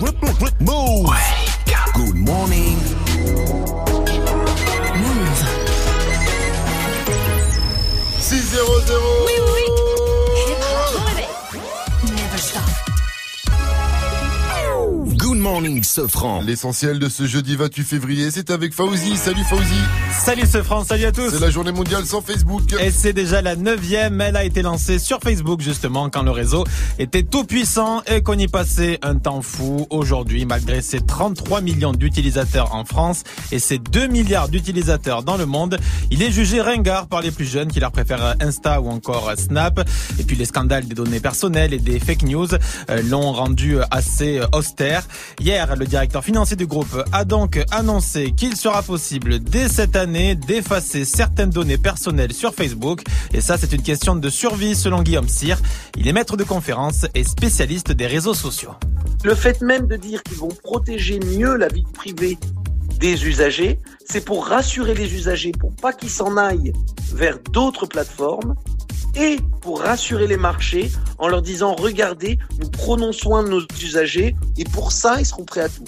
Move. Morning, Sofran. L'essentiel de ce jeudi 28 février, c'est avec Fauzi. Salut Fauzi. Salut ce France, salut à tous C'est la journée mondiale sans Facebook. Et c'est déjà la neuvième, elle a été lancée sur Facebook justement quand le réseau était tout puissant et qu'on y passait un temps fou. Aujourd'hui, malgré ses 33 millions d'utilisateurs en France et ses 2 milliards d'utilisateurs dans le monde, il est jugé ringard par les plus jeunes qui leur préfèrent Insta ou encore Snap. Et puis les scandales des données personnelles et des fake news euh, l'ont rendu assez austère. Hier, le directeur financier du groupe a donc annoncé qu'il sera possible dès cette année d'effacer certaines données personnelles sur Facebook. Et ça, c'est une question de survie selon Guillaume Cyr. Il est maître de conférence et spécialiste des réseaux sociaux. Le fait même de dire qu'ils vont protéger mieux la vie privée des usagers, c'est pour rassurer les usagers, pour pas qu'ils s'en aillent vers d'autres plateformes et pour rassurer les marchés en leur disant regardez, nous prenons soin de nos usagers et pour ça, ils seront prêts à tout.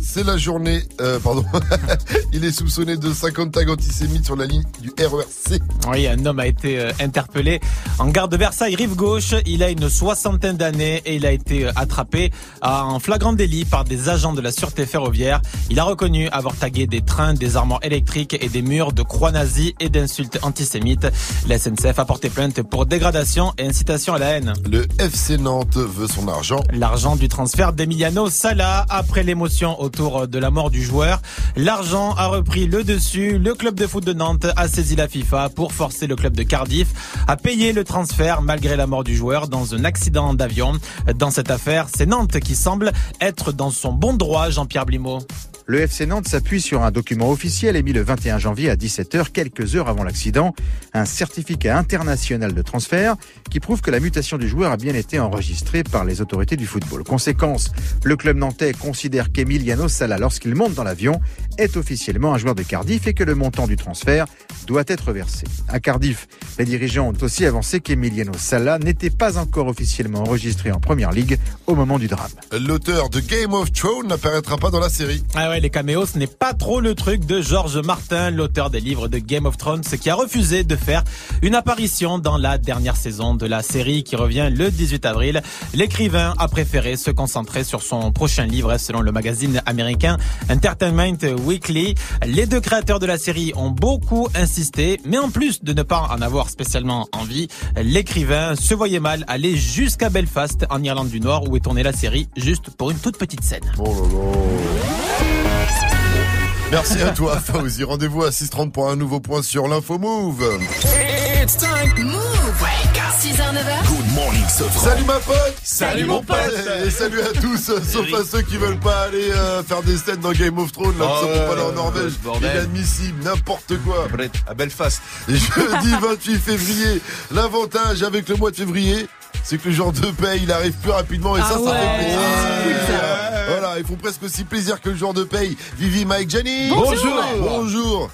C'est la journée, euh, pardon, il est soupçonné de 50 tags antisémites sur la ligne du RERC. Oui, un homme a été euh, interpellé en gare de Versailles, rive gauche. Il a une soixantaine d'années et il a été euh, attrapé en flagrant délit par des agents de la sûreté ferroviaire. Il a reconnu avoir tagué des trains, des armoires électriques et des murs de croix nazies et d'insultes antisémites. La SNCF a porté plainte pour dégradation et incitation à la haine. Le FC Nantes veut son argent. L'argent du transfert d'Emiliano Sala après l'émotion autour de la mort du joueur. L'argent a repris le dessus. Le club de foot de Nantes a saisi la FIFA pour forcer le club de Cardiff à payer le transfert malgré la mort du joueur dans un accident d'avion. Dans cette affaire, c'est Nantes qui semble être dans son bon droit, Jean-Pierre Blimaud. Le FC Nantes s'appuie sur un document officiel émis le 21 janvier à 17h, quelques heures avant l'accident, un certificat international de transfert qui prouve que la mutation du joueur a bien été enregistrée par les autorités du football. Conséquence, le club nantais considère qu'Emiliano Sala, lorsqu'il monte dans l'avion, est officiellement un joueur de Cardiff et que le montant du transfert doit être versé. À Cardiff, les dirigeants ont aussi avancé qu'Emiliano Sala n'était pas encore officiellement enregistré en première ligue au moment du drame. L'auteur de Game of Thrones n'apparaîtra pas dans la série. Ah ouais, les caméos, ce n'est pas trop le truc de George Martin, l'auteur des livres de Game of Thrones, qui a refusé de faire une apparition dans la dernière saison de la série qui revient le 18 avril. L'écrivain a préféré se concentrer sur son prochain livre selon le magazine américain Entertainment Weekly. Les deux créateurs de la série ont beaucoup insisté, mais en plus de ne pas en avoir spécialement envie, l'écrivain se voyait mal aller jusqu'à Belfast en Irlande du Nord où est tournée la série juste pour une toute petite scène. Oh là là. Merci à toi, Fauzi. Rendez-vous à 6h30 pour un nouveau point sur l'info Move. It's time. Move. 6h, 9h. Good morning. Salut ma pote Salut, mon pote. Et salut à tous, euh, sauf à ceux qui veulent pas aller euh, faire des scènes dans Game of Thrones, là, Oh, qui sont pas aller en Norvège. bordel. Inadmissible, n'importe quoi. à Belfast. Jeudi 28 février, l'avantage avec le mois de février, c'est que le genre de paye, il arrive plus rapidement et ça, ça ouais. fait plaisir. Ah, ça. Voilà, ils font presque aussi plaisir que le genre de paye. Vivi, Mike, Jenny. Bonjour. Bonjour.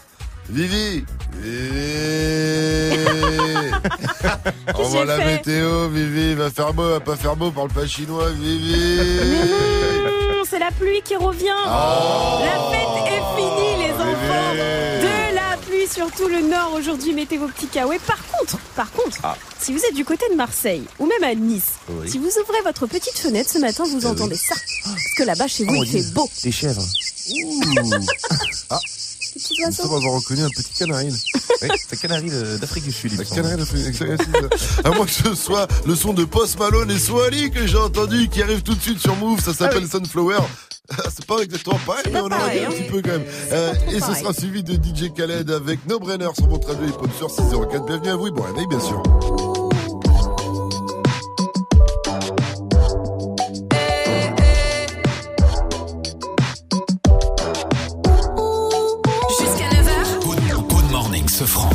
Vivi. Vivi. Envoie la météo, Vivi. Va faire beau, va pas faire beau, parle pas chinois, Vivi. Mmh, c'est la pluie qui revient. Oh. La fête est finie, les enfants. De la pluie sur tout le nord aujourd'hui. Mettez vos petits kawaii. Par contre, par contre, Ah. si vous êtes du côté de Marseille ou même à Nice, si vous ouvrez votre petite fenêtre ce matin, Eh vous entendez ça. Parce que là-bas, chez vous, il fait beau. Des chèvres. Des petits Nous sommes oiseaux. avoir reconnu un petit canari. là. Oui, c'est Canary de- d'Afrique du Sud. Un canari d'Afrique- À moins que ce soit le son de Post Malone et Swally que j'ai entendu qui arrive tout de suite sur Move. Ça s'appelle Sunflower. C'est pas exactement pareil, mais on en a dit un hein. petit peu quand même. Euh, et ce sera suivi de DJ Khaled avec No Brainer sur votre radio hip-hop sur 604. Bienvenue à vous et bon réveil, bien sûr.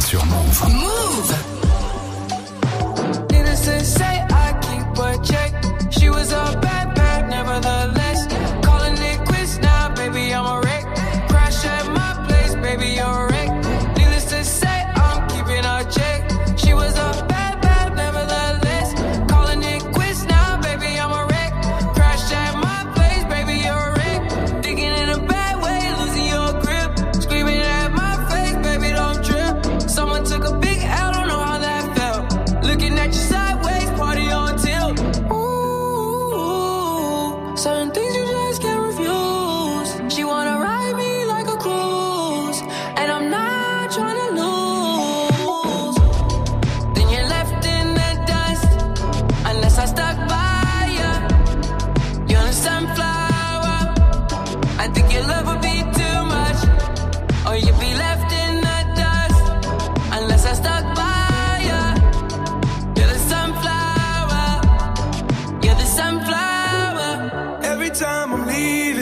Sur Move. Move. sunflower. Every time I'm leaving.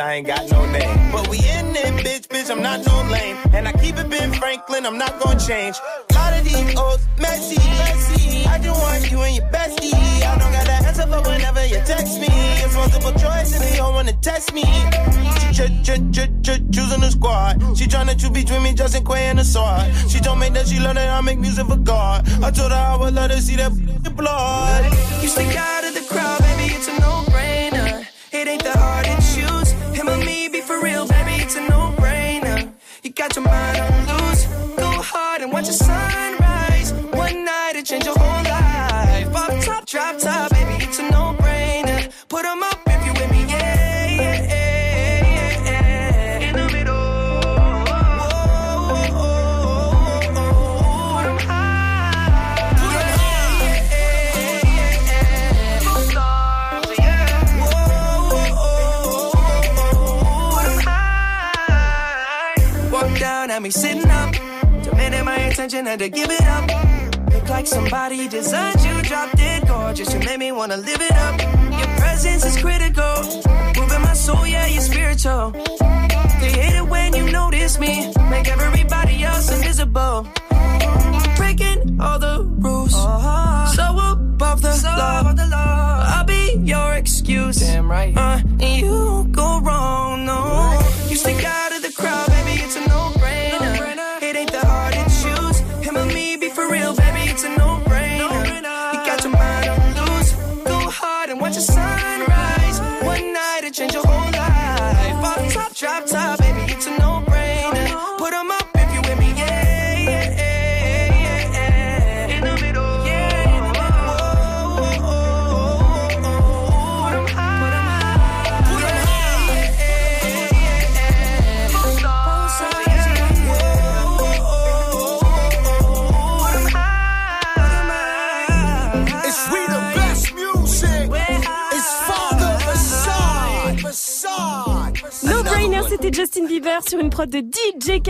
I ain't got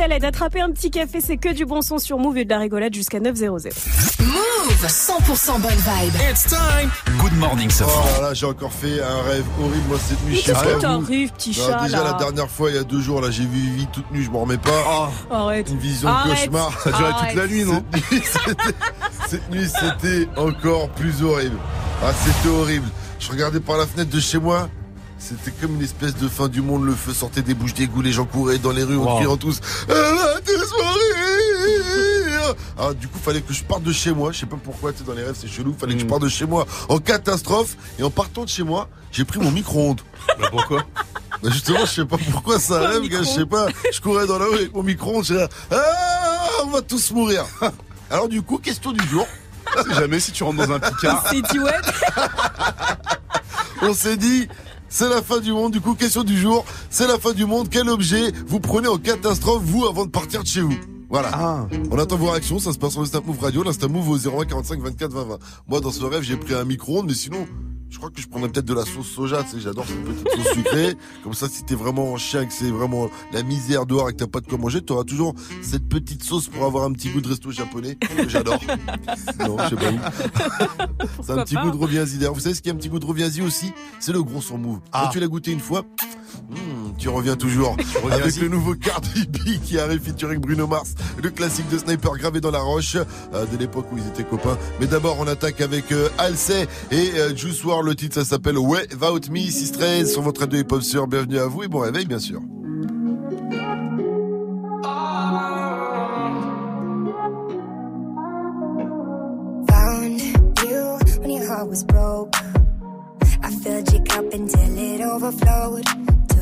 Khaled. Attraper un petit café, c'est que du bon son sur Move et de la rigolade jusqu'à 900. Move 100% bonne vibe. It's time. Good morning, Oh Safran. là là, j'ai encore fait un rêve horrible moi cette nuit. Qu'est-ce pas qui vous. t'arrive, petit chat, déjà là la dernière fois, il y a deux jours, là, j'ai vu Vivi toute nue, je m'en remets pas. Arrête. Une vision Arrête. cauchemar. Ça duré toute la nuit, non Cette nuit, c'était encore plus horrible. Ah, c'était horrible. Je regardais par la fenêtre de chez moi. C'était comme une espèce de fin du monde. Le feu sortait des bouches d'égout. Les gens couraient dans les rues en criant tous. Elle va tous mourir Alors, du coup, fallait que je parte de chez moi. Je sais pas pourquoi, tu dans les rêves, c'est chelou. Fallait Mm. que je parte de chez moi en catastrophe. Et en partant de chez moi, j'ai pris mon micro-ondes. Bah, pourquoi? Bah justement, je sais pas pourquoi ça Pourquoi rêve, gars, je sais pas. Je courais dans la rue avec mon micro-ondes, je là, ah, on va tous mourir. Alors du coup, question du jour. Si jamais si tu rentres dans un picard. On s'est dit, c'est la fin du monde. Du coup, question du jour, c'est la fin du monde. Quel objet vous prenez en catastrophe, vous, avant de partir de chez vous voilà. Ah. On attend vos réactions, ça se passe sur l'Instant Move Radio, l'Instant Move au 01 45 24 20 20. Moi, dans ce rêve, j'ai pris un micro-ondes, mais sinon, je crois que je prendrais peut-être de la sauce soja, tu sais, j'adore cette petite sauce sucrée. Comme ça, si t'es vraiment en chien, que c'est vraiment la misère dehors et que t'as pas de quoi manger, t'auras toujours cette petite sauce pour avoir un petit goût de resto japonais, que j'adore. non, je sais pas où. C'est un petit pas goût de reviens-y. D'ailleurs, vous savez ce qui est un petit goût de reviens-y aussi? C'est le gros son move. Quand tu l'as goûté une fois, hmm, tu reviens toujours. Avec le nouveau Cardi B qui arrive featuring Bruno Mars, le classique de Sniper gravé dans la roche, euh, de l'époque où ils étaient copains. Mais d'abord, on attaque avec euh, Halsey et euh, Juice WRLD. Le titre, ça s'appelle Without Me, 613 sur votre radio hip-hop sur. Bienvenue à vous et bon réveil, bien sûr. Found you when your heart was broke. I filled your cup until it overflowed.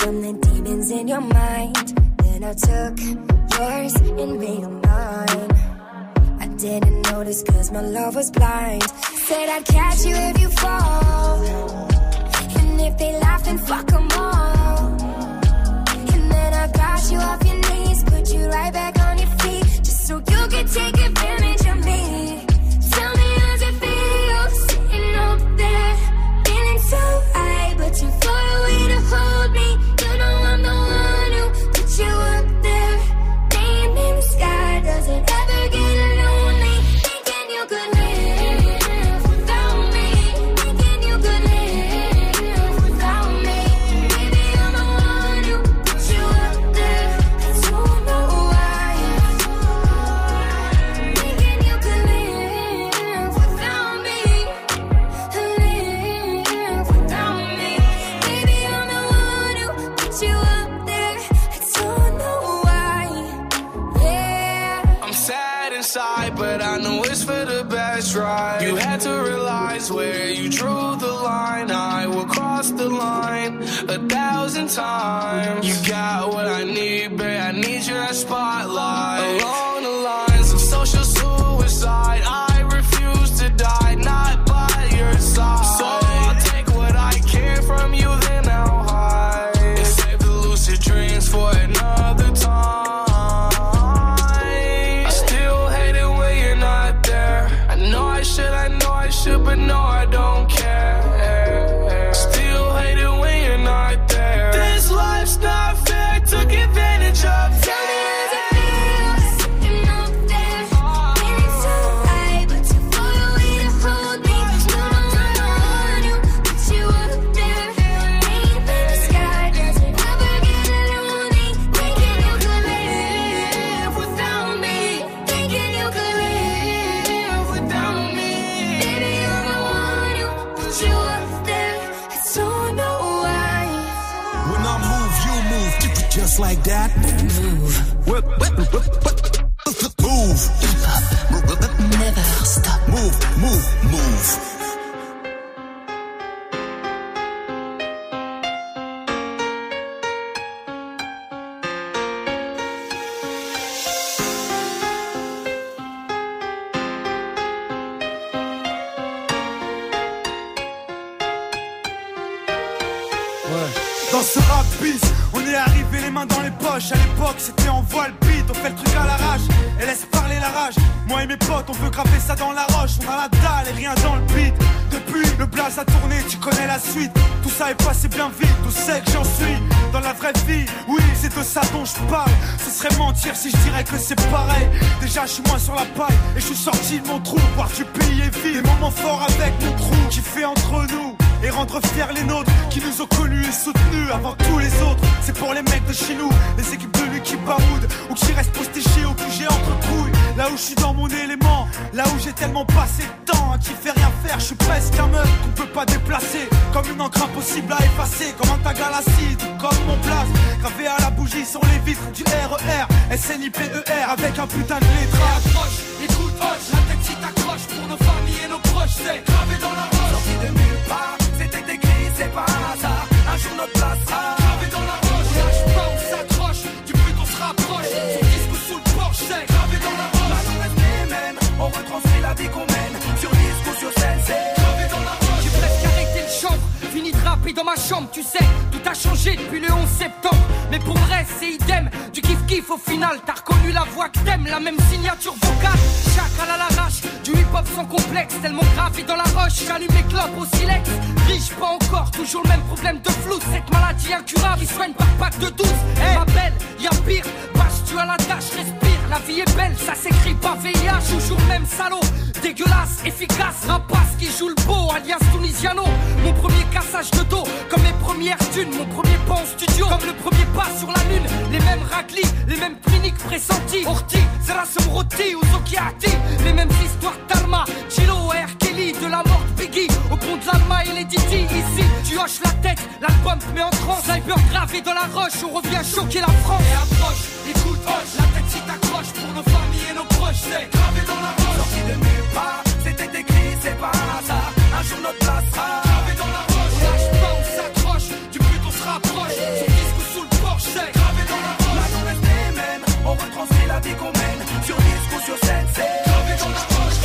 from the demons in your mind. Then I took yours and made them mine. I didn't notice cause my love was blind. Said I'd catch you if you fall. And if they laugh, then fuck them all. And then I got you off your knees, put you right back on your feet, just so you could take advantage of me. Tell me how's it feel sitting up there, feeling so high, but too far thousand times. You got what I need, babe. I need your spotlight. À l'époque, c'était en voile beat, on fait le truc à l'arrache et laisse parler la rage. Moi et mes potes, on veut graver ça dans la roche. On a la dalle et rien dans le beat. Depuis, le blaze a tourné, tu connais la suite. Tout ça est passé bien vite, tout sait que j'en suis. Dans la vraie vie, oui, c'est de ça dont je parle. Ce serait mentir si je dirais que c'est pareil. Déjà, je suis moins sur la paille et je suis sorti de mon trou. Voir du pays et vie, des moments forts avec mon crew qui fait entre nous et rendre fiers les nôtres qui nous ont connus et soutenus avant tous les autres. C'est pour les mecs de chez nous, les équipes de lui qui ou qui restent postichés ou qui j'ai entre couilles. Là où je suis dans mon élément, là où j'ai tellement passé de temps à qui fait rien faire, je suis presque un meuf qu'on peut pas déplacer. Comme une encre impossible à effacer, comme un tag à l'acide, comme mon place. Gravé à la bougie sur les vitres du RER, SNIPER avec un putain de lettrage. Écoute, la tête si t'accroche pour nos familles et nos proches, c'est gravé dans la roche. Dans ma chambre, tu sais. Tout a changé depuis le 11 septembre. Mais pour reste, c'est idem. Du kiff kiff au final, t'as reconnu la voix que t'aimes, la même signature vocale. Chacal à l'arrache, du hip hop sans complexe, tellement gravé dans la roche. J'allume mes clopes au silex. Riche pas encore, toujours le même problème de flou. Cette maladie incurable qui soigne par pack de 12. Eh, ma belle, y'a pire. Bâche, tu as la tâche, respire. La vie est belle, ça s'écrit pas VIH. Toujours même salaud. Dégueulasse, efficace, rapace qui joue le beau, alias Tunisiano. Mon premier cassage de dos, comme mes premières thunes. Mon premier pas en studio, comme le premier pas sur la lune. Les mêmes raclis, les mêmes cliniques pressentis. Orti, Zerasum Roti ou Zokiati. Les mêmes histoires d'Alma, Chilo, R. Kelly, de la mort Biggie. Au pont de l'Alma et les Didi. Ici, tu hoches la tête, l'album te met en transe. Sniper gravé dans la roche, on revient choquer la France. Et approche, écoute, hoche, la tête t'accroches pour nos familles et nos proches. C'est gravé dans la roche. Sorti de nulle part, c'était écrit, c'est pas un hasard. Un jour notre place sera gravé dans la roche. On lâche pas, on s'accroche, du but on se rapproche. Sur disque ou sous le porche, c'est gravé dans la roche. Là, on reste les mêmes, on retranscrit la vie qu'on mène. Sur disque ou sur scène, c'est gravé dans la roche.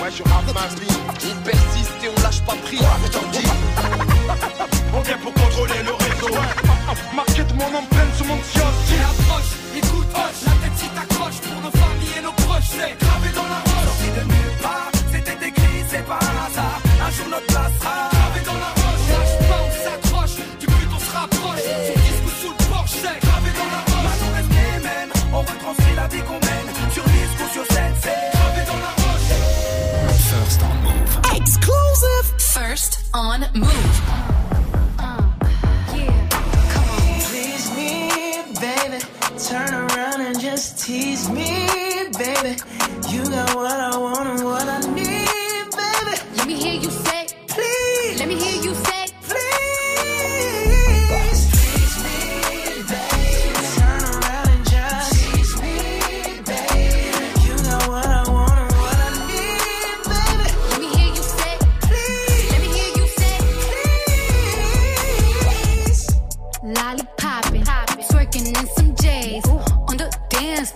Ouais, je rappe ma vie. On persiste et on lâche pas prise. On vient pour contrôler le réseau. Marquez de mon empreinte sur mon kiosque. La tête si t'accroches pour nos familles et nos proches. C'est gravé dans la roche. Sorti de nulle part, c'était écrit, c'est pas un hasard. Un jour notre place sera gravé dans la roche. Lâche pas, on s'accroche, du but on se rapproche. Sur disque ou sous le porche, c'est gravé dans la roche. On reste les mêmes, on retranscrit la vie qu'on mène. Sur disque ou sur scène, c'est gravé dans la roche. First on move. Exclusive. First on move. Turn around and just tease me, baby. You got what I want and what I need, baby. Let me hear you say, Please, let me hear you say,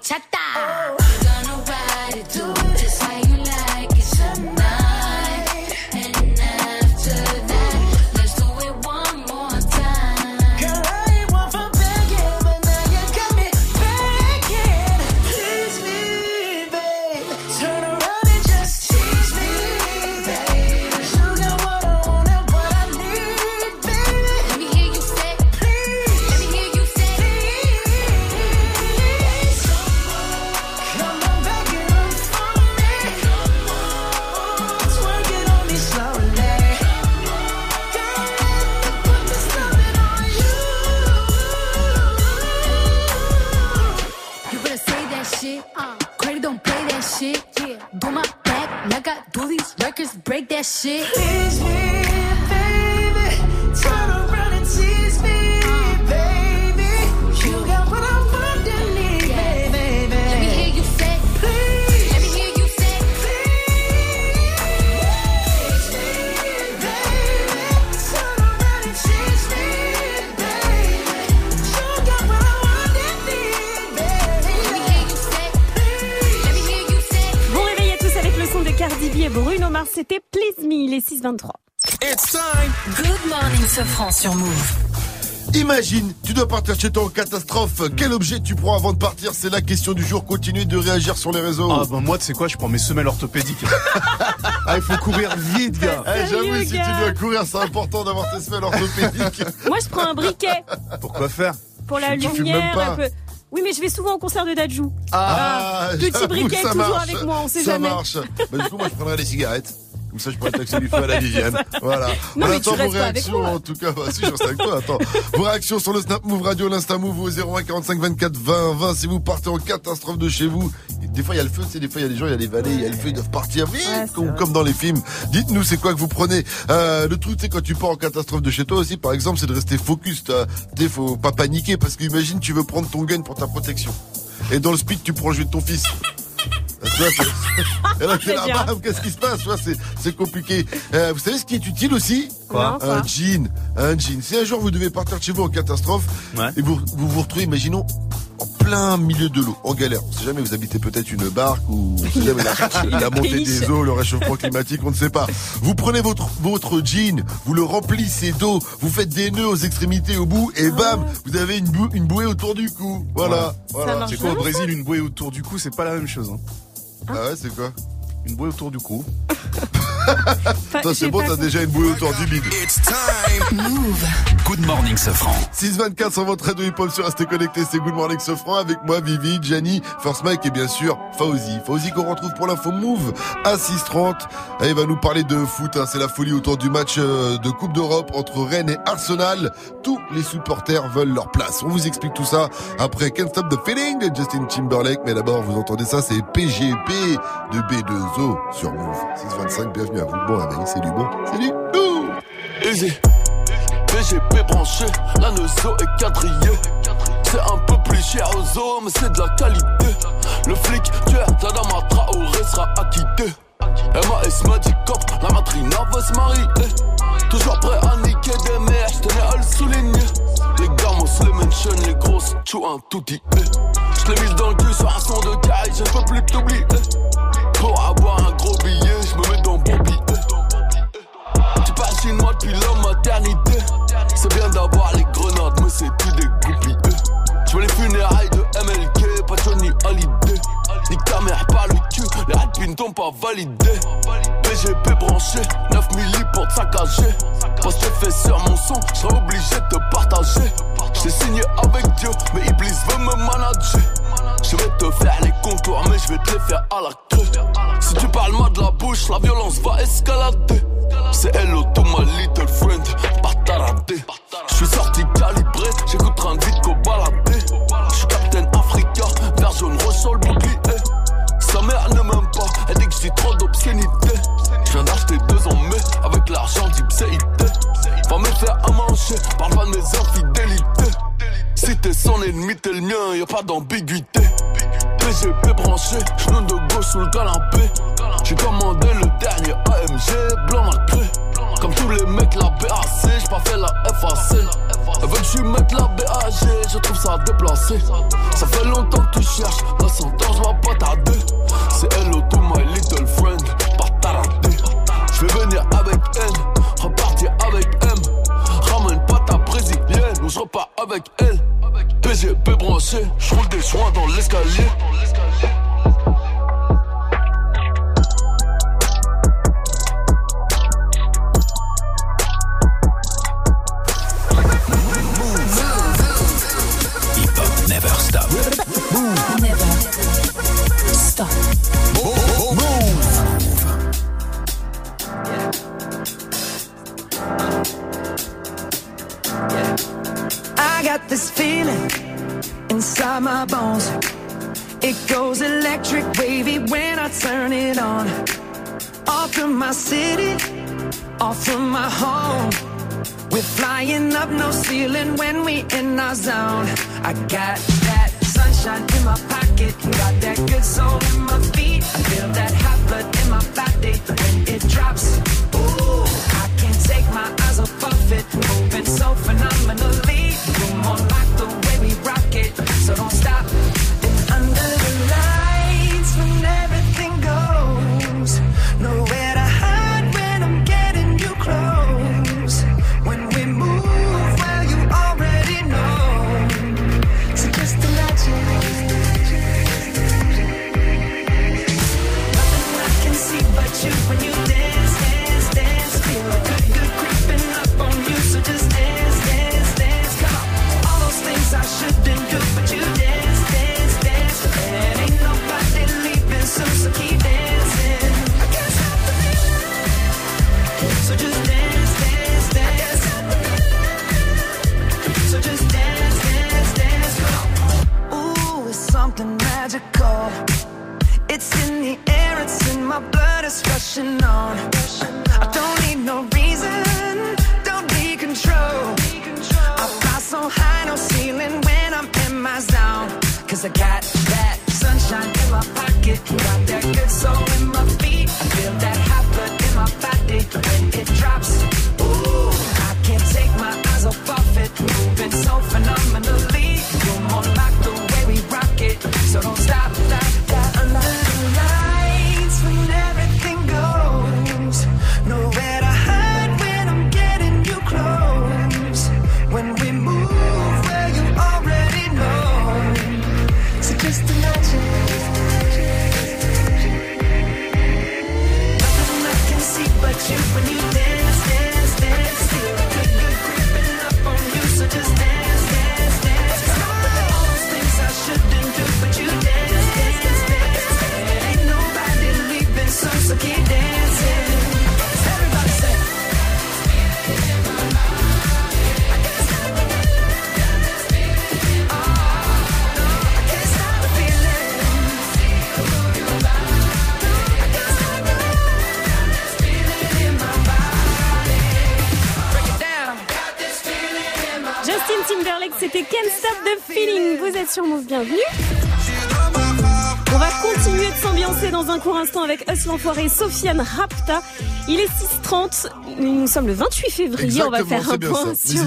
찾다. C'était Please Me, les 623. It's time. Good morning, Sofran sur Move. Imagine, tu dois partir chez toi en catastrophe. Quel objet tu prends avant de partir? C'est la question du jour. Continuez de réagir sur les réseaux. Ah bah moi tu sais quoi, je prends mes semelles orthopédiques. ah il faut courir vite gars. Eh, J'avoue, si tu dois courir, c'est important d'avoir tes semelles orthopédiques. Moi, je prends un briquet Pourquoi faire? Pour la lumière, un peu. Oui, mais je vais souvent au concert de Dajou. Ah, petit j'avoue, briquet ça toujours marche. avec moi, on sait ça jamais. marche. Bah, du coup, moi, je prendrais les cigarettes. Comme ça, je pourrais taxer du feu à la Vivienne. Voilà. Non, On attend vos réactions, en tout cas. Bah, si, je reste avec toi. Attends. Vos réactions sur le Snap Move Radio, l'Insta Move au 01 45 24 20 20. Si vous partez en catastrophe de chez vous, des fois, il y a le feu, sais, des fois, il y a des gens, il y a des vallées, il y a le feu, ils doivent partir vite, comme, comme dans les films. Dites-nous, c'est quoi que vous prenez. Euh, le truc, c'est quand tu pars en catastrophe de chez toi aussi, par exemple, c'est de rester focus. sais, faut pas paniquer parce qu'imagine, tu veux prendre ton gun pour ta protection. Et dans le speed, tu prends le jeu de ton fils. Qu'est-ce qui se passe c'est, compliqué. Euh, vous savez ce qui est utile aussi Quoi Non, Un quoi jean. Un jean. Si un jour vous devez partir de chez vous en catastrophe, Ouais. et vous vous, vous retrouvez, imaginons, en plein milieu de l'eau, en galère. On sait jamais, vous habitez peut-être une barque ou on sait jamais la, la montée des eaux, le réchauffement climatique, on ne sait pas. Vous prenez votre, votre jean, vous le remplissez d'eau, vous faites des nœuds aux extrémités au bout, et bam, vous avez une, bou- une bouée autour du cou. Voilà. voilà. C'est quoi au Brésil une bouée autour du cou, c'est pas la même chose. Hein. Ah ouais, c'est quoi? Une bouée autour du cou. Toi, c'est bon, t'as déjà une bouée autour du bide. It's time. Move. Good morning, Sofran. 624 sur votre radio hip-hop sur Restez Connecté, c'est Good Morning Sofran avec moi, Vivi, Gianni, First Mike et bien sûr Fauzi. Fauzi qu'on retrouve pour l'info Move à 6h30. Et il va nous parler de foot, hein. c'est la folie autour du match euh, de Coupe d'Europe entre Rennes et Arsenal. Tous les supporters veulent leur place. On vous explique tout ça après Can't Stop the Feeling de Justin Timberlake. Mais d'abord, vous entendez ça, c'est PGP de B2O sur Move. 625, bienvenue à vous. Bon réveil, c'est du bon, c'est du tout. Easy. PGP branché, la Neuzo est quadrillée. C'est un peu plus cher aux mais c'est de la qualité. Le flic, tueur, Tadama Traoré sera acquitté. MAS Magic Cop, la matrina veut se marier. Toujours prêt à niquer des mères, j'tenais à le souligner. Les gamos, les mention, les grosses, tchou un tout dit. J'l'ai mis dans le cul sur un son de caille, je peux plus t'oublier. Pour avoir un gros depuis la maternité. C'est bien d'avoir les grenades, mais c'est tout des groupies. Je veux les funérailles de MLK, pas Johnny Hallyday. Ni caméra par le cul, les rapines t'ont pas validé. PGP branché, 9 milli pour te. Parce que fait sur mon son, je serais obligé de te partager. J'ai signé avec Dieu, mais Iblis veut me manager. Je vais te faire les contours, mais je vais te les faire à la queue. Si tu parles mal de la bouche, la violence va escalader. C'est hello to my little friend, pas. Je suis sorti calibré, j'écoute de vite qu'au baladé. Je suis Captain Africa, vert jaune sur le bouclier. Sa mère ne m'aime pas, elle dit que j'ai trop d'obscénité. Je viens d'acheter deux en mai avec l'argent d'Ipséité. Va me faire à manger, parle pas de mes infidélités. Si t'es son ennemi, t'es le mien, y a pas d'ambiguïté. PGP branché, genou de gauche sous le canapé. J'ai commandé le dernier AMG, blanc macré. Comme tous les mecs, la BAC, j'ai pas fait la FAC. Elle veut que je mette la BAG, je trouve ça déplacé. Ça fait longtemps que tu cherches, la sentence va pas tarder. C'est hello to my little friend, pas taradé. Je vais venir avec elle, repartir avec M. Ramène pas ta brésilienne, ou je repars avec elle. PGP branché, je roule des joints dans l'escalier. Stop. I got this feeling inside my bones. It goes electric wavy when I turn it on. Off from my city, off from my home. We're flying up no ceiling when we in our zone. I got that sunshine in my pocket, got that good in my feet. Feel that hot blood in my body when it drops. Ooh, I can't take my eyes off of it, moving so phenomenally. You're more like the way we rock it, so don't Bienvenue. On va continuer de s'ambiancer dans un court instant avec Us l'Enfoiré et Sofiane Rapta. Il est 6h30, nous sommes le 28 février, on va faire un point sur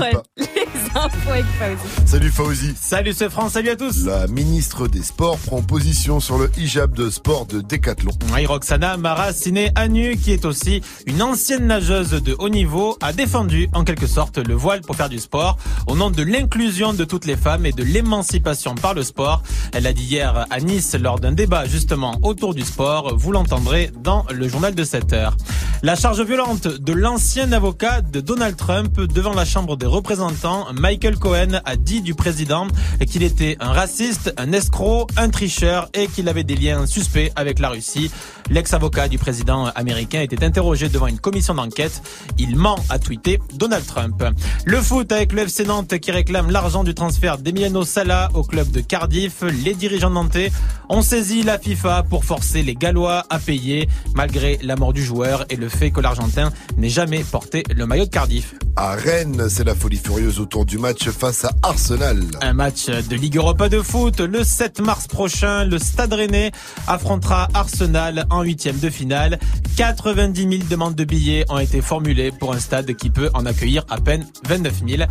avec Fauzi. Salut Fauzi. Salut ce France, salut à tous. La ministre des Sports prend position sur le hijab de sport de Décathlon. Oui, Roxana Maraciné Anu, qui est aussi une ancienne nageuse de haut niveau, a défendu en quelque sorte le voile pour faire du sport au nom de l'inclusion de toutes les femmes et de l'émancipation par le sport. Elle l'a dit hier à Nice lors d'un débat justement autour du sport. Vous l'entendrez dans le journal de 7 heures. La charge violente de l'ancien avocat de Donald Trump devant la Chambre des représentants, Michael Cohen, a dit du président qu'il était un raciste, un escroc, un tricheur et qu'il avait des liens suspects avec la Russie. L'ex-avocat du président américain était interrogé devant une commission d'enquête. Il ment, a tweeté Donald Trump. Le foot avec le FC Nantes qui réclame l'argent du transfert d'Emiliano Sala au club de Cardiff. Les dirigeants nantais ont saisi la FIFA pour forcer les Gallois à payer malgré la mort du joueur et le fait que l'Argentin n'ait jamais porté le maillot de Cardiff. À Rennes, c'est la folie furieuse autour du du match face à Arsenal. Un match de Ligue Europa de foot le 7 mars prochain. Le Stade Rennais affrontera Arsenal en huitième de finale. 90 000 demandes de billets ont été formulées pour un stade qui peut en accueillir à peine 29 000.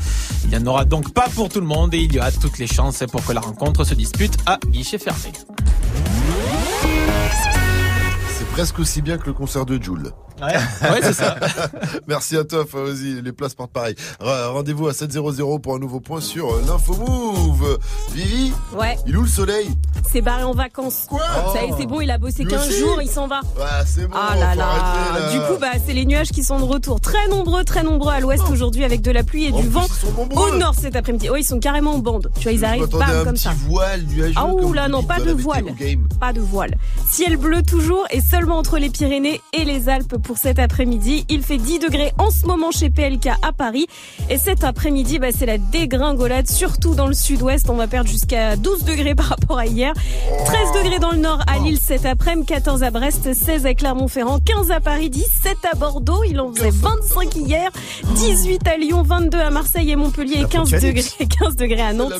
Il n'y en aura donc pas pour tout le monde et il y a toutes les chances pour que la rencontre se dispute à guichet fermé. C'est presque aussi bien que le concert de Jules. Ouais, ouais c'est ça. Merci à toi, Fawzi. Les places partent pareil. Re- Rendez-vous à 7.00 pour un nouveau point sur euh, l'info move. Vivi, Ouais, il est où le soleil c'est barré en vacances. Quoi Ça y est, c'est bon, il a bossé Lui 15 aussi jours, il s'en va. Ouais, c'est bon. Ah là là. arrêter, là. Du coup, bah, c'est les nuages qui sont de retour. Très nombreux, très nombreux à l'ouest aujourd'hui avec de la pluie et En du vent. ils sont nombreux. Au nord cet après-midi. Oh, ils sont carrément en bande. Tu vois, ils arrivent bam un comme petit ça. voile nuageux. Ah ouh là non, pas de voile. Pas de voile. Ciel bleu toujours et seulement entre les Pyrénées et les Alpes pour cet après-midi. Il fait 10 degrés en ce moment chez PLK à Paris. Et cet après-midi, bah, c'est la dégringolade, surtout dans le sud-ouest. On va perdre jusqu'à 12 degrés par rapport à hier. 13 degrés dans le nord à Lille cet après-midi, 14 à Brest, 16 à Clermont-Ferrand, 15 à Paris, 17 à Bordeaux. Il en faisait 25 hier, 18 à Lyon, 22 à Marseille et Montpellier et 15 degrés, 15 degrés à Nantes.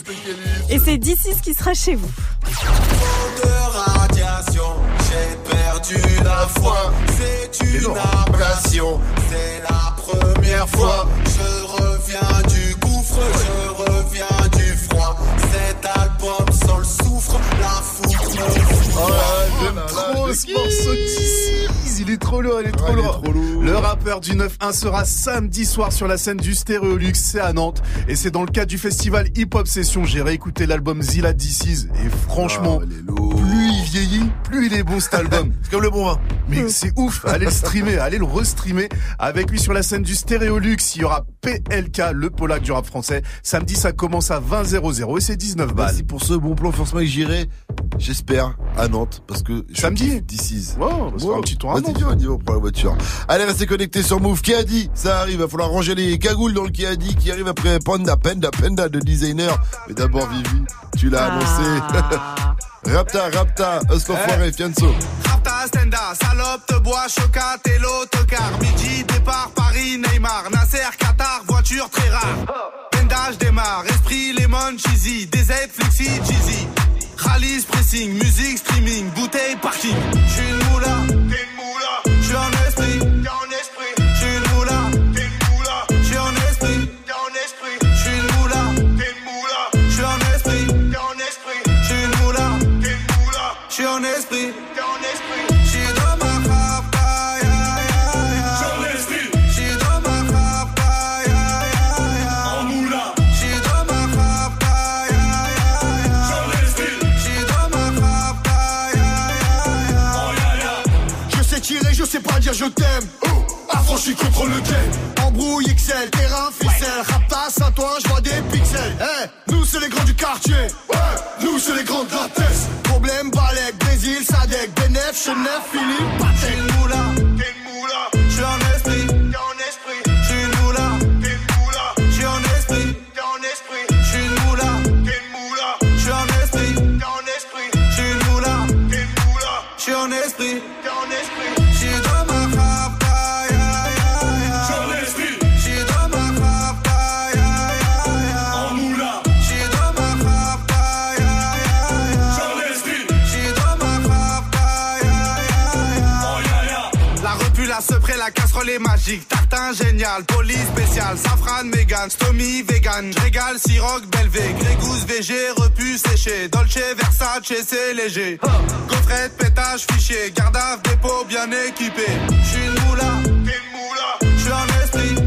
Et c'est d'ici ce qui sera chez vous. Perdu la foi. C'est une ablation, c'est la première fois. Je reviens du gouffre, je reviens du froid. Cet album sans le soufre, la foutre me fout. J'aime trop ce morceau d'ici. Il est trop lourd, il est trop lourd. Le rappeur du 9-1 sera samedi soir sur la scène du Stéréolux, c'est à Nantes. Et c'est dans le cadre du festival Hip Hop Session. J'ai réécouté l'album Zilla DC's et franchement, plus il vieillit, plus il est bon cet album. C'est comme le bon vin. Mais c'est ouf, allez le streamer, allez le restreamer. Avec lui sur la scène du Stéréolux, il y aura PLK, le Polac du rap français. Samedi, ça commence à 20 00 et c'est 19 balles. Merci pour ce bon plan. Forcément, j'irai, j'espère, à Nantes. Parce que je Samedi D'ici. On va se faire un petit tour à Vas-y, Nantes. on y va pour la voiture. Allez, restez connectés sur Move. Qui a dit Ça arrive, va falloir ranger les cagoules dans le qui a dit qui arrive après Panda, Panda, Panda de designer. Mais d'abord, Vivi, tu l'as annoncé. Rapta, Rapta, Eustofoiré, Fianso. Rapta, Stenda, salope, te bois, chocat et l'autocar. Midi, départ, Paris, Neymar, Nasser, Qatar, voiture très rare. Pendage démarre, esprit, lemon, cheesy, DZ, flexi, cheesy. Rallye, pressing, musique, streaming, bouteille, parking. J'suis une moula, t'es une moula. J'suis en en esprit. J'suis dans ma ya ya. J'suis en esprit. J'suis dans ma ya ya ya. En moula. J'suis dans ma ya ya. J'suis en esprit. J'suis dans ma rapta, ya ya ya. Oh ya ya. Je sais tirer, je sais pas dire je t'aime. Affranchi contre le game. Embrouille XL, terrain, ficelle. Raptas à toi, je vois des pixels. Eh, nous c'est les grands du quartier. Ouais, nous c'est les grands de la tête. Problème, Balek, Brésil, Sadek, Benef, Chenef, Philippe, Patek. moula, moula. J'suis en esprit, la casserole est magique. Tartin génial, police spécial, safran, mégan, stomy, vegan. J'régale, siroc, belvé, grégousse, VG, repu, séché. Dolce, Versace, c'est léger. Gaufrette, pétage, fichier, garde dépôt bien équipé. J'suis une moula. J'suis en esprit.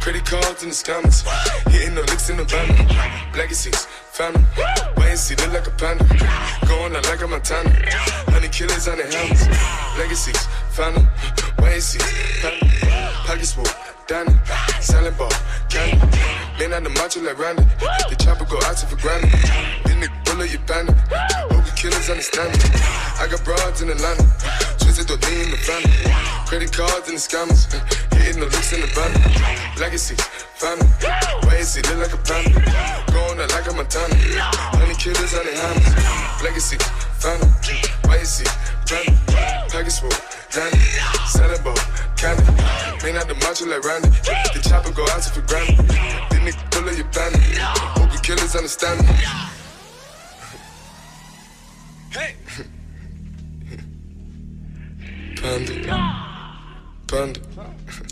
Credit cards in the scammers. Hitting the licks in the van. Legacies, family. Wait and see, look like a panda. Going out like a Montana. Honey killers on the helmets. Legacies, family. Wait and see, family. Pockets full. Danny, selling ball, candy. Man on the macho like Randy. The chopper go out to for granted. Then the bullet you bandit. Hope the killers understand me. I got broads in Atlanta. Twisted the lean in the family. Credit cards and the scammers. Hitting the looks in the van. Legacy, family. Why is it look like a panda? Going out like a Montana. Honey killers on the hammers. Legacy, family. Why is it family? Package full, Danny. Selling ball, candy. Man out the macho like Randy. The chopper go out to for granted. Then nigga pull up your. Hope the killers understand me. Hey! Panda. Panda.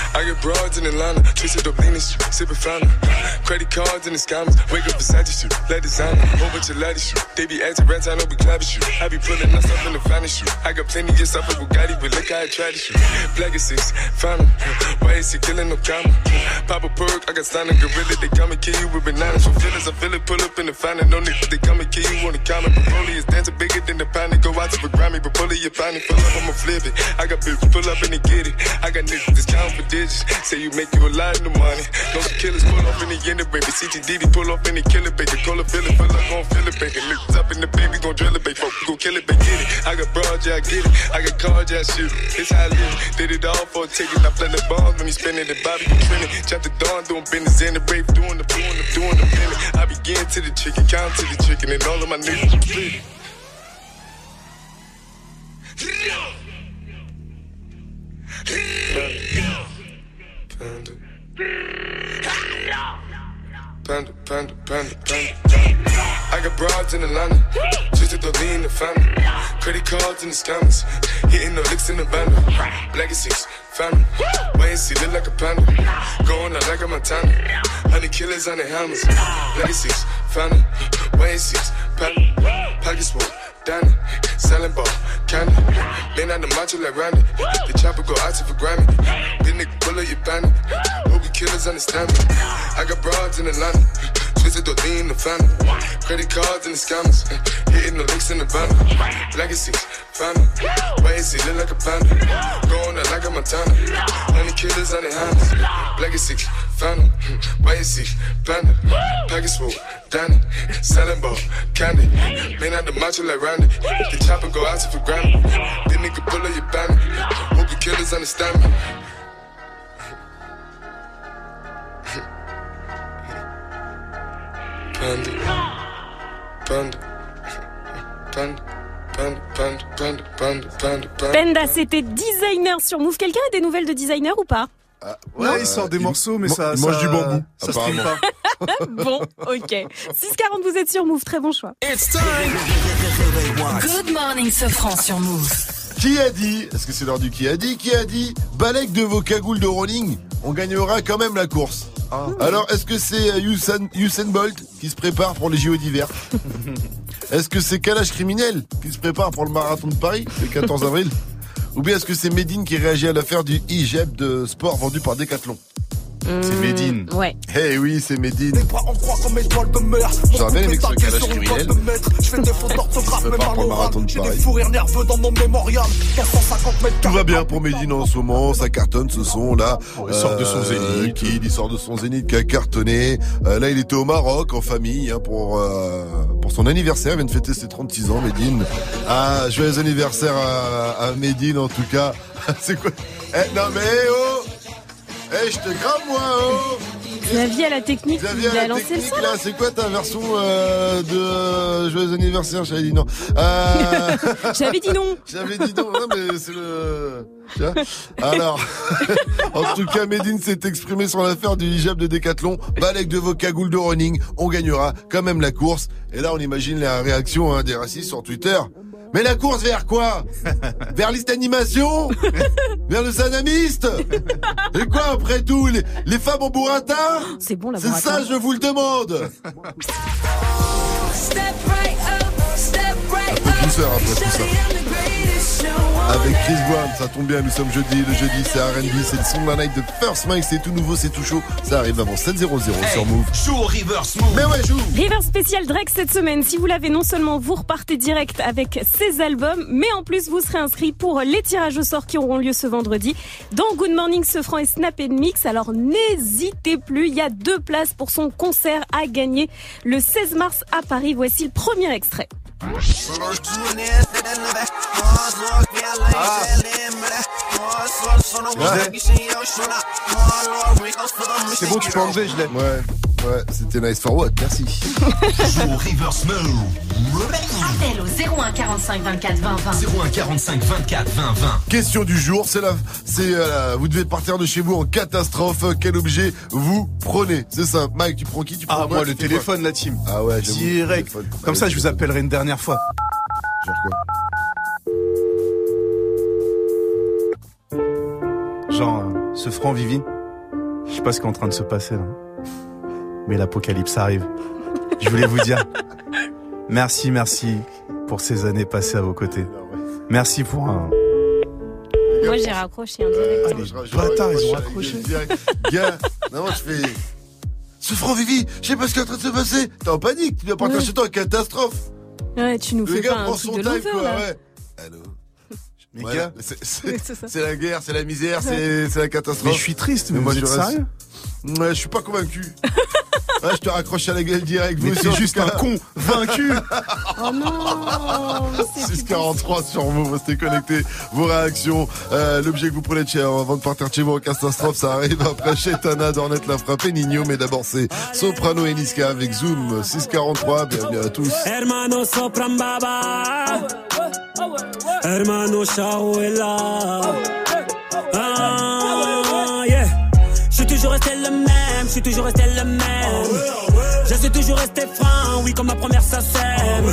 I get broads in Atlanta, twisted up lean sipping fountain. Credit cards in the scammers, wake up Versace shoot, let designer, bunch of laddies shoot. They be acting rats, I know we clapping. I be pulling us up in the finest. I got plenty just off of Bugatti, but look how I try to shoot. Black found Why is he killing no comma? Pop a perk, I got a gorilla, they come and kill you with bananas. For feelings, I feel it, pull up in the fountain. No niggas, they come and kill you on the comment. Broly is dancing bigger than the pound, go out to the Grammy, but pull you find it, pull up, I'ma flip it. I got bitches, pull up and they get it. I got niggas, discount for digits. Say you make you a lot of money. No some killers pull off in the end of baby. CTDD pull off in the killer baby. Call a feeling, feel like gon' feel it, baby. Niggas up in the baby, gon' drill it, baby. Folk gon' kill it, baby. Get it. I got broad, yeah, I get it. I got cards, yeah, I shoot it. It's how I live. Did it all for a ticket. I play the bombs when you spinning the Bobby, you trending. Chop the dawn, doing business in the brave, doing the doing the doing the minute. I begin to the chicken, count to the chicken, and all of my niggas split. Panda. Panda, panda, panda, panda. I got broads in Atlanta, twisted the lean in the family. Credit cards and the scammers, hitting the licks in the band. Legacies, family. Wait and see, look like a panda. Going out like a Montana. Honey killers on the helmets. Legacies, family. Wait and see, panda. Pockets full, Danny. Selling ball, candy. Man on the macho like Randy. The chopper go out to for Grammy. Then nigga pull up your bandit. Hope you killers understand me. I got broads in Atlanta. Twisted the in the family. Credit cards and the scammers. Hitting the licks in the van. Legacy, family. And see, look like a panda. Going out like a Montana. Honey killers on the hands. Legacy, family. And see, panda. Package full, Danny. Selling ball, candy. Man out the macho like Randy. The chopper go out to for granted. Then nigga pull up your bandit. Hope the killers understand me. Panda. Panda. Panda. Panda, panda, panda, panda, panda, panda. Penda, c'était designer sur Move. Quelqu'un a des nouvelles de designer ou pas Ouais, il sort des morceaux, mais ça. il mange ça- du bambou, Ça apparemment. pas. Bon, ok. 6h40, vous êtes sur Move. Très bon choix. Good morning, Sofran sur Move. Qui a dit Est-ce que c'est l'heure du qui a dit Qui a dit Balek de vos cagoules de rolling, on gagnera quand même la course. Alors, est-ce que c'est euh, Usain, Usain Bolt qui se prépare pour les JO d'hiver Est-ce que c'est Kalash Criminel qui se prépare pour le marathon de Paris le 14 avril? Ou bien est-ce que c'est Medine qui réagit à l'affaire du hijab de sport vendu par Decathlon? C'est Medine. Ouais. Eh oui, c'est Medine. Soit Tagué Kalash sur criminel. Je fais des fautes d'orthographe, même à le marathon l'oral. de J'ai des Paris. fous rires nerveux dans mon mémorial. Dans 150 mètres Tout va bien pour Medine en ce moment, ça cartonne ce son là. il sort de son zénith. Qui il sort de son zénith qui a cartonné. Euh, là il était au Maroc en famille hein, pour euh, pour son anniversaire, il vient de fêter ses 36 ans Medine. Ah, joyeux anniversaire à, à Medine en tout cas. C'est quoi? Eh non mais oh Eh je te grave moi oh Xavier à la technique, Xavier, il a la lancé le technique, son. là, c'est quoi ta version euh, de euh, joyeux anniversaire J'avais dit non. Euh... J'avais dit non. J'avais dit non, non mais c'est le. Alors, en tout cas, Medine s'est exprimé sur l'affaire du hijab de Décathlon. Balek de vos cagoules de running, on gagnera quand même la course. Et là, on imagine la réaction hein, des racistes sur Twitter. Mais la course vers quoi? Vers liste animation? Vers le sanamiste Et quoi après tout les, les femmes en burrata? C'est bon la C'est ça, je vous le demande. Step right douceur après tout ça. Avec Chris Brown, ça tombe bien, nous sommes jeudi. Le jeudi, c'est R&B, c'est le son de la night de First Mike. C'est tout nouveau, c'est tout chaud. Ça arrive avant 7-0-0 sur Move. Joue au reverse move. Mais ouais, joue. River spécial Drake cette semaine. Si vous l'avez, non seulement vous repartez direct avec ses albums, mais en plus vous serez inscrit pour les tirages au sort qui auront lieu ce vendredi dans Good Morning Sefran et Snap Mix. Alors n'hésitez plus, il y a deux places pour son concert à gagner le 16 mars à Paris. Voici le premier extrait. C'est bon, tu peux enlever, je l'ai. Ouais, ouais, c'était nice for what, merci. Joue reverse move. Appel au 01 45 24 20 20. 01 45 24 20 20. Question du jour, c'est la, c'est, euh, vous devez partir de chez vous en catastrophe. Quel objet vous prenez? C'est ça. Mike, tu prends qui? Tu prends Ah, moi, tu le téléphone, la team. Ah ouais, Direct. Comme ça, je vous appellerai une dernière fois. Genre quoi? Genre, euh, ce franc Vivi. Je sais pas ce qui est en train de se passer là. Mais l'apocalypse arrive. Je voulais vous dire. Merci, merci pour ces années passées à vos côtés. Merci pour un. Moi j'ai raccroché en direct. Ah, les bâtards, ils ont raccroché. Gars, non, je fais. Ce franc Vivi, je sais pas ce qui est en train de se passer. T'es en panique, tu dois partir chez toi en catastrophe. Ouais, tu nous Le fais gars pas un prend truc son de time, quoi, là. ouais. Allô Mais Ouais, gars, c'est- Ouais, c'est c'est ça. c'est la guerre, c'est la misère, c'est c'est la catastrophe. mais je suis triste, mais, moi, vous je reste- sérieux? Ouais, je suis pas convaincu. ouais, je te raccroche à la gueule direct. Mais en juste un con vaincu. Oh non mais c'est 643 sur vous, restez connectés. Vos réactions, euh, l'objet que vous prenez de chez avant de partir de chez vous en catastrophe, ça arrive après chez Tana, Dornet l'a frappé, Nino, mais d'abord c'est Soprano et Niska avec Zoom 643. Bienvenue à tous. Hermano sopran baba Hermano Shahuela Ah toujours resté le même, je suis toujours resté le même. Je suis toujours resté franc, oui comme ma première ça sème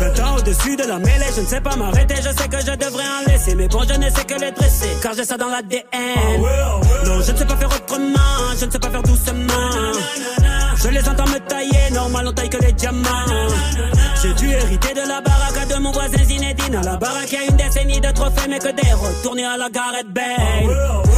20 ans au-dessus de la mêlée, je ne sais pas m'arrêter Je sais que je devrais en laisser Mais bon je ne sais que les dresser Car j'ai ça dans l'ADN Non je ne sais pas faire autrement Je ne sais pas faire doucement. Je les entends me tailler Normal on taille que les diamants. J'ai dû hériter de la baraque de mon voisin Zinedine À la baraque y a une décennie de trophées Mais que des retournés à la Gareth Bale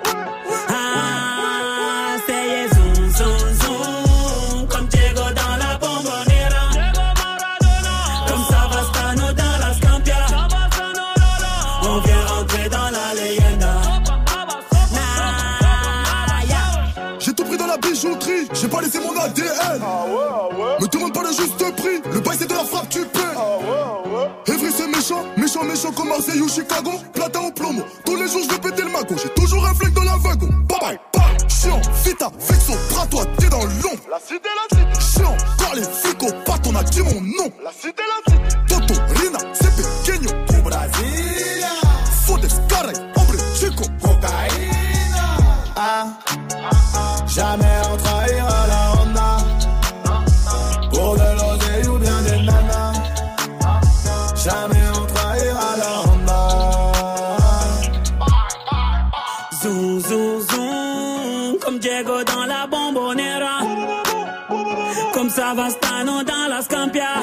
pas laissé mon ADN. Me demande pas le juste prix, le bail c'est de la frappe, tu paies. Evry c'est méchant, méchant, méchant comme Marseille ou Chicago. Platin au plomo, tous les jours je vais péter le magot. J'ai toujours un flingue dans la wagon. Bye bye, bye. Chiant, vita, vexo, bras toi, t'es dans l'ombre. La cité, la cité. Chiant, quand les flics au pattes, on a dit mon nom. La cité, la cité. Toto, Rina, c'est pequeño. Du Brasilia. Fodes, caray, hombre, chico. Cocaïna. Ah, jamais Comme Savastano dans la Scampia.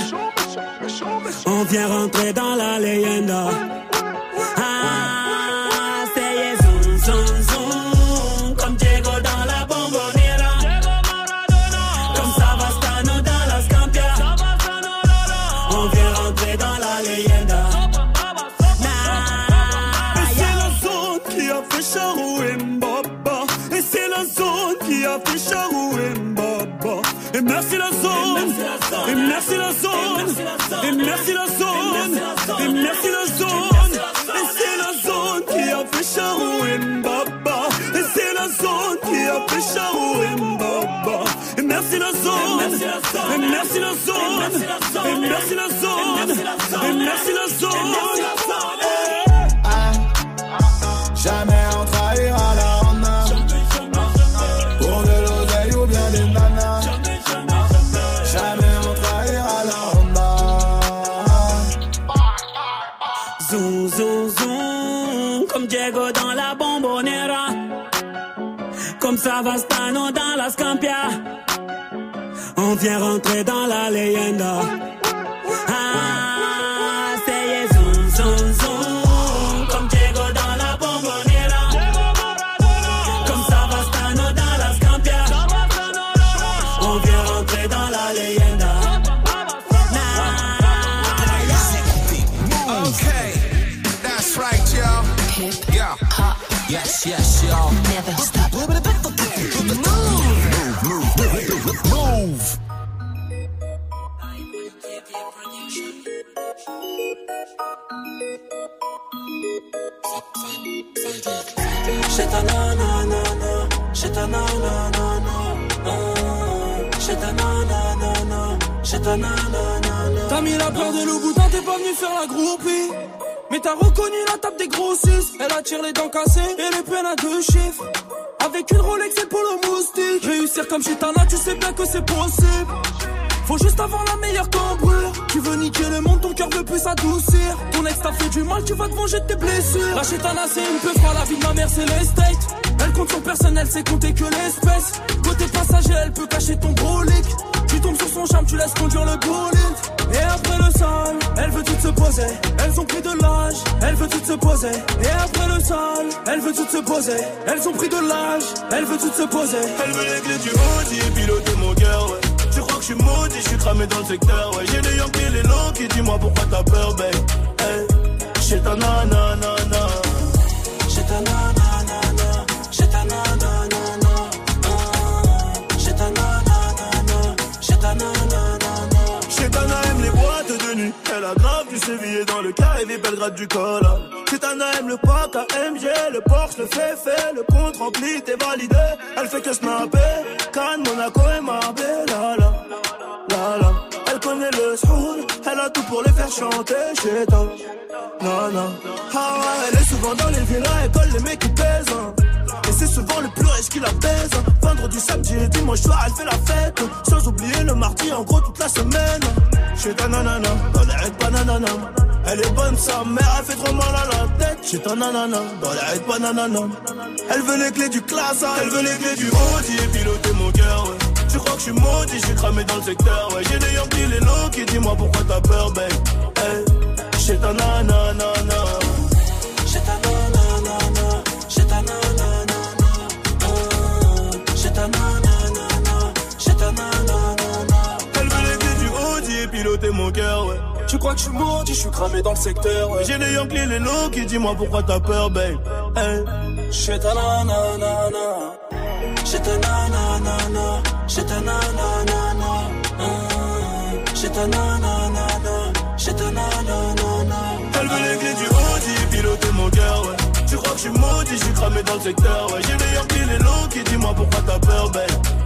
On vient rentrer dans la leyenda. Ah, c'est zoom, zoom, zoom, comme Diego dans la bombonera. Comme Savastano dans la Scampia. On vient rentrer dans la leyenda. Et c'est la zone qui a fait Charou et Mbaba. Et c'est la zone qui a fait Charou et Mbaba. merci la zone, et merci la zone, merci la zone. Ah, jamais on trahira la honte. Pour de l'oseille ou bien des nanas. Jamais on trahira la honte. Zoom, zoom, zoom, comme Diego dans la bombonera. Comme ça va On vient rentrer dans la leyenda. J'ai ta nanana, j'ai ta nanana, j'ai ta nanana, j'ai ta nanana. T'as mis la peur de loup boutin, t'es pas venu faire la groupie. Mais t'as reconnu la table des grossistes. Elle attire les dents cassées et les peines à deux chiffres. Avec une Rolex et polo moustique. Réussir comme chez Tana, tu sais bien que c'est possible. Faut juste avoir la meilleure cambrure. Tu veux niquer le monde, ton cœur veut plus s'adoucir. Ton ex t'a fait du mal, tu vas te venger de tes blessures. La chétana, c'est une peu la vie de ma mère, c'est l'estate. Elle compte son personnel, c'est compter que l'espèce. Côté passager, elle peut cacher ton brolic. Tu tombes sur son charme, tu laisses conduire le bolide. Et après le sol, elle veut tout se poser. Elles ont pris de l'âge, elle veut tout se poser. Et après le sol, elle veut tout se poser. Elles ont pris de l'âge, elle veut tout se poser. Elle veut les clés du Audi, piloter mon cœur, suis maudit, je suis cramé dans le secteur, ouais. J'ai les Yankees, les longs qui dis-moi pourquoi t'as peur, babe. Hey, j'ai ta nanana, J'ai ta nanana, j'ai ta nanana, j'ai ta j'ai ta. Chétana aime les boîtes de nuit. Elle a grave du sévillé dans le carré des Belgrade du col. Chétana aime le pack AMG, le Porsche, le fait fait, le compte rempli, t'es validé. Elle fait que snapper, Cannes, Monaco et Marbella. Elle a tout pour les faire chanter. Chétana, non, non. Ah elle est souvent dans les villas, elle colle les mecs qui pèsent. hein. Et c'est souvent le plus riche qui la baise. Vendredi, samedi et dimanche soir, elle fait la fête. Sans oublier le mardi, en gros, toute la semaine. Chez ta nanana, dans les raids bananana. Elle est bonne, sa mère, elle fait trop mal à la tête. Chez ta nanana, dans les raids bananana. Elle veut les clés du classe, elle veut les clés du Audi et piloter mon cœur, ouais. Tu crois que je suis maudit, je suis cramé dans le secteur, ouais. J'ai des Yankees, les low qui dis-moi pourquoi t'as peur, babe? Hey, chez ta nanana, J'ai ta nanana, j'ai ta nanana, j'ai ta nanana, j'ai ta nanana. Elle veut les du Audi et piloter mon cœur. Tu crois que je suis maudit, je suis cramé dans le secteur. ouais. J'ai des Yankees, les low qui dis-moi pourquoi t'as peur, babe? Hey. J'ai ta ta nanana, ta nanana, ta nanana, ta nanana. Elle veut les clés du Audi piloter mon cœur, ouais. Tu crois que je suis maudit, je suis cramé dans le secteur, ouais. J'ai des Yankees, les low qui dis-moi pourquoi t'as peur.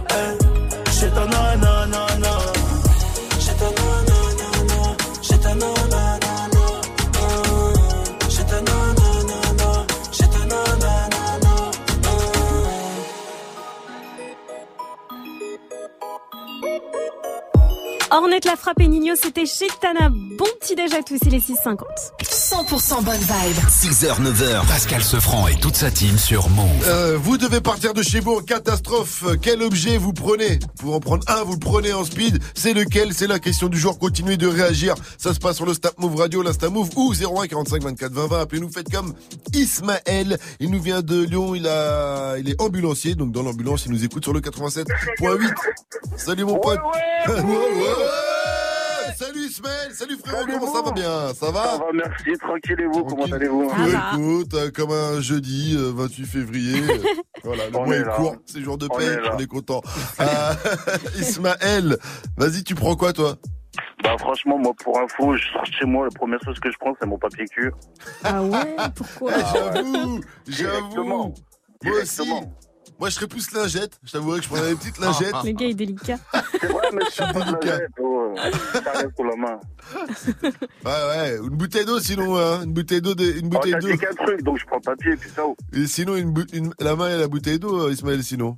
Hey. J'ai ta nanana, Ornette la frappe et Nino, c'était chez Tana. Bon petit déj à tous, il est 6h50. 100% bonne vibe. 6h, 9h, Pascal Sefranc et toute sa team sur Move. Euh, vous devez partir de chez vous en catastrophe. Quel objet vous prenez? Pour en prendre un, vous le prenez en speed. C'est lequel? C'est la question du jour. Continuez de réagir. Ça se passe sur le Snap Move Radio, l'Insta Move ou 01 45 24 20 20. Appelez-nous, faites comme Ismaël. Il nous vient de Lyon. Il a, il est ambulancier. Donc dans l'ambulance, il nous écoute sur le 87.8. Salut mon pote. Ouais, ouais. Salut Ismaël, salut frérot, comment ça va bien? Ça va? Ça va, merci, tranquille et vous, comment allez-vous? Écoute, euh, comme un jeudi, euh, 28 février, euh, voilà, le On mois est court, c'est jour de On paix, est on est content. Euh, Ismaël, vas-y, tu prends quoi toi? Bah franchement, moi pour info, je sors de chez moi, la première chose que je prends, c'est mon papier cul. Ah ouais? Pourquoi? J'avoue, j'avoue. Directement. Moi aussi. Moi, je serais plus lingette. Je t'avouerais que je prendrais des petites lingettes. Le gars est délicat. C'est vrai, mais je suis pas de la tête, oh, pour la main. Ouais, ouais. Une bouteille d'eau, sinon, hein. Une bouteille d'eau, de- une Oh, bouteille t'as d'eau. qu'un truc, donc je prends papier et puis ça. oh. Et sinon, une- la main et la bouteille d'eau, euh, Ismaël, sinon.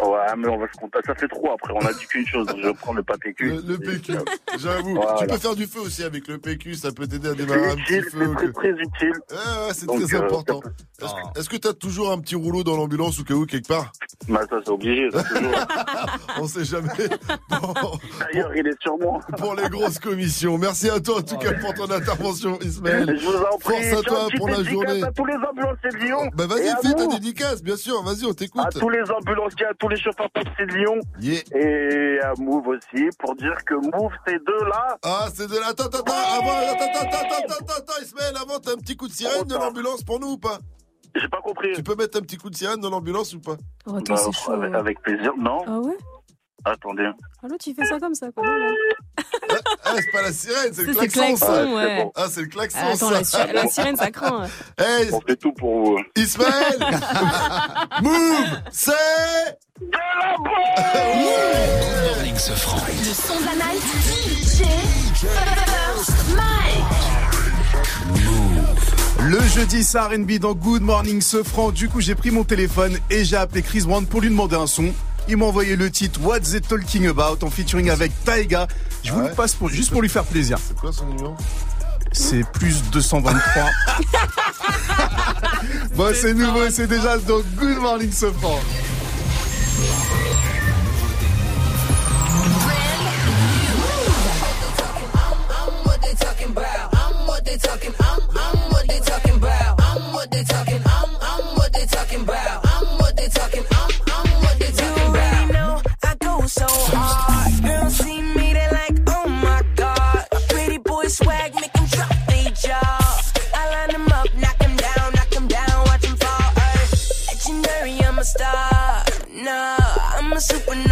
Ouais, mais on va se compter. Ça fait trop après. On a dit qu'une chose. Je vais prendre le papier cul. Le, le PQ, j'avoue. Voilà. Tu peux faire du feu aussi avec le PQ, ça peut t'aider à démarrer un petit feu. c'est très, très utile. Ouais, ouais, c'est très euh, important. Est-ce que- Est-ce que t'as toujours un petit rouleau dans l'ambulance au cas où quelque part? Bah, ça, c'est obligé. ça, toujours. On sait jamais. D'ailleurs, il est sur moi. Pour les grosses commissions. Merci à toi en tout cas pour ton intervention, Ismaël. Je vous en prie. Force à toi pour la journée. à tous les ambulanciers de Lyon. Bah vas-y, fais ta dédicace, bien sûr. Vas-y, on t'écoute. À tous les ambulanciers, à tous les chauffeurs taxis de Lyon. Et à Move aussi, pour dire que Move, c'est de là. Ah, c'est de là. Attends, attends, attends, avant, attends, attends, attends, attends, attends, attends, Ismaël, avant, t'as un petit coup de sirène de l'ambulance pour nous ou pas? J'ai pas compris. Tu peux mettre un petit coup de sirène dans l'ambulance ou pas Oh, attends, Bah, chaud. avec, avec plaisir. Non Ah ouais? Attendez. Ah l'autre, il fait ça comme ça, quoi. Voilà. Ah, c'est pas la sirène, c'est le klaxon, ça. klaxon, ouais. Ah, c'est le klaxon, Ah, attends, ça. la, si- la sirène, ça craint. Hey, On fait tout pour vous. Ismaël Move C'est de la Good morning, ce franc. Le son de la night. DJ First Mike. Le jeudi, c'est R&B dans Good Morning Sofran. Du coup, j'ai pris mon téléphone et j'ai appelé Chris Brown pour lui demander un son. Il m'a envoyé le titre What's They Talking About en featuring avec Taiga. Je vous le passe pour, juste pour lui faire plaisir. C'est quoi son numéro? C'est plus 223. bon, c'est nouveau, c'est déjà dans Good Morning Sofran. So hard. Girls see me, they like, oh my god. Pretty boy swag, make 'em drop their jaw. I line 'em up, knock 'em down, knock 'em down, watch 'em fall. Legendary, I'm a star. Nah, I'm a supernova.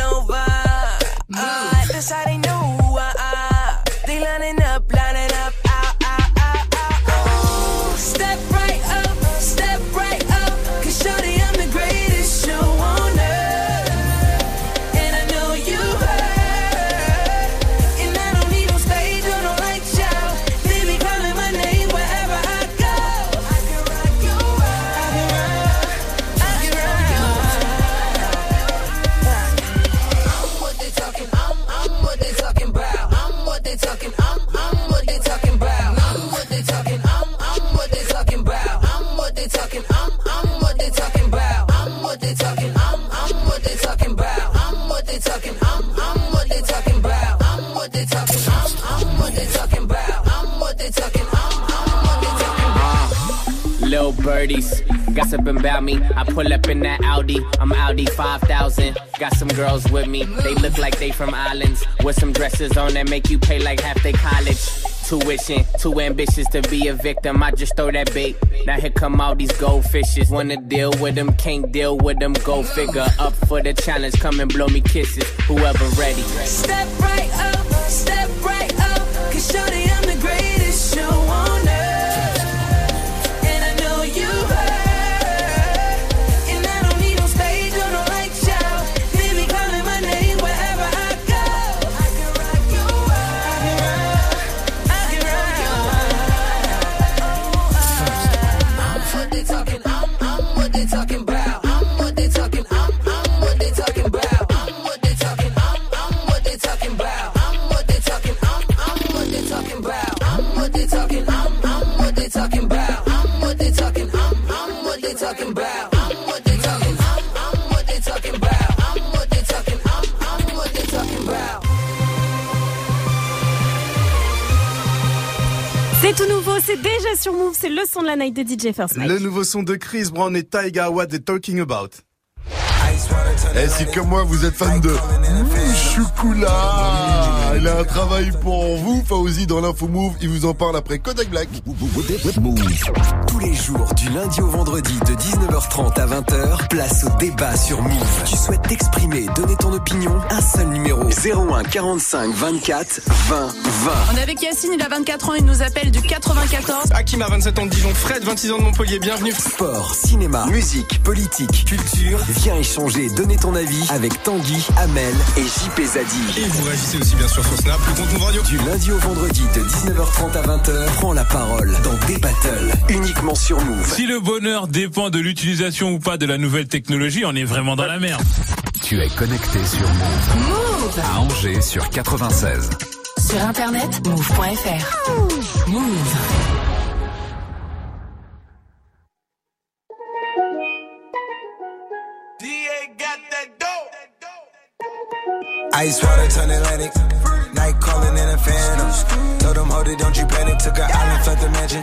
Birdies, gossiping about me. I pull up in that Audi, I'm Audi 5000. Got some girls with me, they look like they from islands. With some dresses on that make you pay like half their college. Tuition, too ambitious to be a victim. I just throw that bait. Now here come all these goldfishes. Wanna deal with them, can't deal with them. Go figure. Up for the challenge, come and blow me kisses. Whoever ready. Step right up, step c'est déjà sur Move, c'est le son de la night de DJ First Mike. Le nouveau son de Chris Brown et Taiga, What They Talking About. Eh, si comme moi vous êtes fan de chocolat, il a un travail pour vous, Fauzi dans l'info Move, il vous en parle après Kodak Black. Tous les jours, du lundi au vendredi, de 19h30 à 20h, place au débat sur Move. Tu souhaites t'exprimer, donner ton opinion? Un seul numéro 01 45 24 20 20. On est avec Yacine, il a 24 ans, il nous appelle du 94. Hakim a 27 ans de Dijon, Fred 26 ans de Montpellier, bienvenue. Sport, cinéma, musique, politique, culture. Viens échanger, donner ton avis avec Tanguy, Amel et JP Zadi. Et vous réagissez aussi bien sûr sur Snap, le compte Move Radio. Du lundi au vendredi de 19h30 à 20h, prends la parole dans des battles uniquement sur Move. Si le bonheur dépend de l'utilisation ou pas de la nouvelle technologie, on est vraiment dans la merde. Tu es connecté sur Move. Move À Angers sur 96. Sur internet, move.fr. Move. Ice water turn Atlantic. Night calling in a phantom. Told them, hold it, don't you panic. Took an island, left the mansion.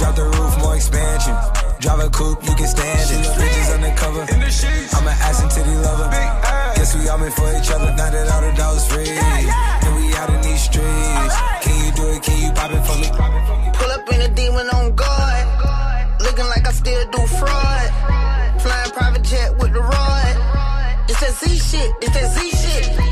Drop the roof, more expansion. Drive a coupe, you can stand it. Bridges undercover. I'm an ass and titty lover. Guess we all meant for each other. Now that all the dogs free. And we out in these streets. Can you do it? Can you pop it for me? Pull up in a demon on guard. Looking like I still do fraud. Flying private jet with the rod. It's that Z shit. It's that Z shit.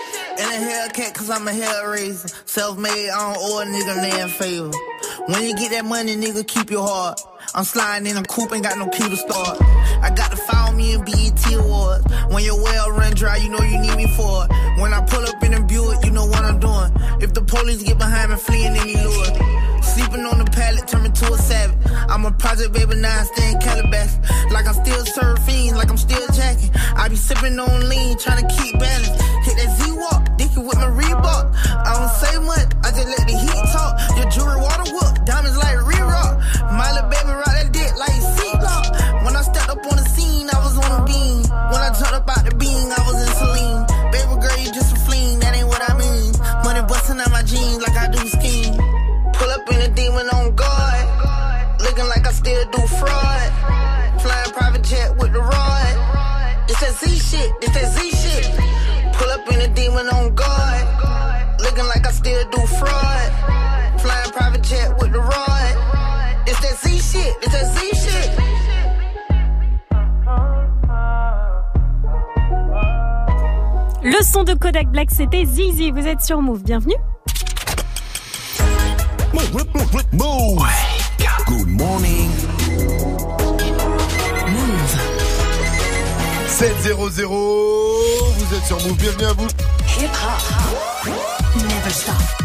In a Hellcat, cause I'm a hellraiser. Self made, I don't owe a nigga name favor. When you get that money, nigga, keep your heart. I'm sliding in a coupe, ain't got no key to start. I got to follow me in BET Awards. When your well run dry, you know you need me for it. When I pull up in a Buick, you know what I'm doing. If the police get behind me, fleeing any lure. Sleeping on the pallet, turn me to a savage. I'm a project baby, now I stay in Calabash. Like I'm still surfing, like I'm still jacking. I be sipping on lean, trying to keep balance. Hit that Z-Walk, dicky with my Reebok. I don't say much, I just let the heat talk. Your jewelry water whoop, diamonds like re-rock. My little baby rock that dick like seatlock. When I stepped up on the scene, I was on a beam. When I jumped up out the beam, I was in saline. Baby girl, you just a fleen, that ain't what I mean. Money busting out my jeans like I do skiing. Pull up in a demon on guard. Looking like I still do fraud. Flying private jet with the rod. It's that Z shit. It's that Z shit. Pull up in a demon on guard. Looking like I still do fraud. Flying private jet with the rod. It's that Z shit. It's that Z shit. Le son de Kodak Black, c'était Zizi. Vous êtes sur Move. Bienvenue. Move. Good morning. 7-0-0, vous êtes sur Move, bienvenue à vous. Hip hop. Never stop.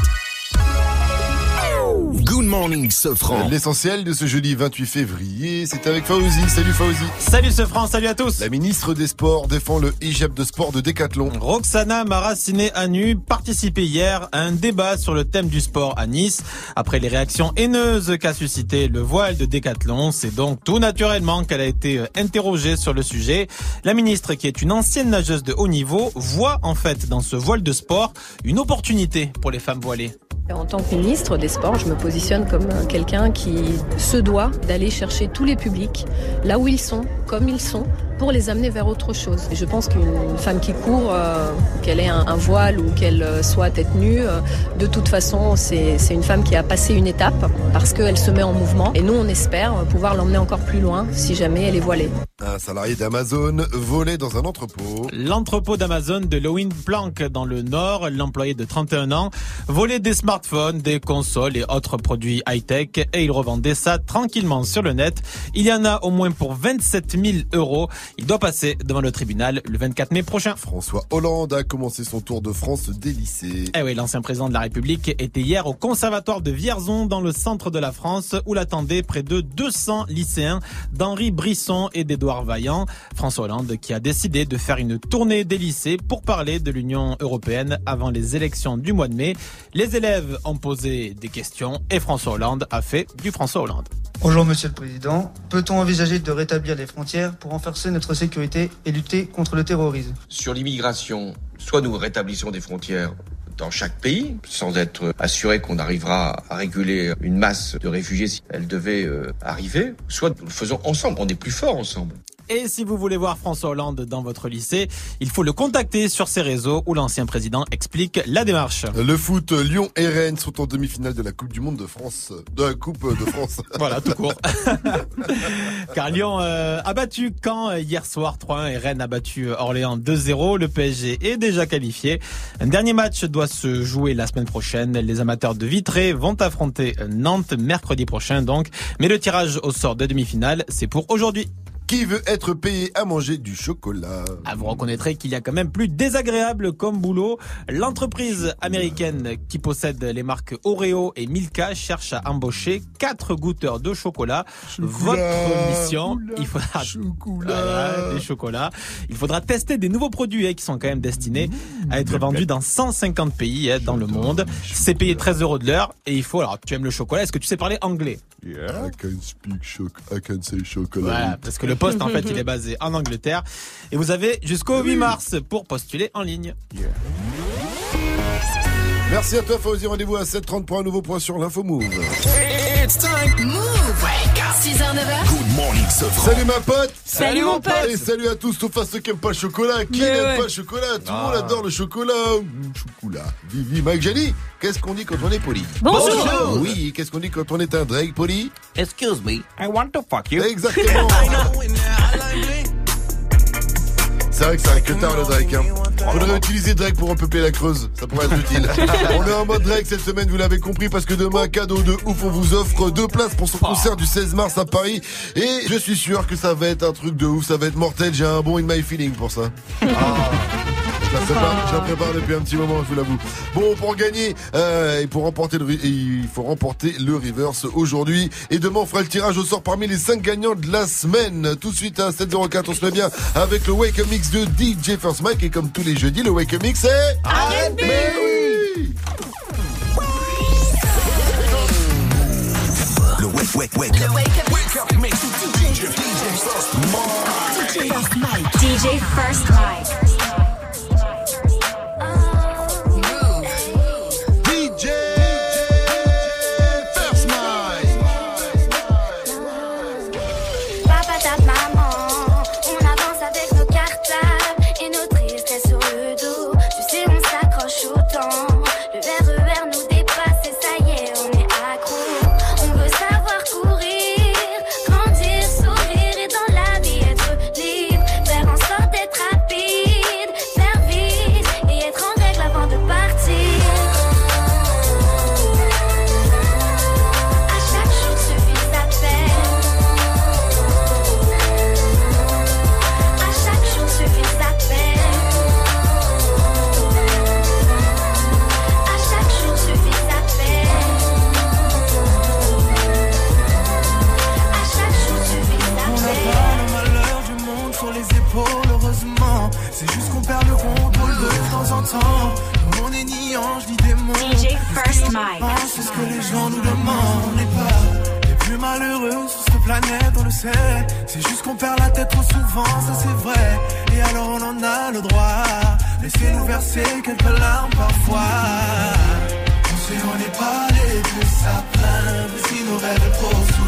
Good morning, Sofran. L'essentiel de ce jeudi 28 février, c'est avec Fauzi. Salut Fauzi. Salut ce France, salut à tous. La ministre des Sports défend le hijab de sport de Décathlon. Roxana Maraciné Anu participé hier à un débat sur le thème du sport à Nice. Après les réactions haineuses qu'a suscité le voile de Décathlon, c'est donc tout naturellement qu'elle a été interrogée sur le sujet. La ministre, qui est une ancienne nageuse de haut niveau, voit en fait dans ce voile de sport une opportunité pour les femmes voilées. En tant que ministre des Sports, je me positionne comme euh, quelqu'un qui se doit d'aller chercher tous les publics là où ils sont, comme ils sont, pour les amener vers autre chose. Et je pense qu'une femme qui court, euh, qu'elle ait un, un voile ou qu'elle euh, soit tête nue, euh, de toute façon, c'est c'est une femme qui a passé une étape parce qu'elle se met en mouvement. Et nous, on espère pouvoir l'emmener encore plus loin si jamais elle est voilée. Un salarié d'Amazon volé dans un entrepôt. L'entrepôt d'Amazon de Lowin Plank dans le Nord, l'employé de 31 ans, volait des smartphones, des consoles et autres produits high-tech et il revendait ça tranquillement sur le net. Il y en a au moins pour 27 000 euros. Il doit passer devant le tribunal le 24 mai prochain. François Hollande a commencé son tour de France des lycées. Eh oui, l'ancien président de la République était hier au conservatoire de Vierzon dans le centre de la France où l'attendaient près de 200 lycéens d'Henri Brisson et d'Edouard Vaillant. François Hollande qui a décidé de faire une tournée des lycées pour parler de l'Union européenne avant les élections du mois de mai. Les élèves ont posé des questions et François Hollande a fait du François Hollande. Bonjour Monsieur le Président. Peut-on envisager de rétablir les frontières pour renforcer notre sécurité et lutter contre le terrorisme? Sur l'immigration, soit nous rétablissons des frontières dans chaque pays, sans être assuré qu'on arrivera à réguler une masse de réfugiés si elle devait euh, arriver, soit nous le faisons ensemble, on est plus forts ensemble. Et si vous voulez voir François Hollande dans votre lycée, il faut le contacter sur ses réseaux où l'ancien président explique la démarche. Le foot, Lyon et Rennes sont en demi-finale de la Coupe du Monde de France. De la Coupe de France. voilà, tout court. Car Lyon euh, a battu Caen hier soir 3-1 et Rennes a battu Orléans 2-0. Le PSG est déjà qualifié. Un dernier match doit se jouer la semaine prochaine. Les amateurs de Vitré vont affronter Nantes mercredi prochain donc. Mais le tirage au sort de demi-finale, c'est pour aujourd'hui. Qui veut être payé à manger du chocolat Ah, vous reconnaîtrez qu'il y a quand même plus désagréable comme boulot. L'entreprise américaine qui possède les marques Oreo et Milka cherche à embaucher quatre goûteurs de chocolat. Votre mission, il faudra Voilà, des chocolats. Il faudra tester des nouveaux produits hein, qui sont quand même destinés à être vendus dans 150 pays hein, dans le monde. C'est payé 13 euros de l'heure et il faut. Alors, tu aimes le chocolat Est-ce que tu sais parler anglais? I can speak I can say chocolat. Voilà, parce que le poste en fait il est basé en Angleterre et vous avez jusqu'au 8 mars pour postuler en ligne. Merci à toi Fauzi, rendez-vous à 7h30 pour un nouveau point sur l'info Move. It's time. Move. 6h, 9h. Good morning, Salut ma pote Salut, mon pote. Et salut à tous, sauf à ceux qui n'aiment pas le chocolat. Qui n'aime ouais. pas le chocolat? Tout le monde Ah. adore le chocolat. Mmh, chocolat. Vivi, Mike Jali, qu'est-ce qu'on dit quand on est poli? Bonjour. Oui, qu'est-ce qu'on dit quand on est un Drake poli? Excuse me, I want to fuck you. Exactement. C'est vrai que ça arrive que tard le Drake. Hein. Faudrait utiliser Drake pour repeupler la Creuse. Ça pourrait être utile. on est en mode Drake cette semaine, vous l'avez compris, parce que demain, cadeau de ouf, on vous offre deux places pour son concert du 16 mars à Paris. Et je suis sûr que ça va être un truc de ouf, ça va être mortel. J'ai un bon in my feeling pour ça. Ah. Je la prépare, je la prépare depuis un petit moment, je vous l'avoue. Bon, pour gagner euh, et pour remporter le, il faut remporter le reverse aujourd'hui. Et demain, on fera le tirage au sort parmi les 5 gagnants de la semaine. Tout de suite à 704, on se met bien avec le Wake Up Mix de DJ First Mike. Et comme tous les jeudis, le Wake Up Mix c'est... R&B. Mais oui Le wake, wake, wake. Le wake up. Wake up mix. DJ, First Mike. DJ First Mike. On le sait. C'est juste qu'on perd la tête trop souvent, ça c'est vrai. Et alors on en a le droit. Laissez-nous verser quelques larmes parfois. On sait on n'est pas les plus à plaindre. Si nos rêves trop souvent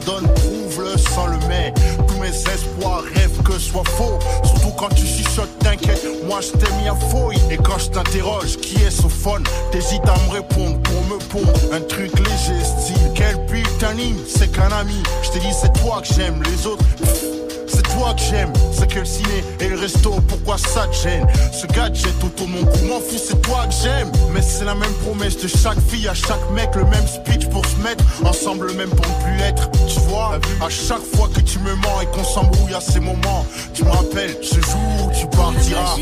donne, prouve-le sans le mais. Tous mes espoirs rêvent que soit faux. Surtout quand tu chuchotes, t'inquiète, moi je t'ai mis à fouille. Et quand je t'interroge, qui est ce phone? T'hésites à me répondre pour me pondre un truc léger, style. Quel putain c'est qu'un ami. Je t'ai dit, c'est toi que j'aime, les autres. C'est toi que j'aime, c'est que le ciné et le resto, pourquoi ça te gêne Ce gadget autour mon cou, m'en fous, c'est toi que j'aime. Mais c'est la même promesse de chaque fille à chaque mec Le même speech pour se mettre ensemble, même pour ne plus être Tu vois, à chaque fois que tu me mens et qu'on s'embrouille à ces moments Tu me rappelles ce jour où tu partiras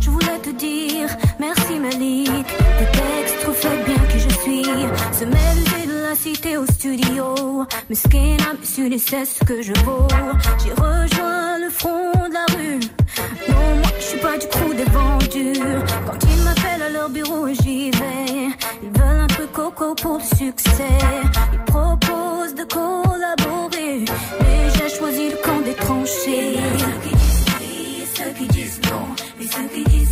Je voulais te dire merci Malik, tes textes reflètent bien qui je suis. Se mêler de la cité au studio, mais ce qui n'a su c'est ce que je vaux. J'ai rejoint le front de la rue. Non, moi je suis pas du crew des vendus. Quand ils m'appellent à leur bureau, j'y vais. Ils veulent un truc coco pour le succès. Ils proposent de collaborer, mais j'ai choisi le camp des tranchées. Non.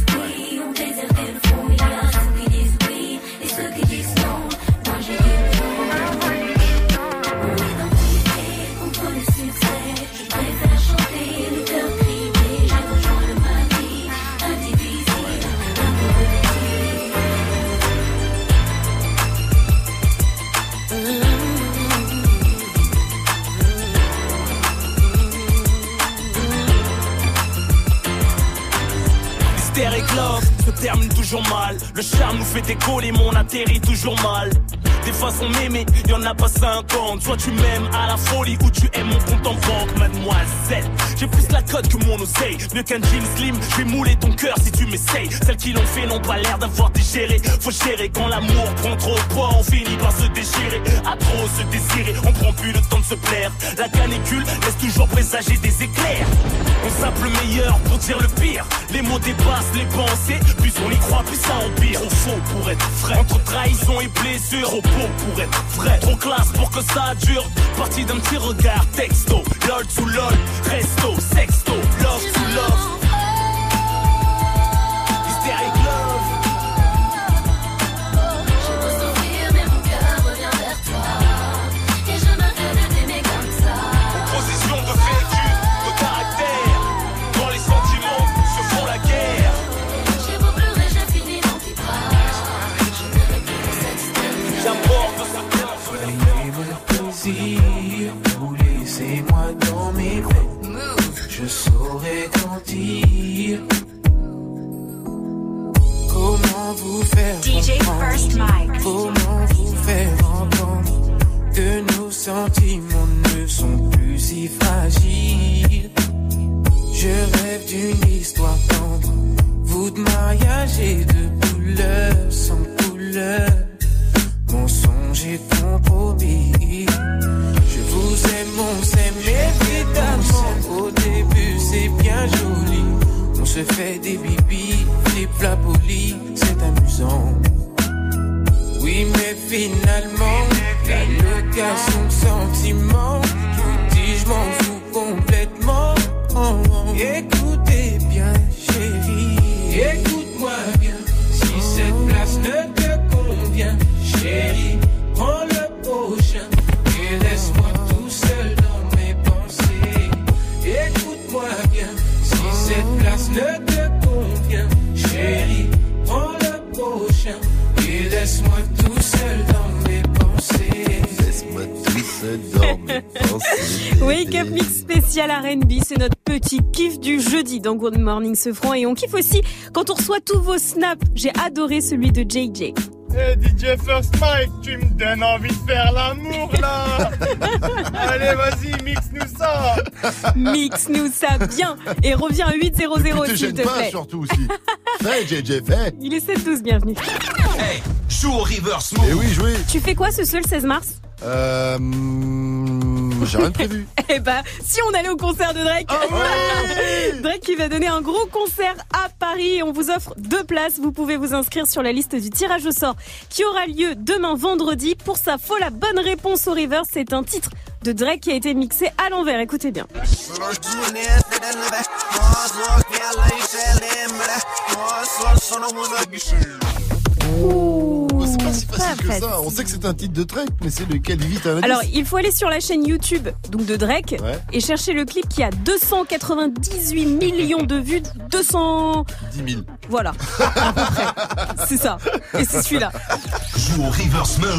Le charme nous fait décoller, mais on atterrit toujours mal. Des façons m'aimer, y'en a pas 50. Soit tu m'aimes à la folie ou tu aimes mon compte en banque, mademoiselle. J'ai plus la cote que mon oseille. Mieux qu'un jean slim, je vais mouler ton cœur si tu m'essayes. Celles qui l'ont fait n'ont pas l'air d'avoir digéré. Faut gérer quand l'amour prend trop de poids, on finit par se déchirer. À trop se désirer, on prend plus le temps de se plaire. La canicule laisse toujours présager des éclairs. On zappe le meilleur pour dire le pire. Les mots dépassent les pensées, plus on y croit, plus ça empire. Trop faux pour être vrai. Entre trahison et blessure, trop pour être vrai. Trop classe pour que ça dure. Parti d'un petit regard, texto. Lol to lol, resto, sexto, love to love. Vous faire DJ? First Mike. Comment vous faire entendre que nos sentiments ne sont plus si fragiles? Je rêve d'une histoire tendre. Vous de mariage et de douleur sans couleur. Mensonge et compromis. Je vous aime, on s'aime évidemment. Au début, c'est bien joli. Se fait des bibis, flip la poli, c'est amusant. Oui, mais finalement, la location de sentiments. Je vous dis, je m'en fous complètement. Écoutez bien, chérie. Ne te convient, chérie, prends le prochain. Et laisse-moi tout seul dans mes pensées. Laisse-moi tout seul dans mes pensées. Wake Up Mix spécial R&B, c'est notre petit kiff du jeudi dans Good Morning Sefran et on kiffe aussi quand on reçoit tous vos snaps. J'ai adoré celui de JJ. Eh DJ First Mike, tu me donnes envie de faire l'amour là Allez vas-y, mixe-nous ça Mix-nous ça bien et reviens à 800 Puis te s'il te pas plaît. surtout aussi. Fais JJ, fais. Il est 7-12, bienvenue. Hey, joue au reverse move. Eh oui, jouez. Tu fais quoi ce seul 16 mars? Euh, j'ai rien prévu. Eh bah, si on allait au concert de Drake. Ah Drake qui va donner un gros concert à Paris et on vous offre deux places. Vous pouvez vous inscrire sur la liste du tirage au sort qui aura lieu demain vendredi. Pour ça, faut la bonne réponse au River. C'est un titre de Drake qui a été mixé à l'envers. Écoutez bien. Pas si facile que ça. On sait que c'est un titre de Drake, mais c'est lequel il vite un. Alors, il faut aller sur la chaîne YouTube donc de Drake Ouais. et chercher le clip qui a 298 millions de vues. 200. 10 000. Voilà. C'est ça. Et c'est celui-là. Joue au reverse mode.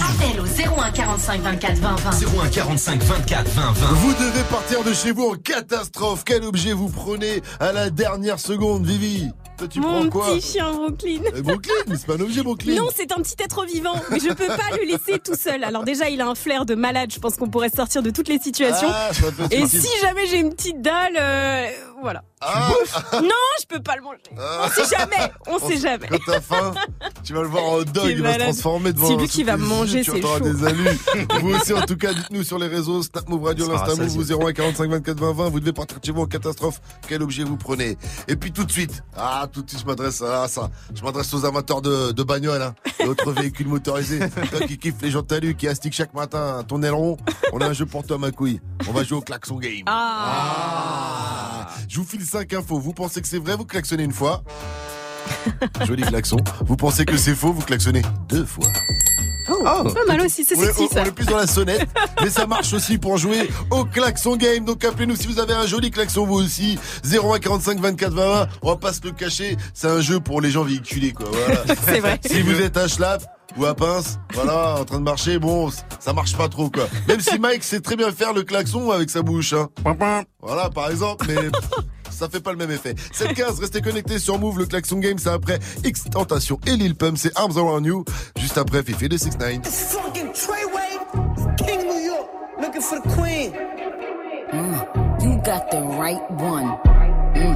Appel au 01 45 24 20 20. 01 45 24 20 20. Vous devez partir de chez vous en catastrophe. Quel objet vous prenez à la dernière seconde, Vivi? Toi, tu Mon prends quoi petit chien Brooklyn. Eh, Brooklyn, mais c'est pas un objet, Brooklyn. Non, c'est un petit être vivant, mais je peux pas le laisser tout seul. Alors déjà, il a un flair de malade. Je pense qu'on pourrait sortir de toutes les situations. Ah, ça peut être Et utile. si jamais j'ai une petite dalle, euh, voilà. Ah. Non, je peux pas le manger. On sait jamais. On sait jamais. Quand t'as faim, tu vas le voir en hot dog, il va se transformer devant C'est lui qui va manger, c'est chaud. des alus. vous aussi, en tout cas, dites-nous sur les réseaux, Snap Move Radio, Ça sera l'Insta Move, rassasié. vous 01 45 24 20 20. Vous devez partir de chez vous en catastrophe. Quel objet vous prenez? Et puis tout de suite, ah, tout de suite, je m'adresse à ça. Je m'adresse aux amateurs de, de bagnoles, hein, d'autres véhicules motorisés. Toi qui kiffes les gens de talus, qui astiquent chaque matin ton aileron, on a un jeu pour toi, ma couille. On va jouer au klaxon game. Ah. Je vous file 5 infos. Vous pensez que c'est vrai, vous klaxonnez une fois. Joli klaxon. Vous pensez que c'est faux, vous klaxonnez deux fois. Oh, pas mal aussi, c'est sexy on, ça. on est plus dans la sonnette, mais ça marche aussi pour jouer au klaxon game. Donc appelez-nous si vous avez un joli klaxon vous aussi. 01 45 24 20 20. On va pas se le cacher, c'est un jeu pour les gens véhiculés quoi. Voilà. C'est vrai. Si vous êtes à Schlapp ou à Pince, voilà, en train de marcher, bon, ça marche pas trop quoi. Même si Mike sait très bien faire le klaxon avec sa bouche, hein. Voilà, par exemple, mais ça fait pas le même effet. 7-15, restez connectés sur Move, le klaxon game, c'est après X Tentation et Lil Pump, c'est Arms Around You. Juste après Fifi de 6 9 Fucking Treyway, King New York, looking for the queen. Mm, you got the right one.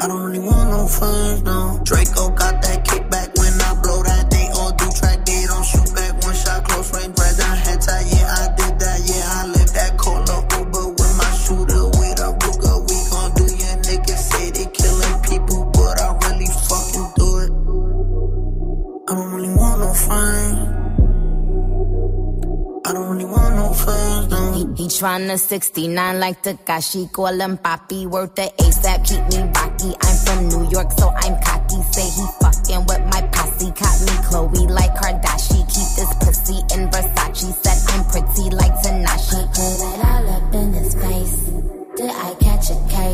I don't really want no friends no. Draco tryna 69 like Takashi, call him Papi, worth the ASAP, keep me rocky. I'm from New York, so I'm cocky. Say he fucking with my posse, caught me Chloe like Kardashian.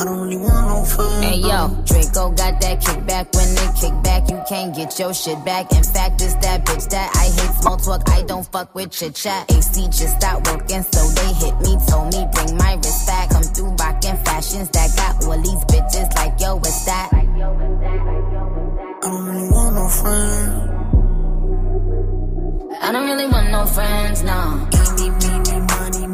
I don't really want no friend. Hey yo, Draco got that kickback. When they kick back, you can't get your shit back. In fact, it's that bitch that I hate small talk. I don't fuck with chit chat. AC just stopped working, so they hit me. Told me bring my wrist back. Come through rockin' fashions that got all these bitches like yo, what's that? I don't really want no friend. I don't really want no friends, no.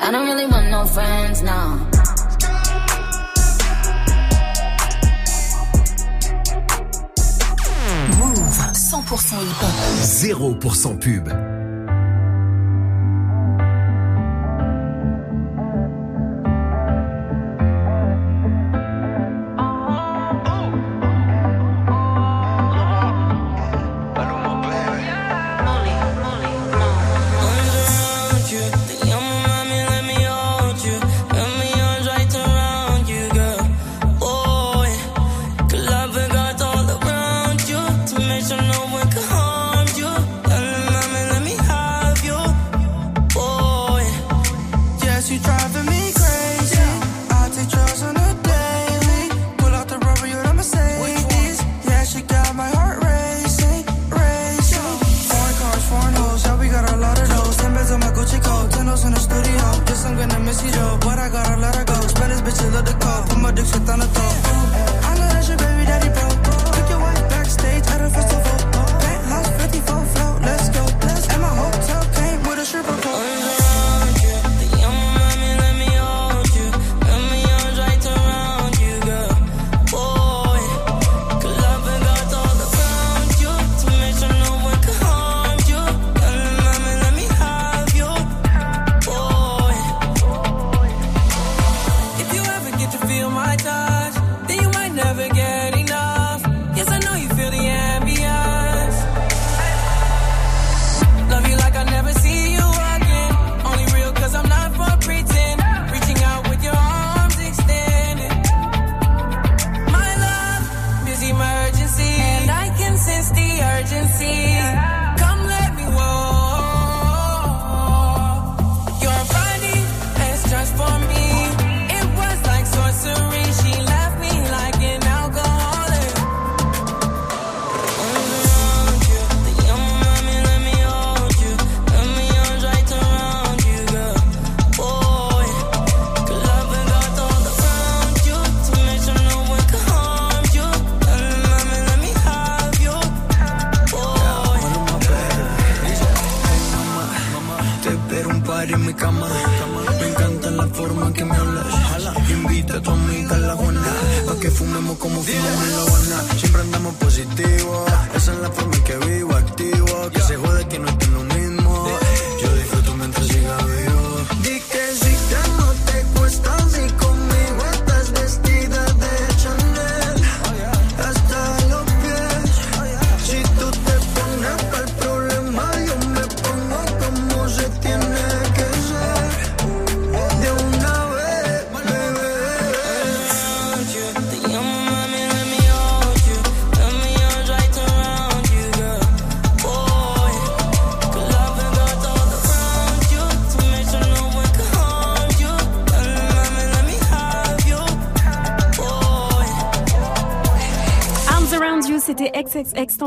I don't really want no friends, no. Move 100% hip-hop. 0% pub. Fumemos como fumamos en la Habana. Siempre andamos positivo. Esa es la forma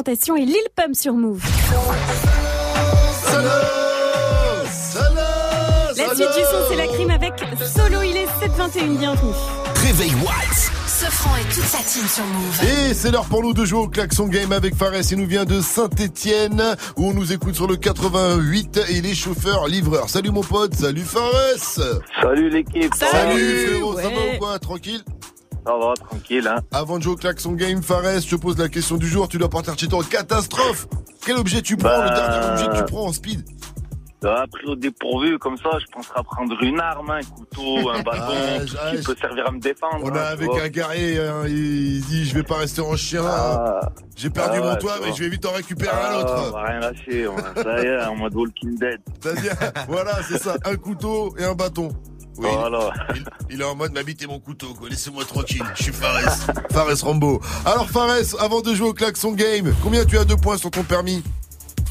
Tentation et Lil Pump sur Move. La suite du son, c'est la crime avec Solo. Il est 721. Bienvenue. Réveil Watts, Sofran et toute sa team sur Move. Et c'est l'heure pour nous de jouer au klaxon game avec Fares. Il nous vient de Saint-Etienne où on nous écoute sur le 88 et les chauffeurs livreurs. Salut mon pote, salut Fares. Salut l'équipe. Salut, frérot, ça va ou quoi? Tranquille? Ça va, tranquille, hein. Avant de jouer au klaxon game, Fares, je te pose la question du jour. Tu dois partir chez toi en catastrophe. Quel objet tu prends Bah, Le dernier objet que tu prends en speed? Euh, Après au dépourvu, comme ça, je penserais à prendre une arme, un couteau, un bâton, Ah, ah, qui peut servir à me défendre. On hein, a avec un guerrier, hein, il dit je vais pas rester en chien. J'ai perdu Ah mon toit, mais je vais vite en récupérer Ah, un autre. On va rien lâcher, on- ça y est, en mode Walking Dead. Voilà, c'est ça, un couteau et un bâton. Oui, Voilà. il, il est en mode m'habitez mon couteau, quoi. Laissez-moi tranquille. Je suis Fares. Fares Rambo. Alors Fares, avant de jouer au klaxon game, combien tu as de points sur ton permis?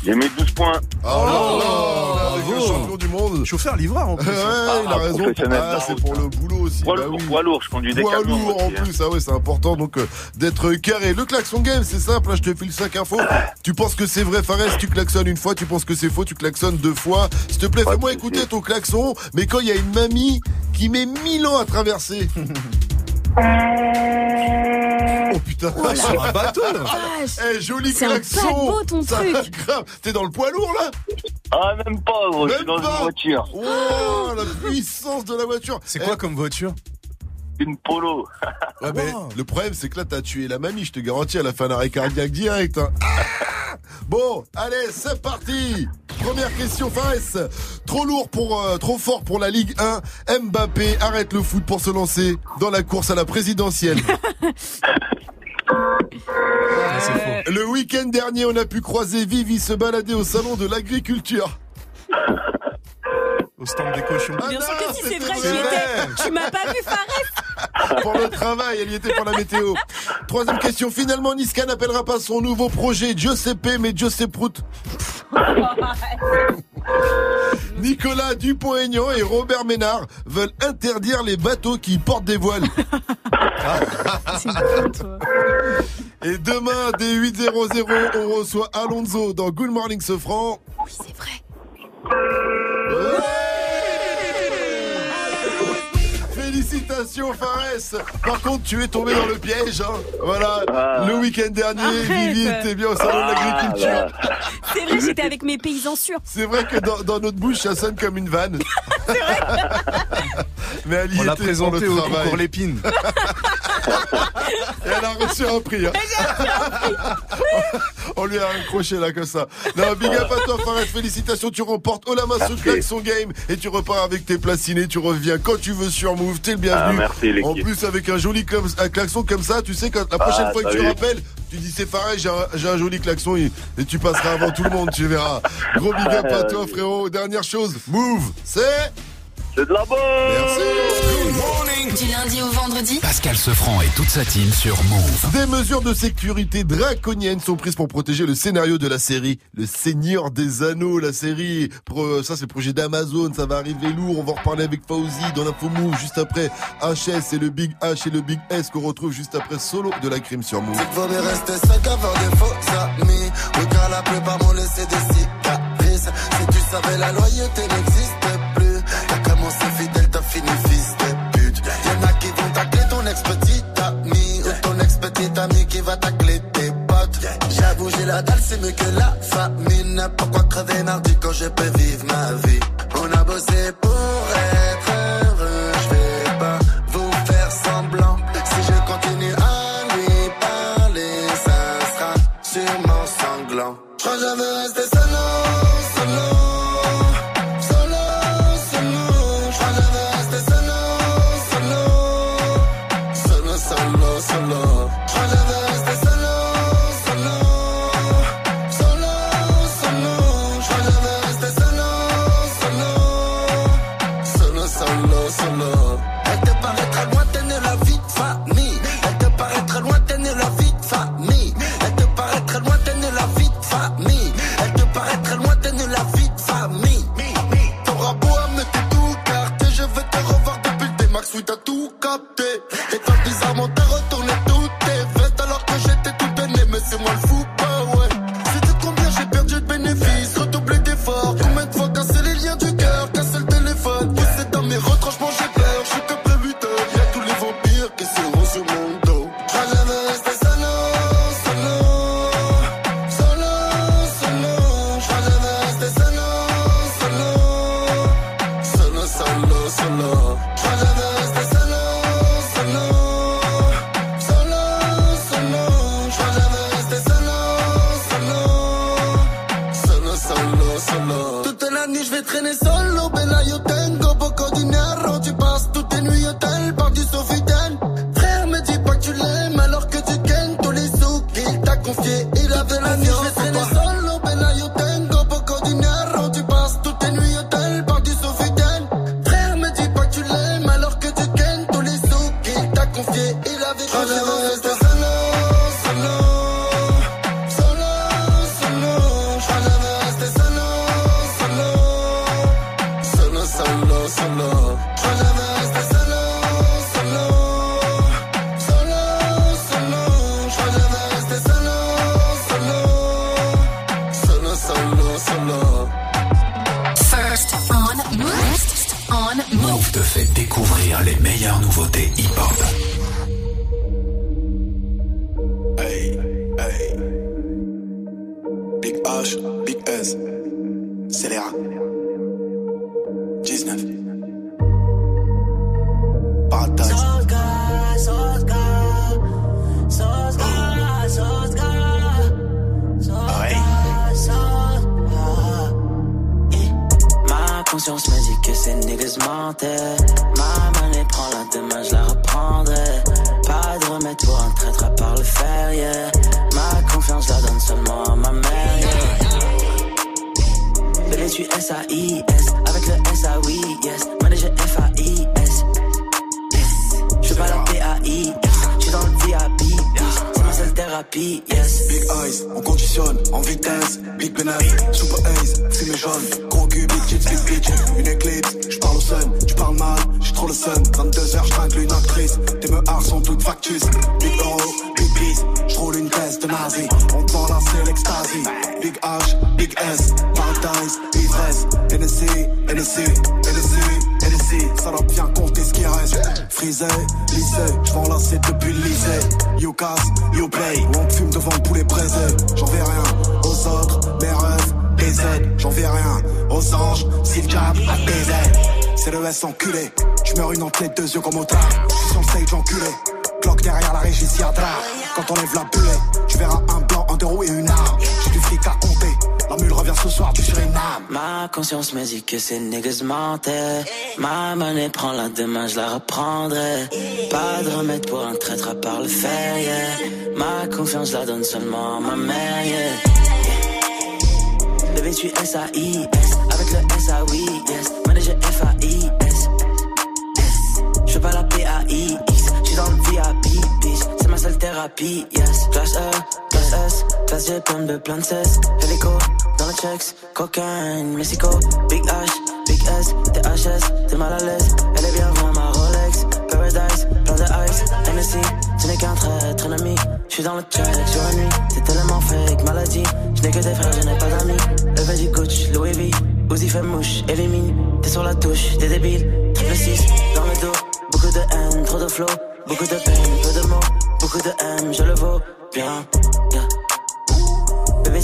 J'ai mis 12 points. Oh là là, avec le champion du monde. Chauffeur livreur en plus. Ouais, il a Ah, raison. professionnel Ah, c'est pour hein. le boulot aussi. Poids bah lourd, oui. poids lourd, je conduis des Poids camions. lourd moi en aussi, hein. plus, ah ouais, c'est important donc euh, d'être carré. Le klaxon game, c'est simple, là, je te file 5 infos. Tu penses que c'est vrai, Fares, tu klaxonnes une fois, tu penses que c'est faux, tu klaxonnes deux fois. S'il te plaît, fais-moi écouter ton klaxon, mais quand il y a une mamie qui met 1000 ans à traverser. Oh putain, Ouais, sur un bateau, là. Eh, joli C'est un klaxon paquebot, ton Ça, truc. T'es dans le poids lourd là Ah, même pas, gros, je suis Même dans pas. une voiture. Oh, la puissance de la voiture C'est quoi comme voiture Une polo. Ouais, mais le problème, c'est que là, t'as tué la mamie, je te garantis, elle a fait un arrêt cardiaque direct. hein. Ah bon, allez, c'est parti Première question, Fares. Trop lourd pour, euh, trop fort pour la Ligue 1. Mbappé arrête le foot pour se lancer dans la course à la présidentielle. Le week-end dernier, on a pu croiser Vivi se balader au salon de l'agriculture. Au stand des cochons. Bien sûr que si c'est vrai, j'y étais. Tu m'as pas vu, Fares pour le travail, elle y était pour la météo. Troisième question, finalement Niska n'appellera pas son nouveau projet Giuseppe mais Giuseppe Prout. Nicolas Dupont-Aignan et Robert Ménard veulent interdire les bateaux qui portent des voiles. Et demain, dès 8.00, on reçoit Alonso dans Good Morning Sofran. Oui, c'est vrai. Félicitations Fares Par contre tu es tombé dans le piège hein. Voilà Ah. Le week-end dernier Arrête. Vivi était bien au salon de Ah, l'agriculture bah. C'est vrai, j'étais avec mes paysans sûrs. C'est vrai que dans, dans notre bouche ça sonne comme une vanne Mais elle y On l'a présenté au concours Lépine. Et elle a reçu un prix hein. On lui a accroché là comme ça. Non big up à toi Fares Félicitations tu remportes Olama Merci. klaxon game. Et tu repars avec tes placinés Tu reviens quand tu veux sur Move. T'es le bienvenu. Ah, merci, l'équipe. En plus avec un joli un klaxon comme ça Tu sais quand la prochaine Ah, fois que tu rappelles Tu dis c'est pareil j'ai un, j'ai un joli klaxon et, et tu passeras avant tout le monde Tu verras. Gros big up à toi frérot. Dernière chose Move C'est C'est de la bonne Merci Du lundi au vendredi Pascal Sefranc et toute sa team sur Move. Des mesures de sécurité draconiennes sont prises pour protéger le scénario de la série Le Seigneur des Anneaux, la série, ça c'est le projet d'Amazon, ça va arriver lourd, on va en reparler avec Fauzi dans l'info move juste après HS et le Big H et le Big S qu'on retrouve juste après Solo de la crime sur Move. Rester des faux amis. La plupart m'ont laissé des cicatrices. Si tu savais, la loyauté n'existe plus. Ex-petit ami qui va tacler tes potes. J'avoue, j'ai la dalle, c'est mieux que la famine. Pourquoi crever mardi quand je peux vivre ma vie? On a bossé pour Des temps bizarres m'ont que ces niggas mentaient. Ma monnaie prend la demain, je la reprendrai. Pas de remède pour un traître à part le fer, yeah. Ma confiance, la donne seulement à ma mère, yeah. Bébé, tu S-A-I-S. Avec le S-A-Oui, yes. Manager F-A-I-S. Je fais pas la P-A-I-X. Je suis dans le VIP, bitch. C'est ma seule thérapie. E, G, plein de plein de cesse. Hélico, dans le checks. Cocaine, Mexico. Big H, Big S. THS, t'es mal à l'aise. Elle est bien vraiment ma Rolex. Paradise, plein de ice. NSC, ce n'est qu'un traître ennemi. Je suis dans le check sur la nuit. C'est tellement fake, maladie. Je n'ai que des frères, je n'ai pas d'amis. Levé du coach, Louis V. Uzi fait mouche, élimine. T'es sur la touche, t'es débile. Triple 6, dans le dos. Beaucoup de haine, trop de flow. Beaucoup de peine, peu de mots. Beaucoup de haine, je le vaux bien.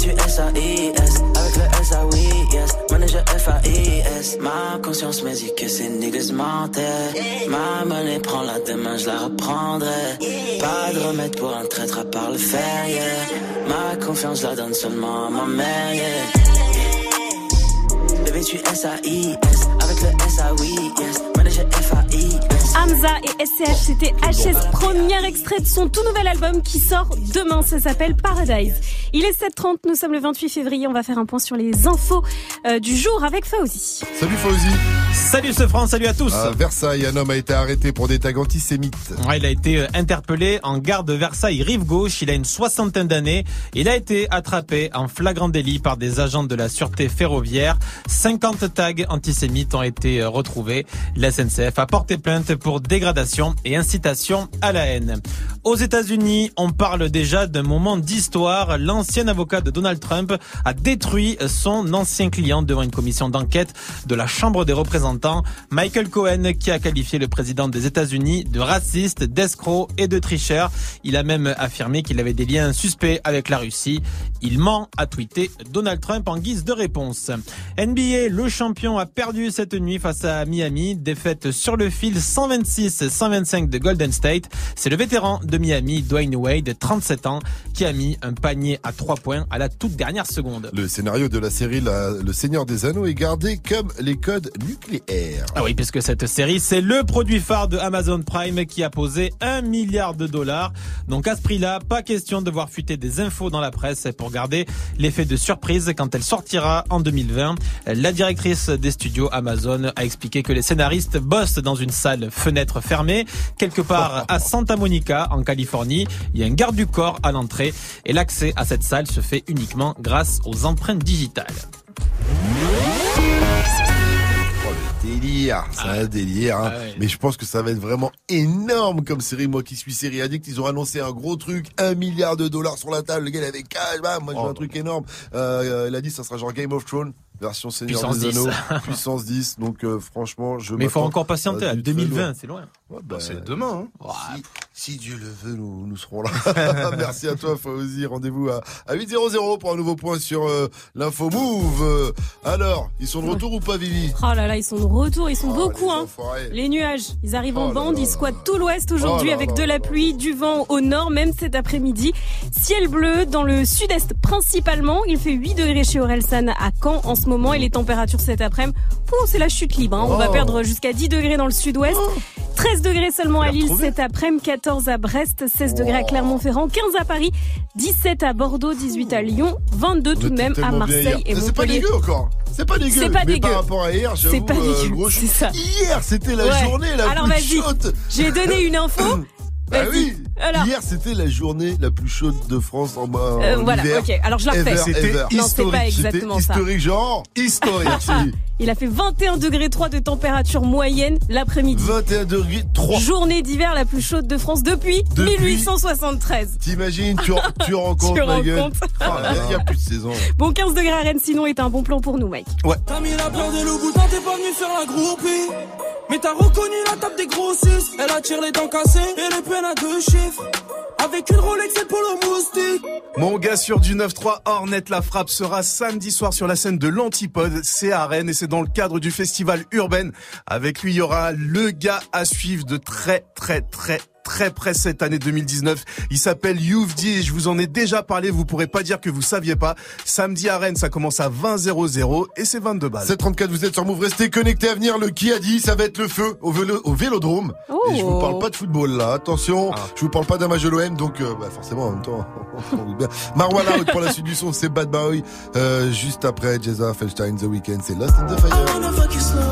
Tu S-A-I-S. Avec le S-A-Oui, yes. Manager F-A-I-S. Ma conscience me dit que ces niggas mentaient. Ma monnaie prend la demain, je la reprendrai. Pas de remède pour un traître à part le fer, yeah. Ma confiance, la donne seulement à ma mère, yeah. Bébé, tu S-A-I-S. Avec le S-A-Oui, yes. Manager F-A-I-S. Hamza et SCH, c'était HS, premier extrait de son tout nouvel album qui sort demain. Ça s'appelle Paradise. Il est 7h30, nous sommes le 28 février. On va faire un point sur les infos euh, du jour avec Fauzi. Salut Fauzi. Salut ce France, salut à tous. À Versailles, un homme a été arrêté pour des tags antisémites. Ouais, il a été euh, interpellé en gare de Versailles, rive gauche. Il a une soixantaine d'années. Il a été attrapé en flagrant délit par des agents de la sûreté ferroviaire. 50 tags antisémites ont été euh, retrouvés. La SNCF a porté plainte pour dégradation et incitation à la haine. Aux États-Unis, on parle déjà d'un moment d'histoire. L'ancien avocat de Donald Trump a détruit son ancien client devant une commission d'enquête de la Chambre des représentants Michael Cohen qui a qualifié le président des États-Unis de raciste, d'escroc et de tricheur. Il a même affirmé qu'il avait des liens suspects avec la Russie. Il ment, a tweeté Donald Trump en guise de réponse. NBA, le champion a perdu cette nuit face à Miami. Défaite sur le fil 126-125 de Golden State. C'est le vétéran de Miami, Dwayne Wade, 37 ans, qui a mis un panier à 3 points à la toute dernière seconde. Le scénario de la série Le Seigneur des Anneaux est gardé comme les codes nucléaires. Ah oui, puisque cette série, c'est le produit phare de Amazon Prime qui a posé un milliard de dollars. Donc à ce prix-là, pas question de voir fuiter des infos dans la presse pour garder l'effet de surprise quand elle sortira en 2020. La directrice des studios Amazon a expliqué que les scénaristes bossent dans une salle fenêtre fermée, quelque part à Santa Monica, en Californie. Il y a un garde du corps à l'entrée et l'accès à cette salle se fait uniquement grâce aux empreintes digitales. Oh, délire, c'est un délire. hein. Ah ouais. Mais je pense que ça va être vraiment énorme comme série. Moi qui suis série addict, ils ont annoncé un gros truc, un milliard de dollars sur la table. Le gars il avait cash, bam, moi je veux un truc énorme. Euh, il a dit ça sera genre Game of Thrones. Version Seigneur Puissance des 10. Anneaux, puissance 10. Donc euh, franchement, je Mais il faut encore patienter à à du très 2020, lourd. c'est loin. Ouais, bah, C'est demain. Hein. si, si Dieu le veut, nous, nous serons là. Merci à toi, Fauzi. Rendez-vous à, à 8.00 pour un nouveau point sur euh, l'info Move. Euh, alors, ils sont de retour ou pas, Vivi? Oh là là, ils sont de retour, ils sont beaucoup. les Hein. Les nuages, ils arrivent en Oh bande, là ils squattent tout l'ouest aujourd'hui Oh avec là de la pluie, du vent au nord, même cet après-midi. Ciel bleu dans le sud-est principalement. Il fait 8 degrés chez Orelsan à Caen en ce moment et les températures cet après-midi, oh, c'est la chute libre. hein. On va Oh. perdre jusqu'à 10 degrés dans le sud-ouest. 13 degrés seulement à Lille cet après-midi, 14 à Brest, 16 degrés à Clermont-Ferrand, 15 à Paris, 17 à Bordeaux, 18 à Lyon, 22 tout de même à Marseille et Mais C'est pas Montpellier. dégueu encore. C'est pas dégueu. C'est pas mais dégueu. par rapport à hier, C'est j'avoue, pas euh, c'est chou- ça. Hier, c'était la Ouais. journée la Alors plus vas-y, chaude. j'ai donné une info. Bah oui. Alors. Hier, c'était la journée la plus chaude de France en, en Euh, voilà, hiver. ok. Alors je la refais. C'était c'est pas exactement C'était ça. historique, genre historique. Il a fait 21 degrés 3 de température moyenne l'après-midi. 21 degrés 3. Journée d'hiver la plus chaude de France depuis, Depuis 1873. T'imagines, tu, compte, Tu ma gueule. compte. Il n'y a, plus de saison. Bon, 15 degrés à Rennes, sinon est un bon plan pour nous, Mike. T'as mis la peur de loup boutin, t'es pas venu faire la groupie. Mais t'as reconnu la table des grossistes. Elle attire les dents cassées et les deux chiffres. Avec une Rolex et polo moustique. Mon gars sur du 9-3, Ornette la frappe sera samedi soir sur la scène de l'Antipode. C'est à Rennes et c'est dans le cadre du festival Urbaine. Avec lui, il y aura le gars à suivre de très, très, très, très près cette année 2019. Il s'appelle Youvdi et je vous en ai déjà parlé. Vous pourrez pas dire que vous saviez pas. Samedi à Rennes, ça commence à 20 00 et c'est 22 balles. 734, vous êtes sur Move, restez connectés à venir. Le qui a dit, ça va être le feu au, vélo, au vélodrome. Et je vous parle pas de football là, attention. Je vous parle pas d'un match de l'OM, donc euh, bah, forcément en même temps. on doute bien. Marwan Out pour la suite du son, c'est Bad Boy. Euh, juste après, Jeza Felstein, The Weeknd, c'est Lost in the Fire.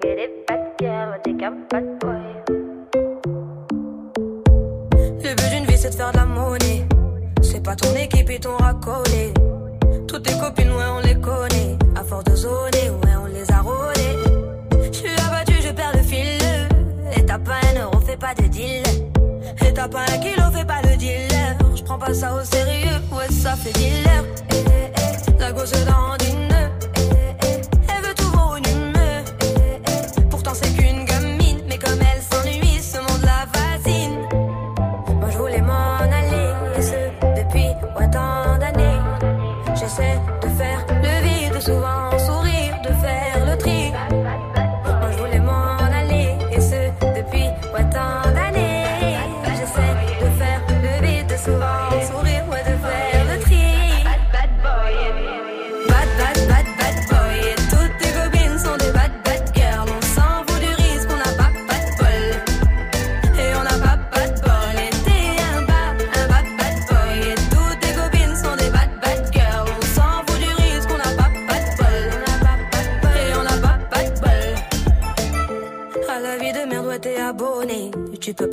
Le but d'une vie, c'est de faire de la monnaie. C'est pas ton équipe et ton racolé. Toutes tes copines, ouais, on les connaît. À force de zoner, ouais, on les a rôlées. Je suis abattu, je perds le fil. Et t'as pas un euro, fais pas de deal. Et t'as pas un kilo, fais pas le dealer. Je prends pas ça au sérieux, ouais, ça fait dealer. Eh, eh, eh. La gauche dans une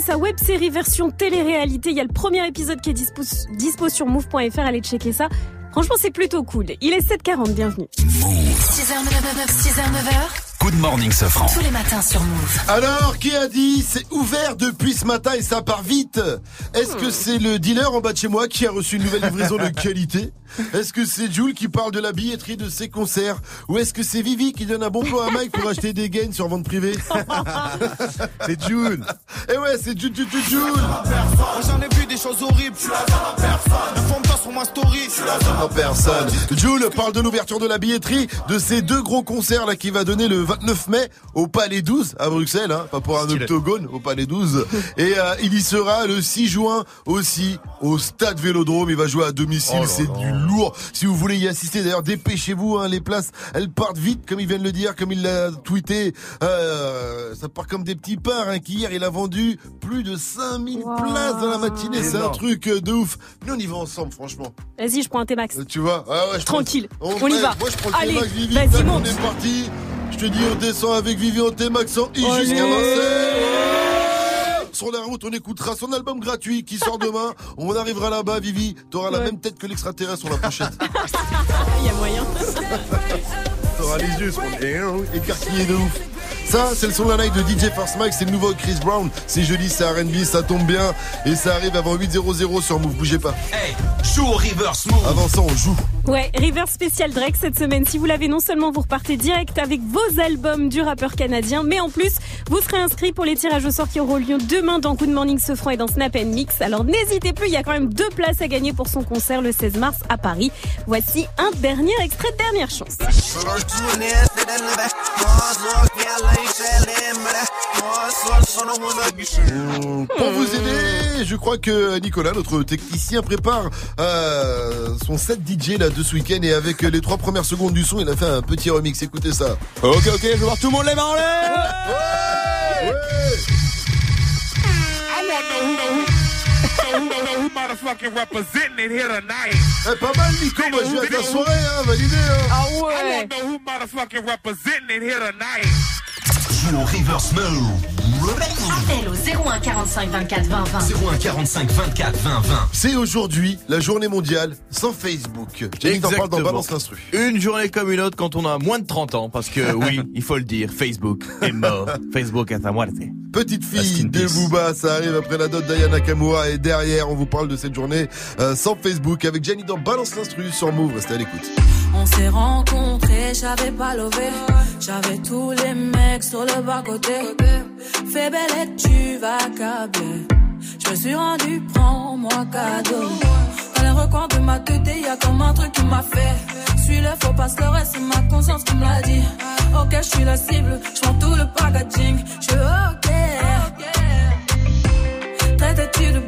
Sa web série version télé-réalité. Il y a le premier épisode qui est dispo, dispo sur move.fr. Allez checker ça. Franchement, c'est plutôt cool. Il est 7h40, bienvenue. 6h, 9h, 6h, 9h. Good morning, Safran. Tous les matins sur Move. Alors, qui a dit c'est ouvert depuis ce matin et ça part vite Est-ce que c'est le dealer en bas de chez moi qui a reçu une nouvelle livraison de qualité? Est-ce que c'est Jules qui parle de la billetterie de ses concerts? Ou est-ce que c'est Vivi qui donne un bon plan à Mike pour acheter des gains sur vente privée? C'est Jules Eh ouais, c'est Jules, Jules, Jules, Jules J'en ai vu des choses horribles. Je suis la personne. Sur ma story. Je suis la personne. Jules parle de l'ouverture de la billetterie de ces deux gros concerts là qui va donner le 29 mai au Palais 12 à Bruxelles, hein, pas pour un octogone, au Palais 12. Et euh, il y sera le 6 juin aussi au Stade Vélodrome. Il va jouer à domicile, Oh c'est du lourd. Si vous voulez y assister, d'ailleurs, dépêchez-vous. Hein, les places, elles partent vite, comme il vient de le dire, comme il l'a tweeté. Euh, ça part comme des petits pains. Hein, qui hier, il a vendu plus de 5000 places dans la matinée. C'est un truc euh, de ouf. Nous, on y va ensemble, franchement. Vas-y, je prends un T-Max. Tu vois? Ah ouais, je Tranquille. prends- On y ouais, va. Moi, je prends le Allez, T-Max Vivi. vas-y. On est parti. Je te dis, on descend avec Vivi en T-Max en I jusqu'à Marseille. Sur la route, on écoutera son album gratuit qui sort demain. On arrivera là-bas, Vivi. T'auras la même tête que l'extraterrestre sur la pochette. Il y a moyen. T'auras les yeux écarquillés de ouf. Ça, c'est le son de la night de DJ First Mike, c'est le nouveau Chris Brown. C'est joli, c'est R&B, ça tombe bien. Et ça arrive avant 8.00 sur Move, bougez pas. Hey, joue au reverse move. Avant ça, on joue. Ouais, River spécial Drake cette semaine. Si vous l'avez, non seulement vous repartez direct avec vos albums du rappeur canadien, mais en plus, vous serez inscrit pour les tirages au sort qui auront lieu demain dans Good Morning Sofran et dans Snap Mix. Alors n'hésitez plus, il y a quand même deux places à gagner pour son concert le 16 mars à Paris. Voici un dernier extrait de dernière chance. Pour vous aider, je crois que Nicolas, notre technicien, prépare euh, son set DJ là de ce week-end et avec les trois premières secondes du son, il a fait un petit remix. Écoutez ça. Ok, ok, je vais voir tout le monde les mains en l'air. Who motherfucking representing it here tonight? Eh, pas mal, Nico, moi je viens de la soirée, hein, validé. Hein. Ah I ouais. wanna know who motherfucking representing it here tonight. Joue au reverse mode. Appel au 01 45 24 20 20. 01 45 24 20 20. C'est aujourd'hui la journée mondiale sans Facebook. Jenny t'en parle dans. Balance l'instru. Une journée comme une autre quand on a moins de 30 ans, parce que oui, il faut le dire, Facebook est mort. Facebook est à muerte. Petite fille de. Booba, ça arrive après la dot d'Ayana Kamura et derrière on vous parle de cette journée euh, sans Facebook avec Jenny dans Balance l'instru sur Move, restez à l'écoute. On s'est rencontrés, j'avais pas levé. J'avais tous les mecs sur le bas-côté. Fais belle et tu vas câbler. Je me suis rendu, prends-moi cadeau. Dans les recoins de ma tête, y a comme un truc qui m'a fait. Suis le faux pas se le reste, c'est ma conscience qui me l'a dit. Ok, je suis la cible, je tout le packaging. Je ok. Traite-tu de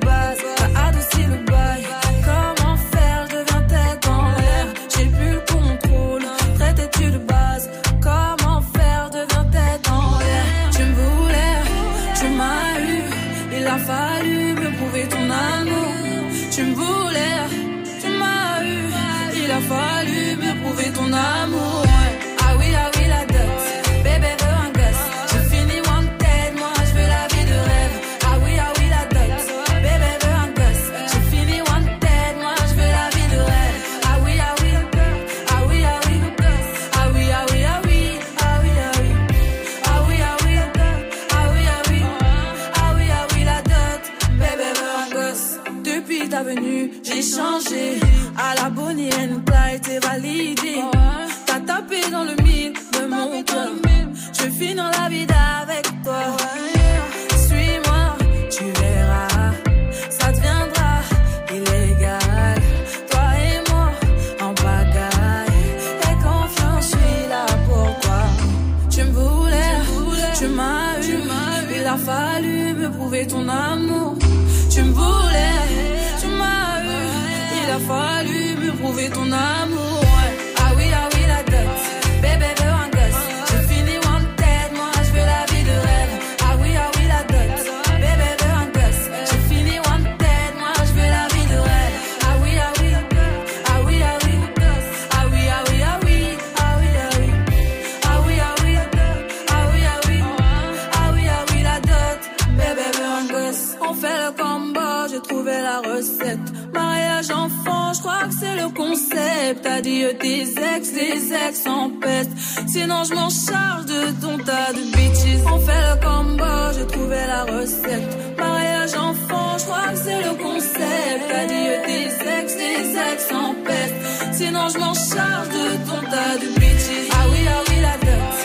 Adieu tes ex, tes ex en peste. Sinon, je m'en charge de ton tas de bitches. On fait le combo, j'ai trouvé la recette. Mariage enfant, je crois que c'est le concept. Adieu tes ex, tes ex en peste. Sinon, je m'en charge de ton tas de bitches. Ah oui, ah oui, la dot.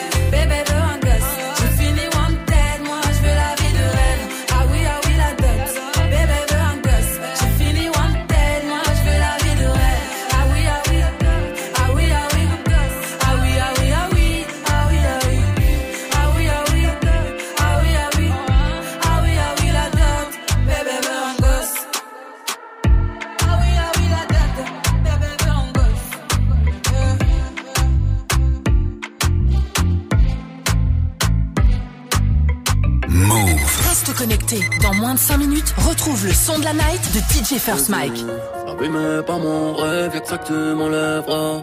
Retrouve le son de la night de DJ First Mike. Abîmé par mon rêve, y'a que ça que tu m'enlèveras.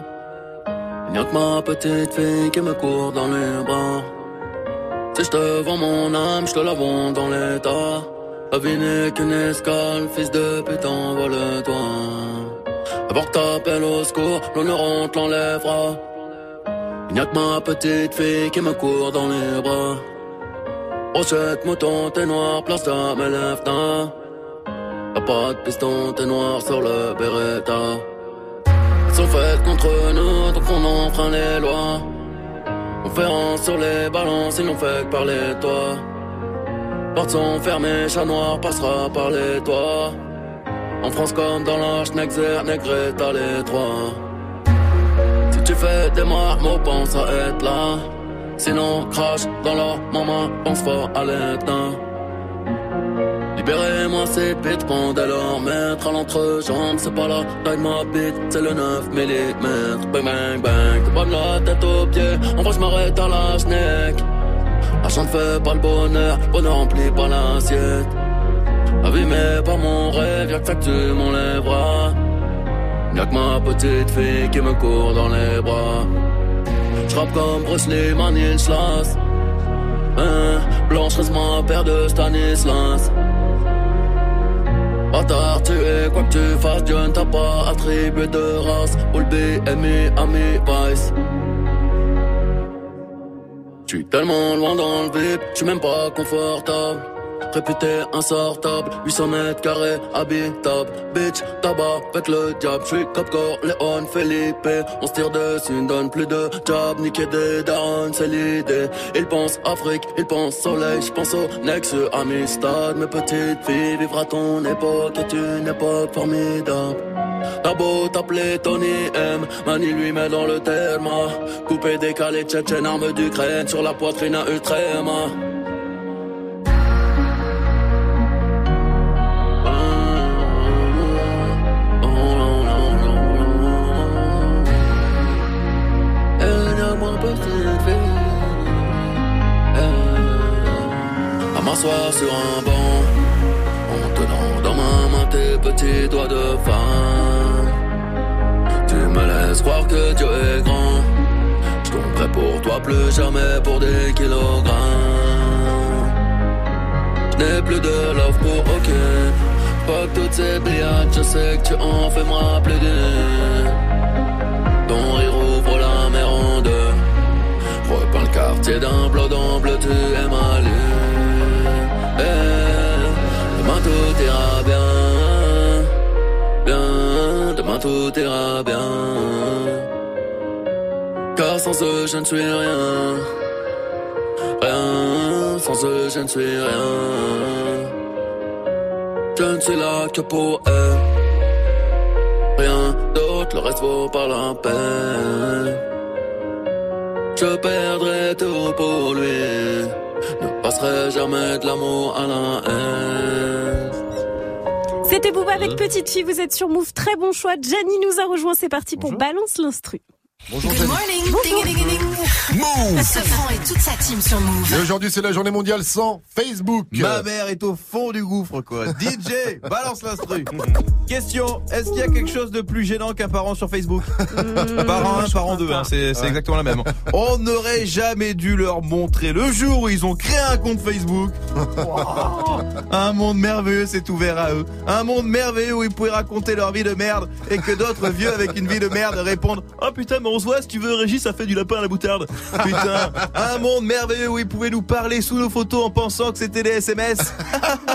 Que ma petite fille qui me court dans les bras. Si je te vends mon âme, je te la vends dans l'état. La vie n'est qu'une escale, fils de pute, envole-toi. Avant que t'appelles au secours, l'honneur on te l'enlèvera. Y'a que ma petite fille qui me court dans les bras. Brochette, mouton, t'es noir, place ta mes lèvres, Y'a pas de piston, t'es noir sur le Beretta. Ils sont faites contre nous, donc on enfreint les lois. Conférence sur les balances, ils n'ont fait que parler toi. Portes sont fermées, chat noir passera par les toits. En France comme dans l'Arche, Nexer, Negreta, les trois. Si tu fais des marmots, pense à être là. Sinon, crache dans leur maman, pense fort à l'éteint. Libérez-moi ces bêtes, pendant leur maître à l'entrejambe, c'est pas la taille de ma bite, c'est le 9 mm. Bang bang bang, de la tête aux pieds, en vrai je m'arrête à la schneck. L'argent ne fait pas le bonheur, bonheur remplit pas l'assiette. Mais pas mon rêve, y'a que ça que tu m'enlèveras. Y'a que ma petite fille qui me court dans les bras. J'rappe comme Bruce Lee, Stanislas. Hein, Blanche ma paire de Stanislas. Bâtard, tu es quoi que tu fasses, Dieu ne t'a pas attribué de race. All B, Ami, Ami, Vice. J'suis tellement loin dans le vip, j'suis même pas confortable. Réputé insortable, 800 mètres carrés, habitable. Bitch, tabac, avec le diable. J'suis Capcor, Léon, Felipe. On se tire dessus, ne donne plus de job. Niquer des darons, c'est l'idée. Ils pensent Afrique, ils pensent soleil. J'pense au Nex, Amistad. Mes petites filles, vivre ton époque est une époque formidable. T'as beau t'appeler Tony M, Mani lui met dans le terme. Coupé, décalé, tchétchène, arme d'Ukraine sur la poitrine à Ultrema. M'asseoir sur un banc En tenant dans ma main tes petits doigts de femme. Tu me laisses croire que Dieu est grand. Je tomberai pour toi plus jamais pour des kilogrammes. Je n'ai plus de love pour aucun. Fuck toutes ces brillades, je sais que tu en fais rappeler d'une. Ton rire ouvre la mer en deux. Repeins le quartier d'un bleu tu es ma tout ira bien, bien, demain tout ira bien. Car sans eux je ne suis rien, rien, sans eux je ne suis rien. Je ne suis là que pour eux, rien d'autre, le reste vaut pas la peine. Je perdrai tout pour lui. Passerai jamais de l'amour à la haine. C'était Booba avec Petite Fille, vous êtes sur Move, très bon choix. Gianni nous a rejoint, c'est parti pour Balance l'instru. Bonjour Good morning, ding ding ding ding. Move. Ce franc et toute sa team sur Move. Et aujourd'hui, c'est la journée mondiale sans Facebook. Ma mère est au fond du gouffre, quoi. DJ, balance l'instru. Question, est-ce qu'il y a quelque chose de plus gênant qu'un parent sur Facebook Parent 1, parent 2, hein, c'est c'est exactement la même. On n'aurait jamais dû leur montrer le jour où ils ont créé un compte Facebook. Un monde merveilleux s'est ouvert à eux. Un monde merveilleux où ils pouvaient raconter leur vie de merde et que d'autres vieux avec une vie de merde répondent Oh putain, mais on se voit, si tu veux, Régis, ça fait du lapin à la moutarde. Putain, un monde merveilleux où ils pouvaient nous parler sous nos photos en pensant que c'était des SMS.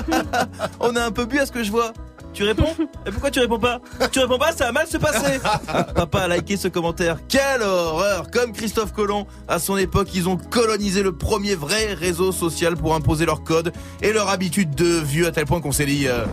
on a un peu bu à ce que je vois. Tu réponds? Et pourquoi tu réponds pas? Tu réponds pas, ça va mal se passer. Ah, papa a liké ce commentaire. Quelle horreur Comme Christophe Colomb, à son époque, ils ont colonisé le premier vrai réseau social pour imposer leur code et leur habitude de vieux à tel point qu'on s'est dit... Euh...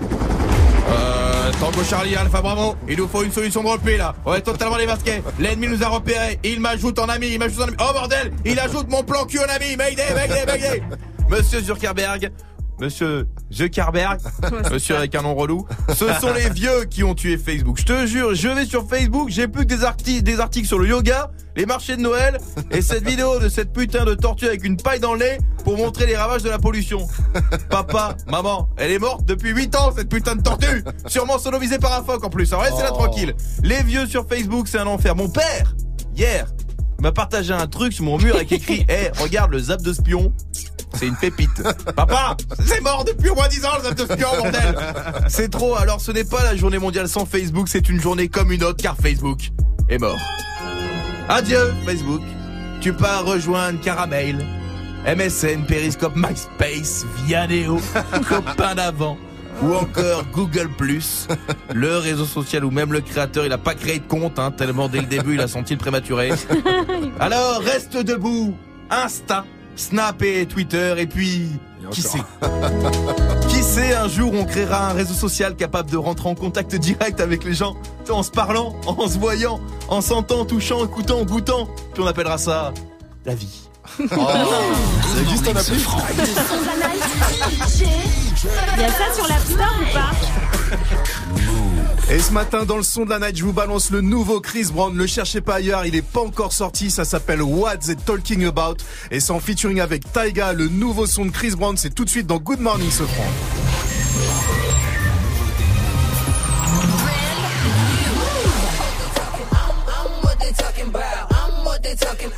Euh, Tango Charlie Alpha Bravo, il nous faut une solution de repli là. On est totalement démasqué. L'ennemi nous a repérés. Il m'ajoute en ami, il m'ajoute en ami. Oh bordel, il ajoute mon plan cul en ami. Mayday, mayday, mayday. Monsieur Zuckerberg, Monsieur Zuckerberg, monsieur avec un nom relou, ce sont les vieux qui ont tué Facebook. Je te jure, je vais sur Facebook, j'ai plus que des, arti- des articles sur le yoga, les marchés de Noël et cette vidéo de cette putain de tortue avec une paille dans le nez pour montrer les ravages de la pollution. Papa, maman, elle est morte depuis 8 ans cette putain de tortue Sûrement sonomisée par un phoque en plus, alors laissez-la Oh. tranquille. Les vieux sur Facebook, c'est un enfer. Mon père, hier, m'a partagé un truc sur mon mur avec écrit Eh, regarde le zap de spion. C'est une pépite. Papa, c'est mort depuis au moins 10 ans le zap de spion, bordel. C'est trop, alors ce n'est pas la journée mondiale sans Facebook, c'est une journée comme une autre car Facebook est mort. Adieu Facebook. Tu pars rejoindre Caramel, MSN, Periscope, MySpace, Viadeo, Copain d'avant ou encore Google+, le réseau social où même le créateur il a pas créé de compte, hein, tellement dès le début il a senti le prématuré. Alors reste debout, Insta, Snap et Twitter et puis qui sait Qui sait un jour on créera un réseau social capable de rentrer en contact direct avec les gens, en se parlant, en se voyant, en sentant, touchant, écoutant, goûtant, puis on appellera ça la vie. Ça existe en appli Il y a ça sur l'App Store ou pas? Et ce matin, dans le son de la night, je vous balance le nouveau Chris Brown. Le cherchez pas ailleurs, il est pas encore sorti. Ça s'appelle What They Talking About? Et c'est en featuring avec Taiga. Le nouveau son de Chris Brown, c'est tout de suite dans Good Morning Sofran. talking,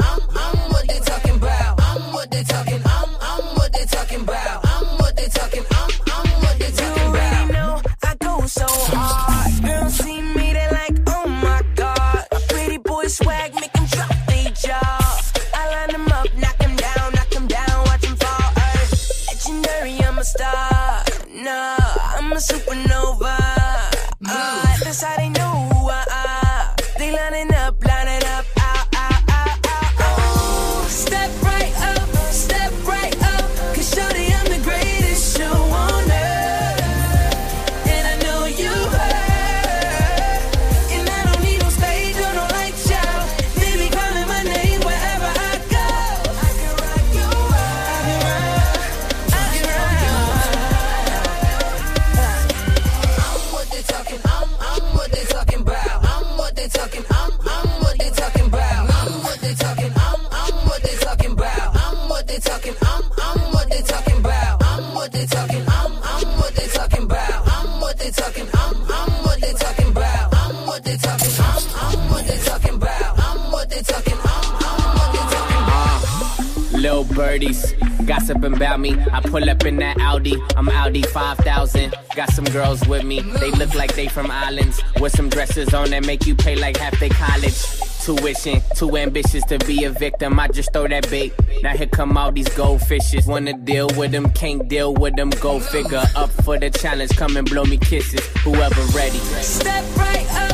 birdies gossiping about me. I pull up in that Audi. I'm Audi 5000. Got some girls with me. They look like they from islands. With some dresses on that make you pay like half their college. Tuition, too ambitious to be a victim. I just throw that bait. Now here come all these goldfishes. Wanna deal with them, can't deal with them. Go figure. Up for the challenge, come and blow me kisses. Whoever ready. Step right up,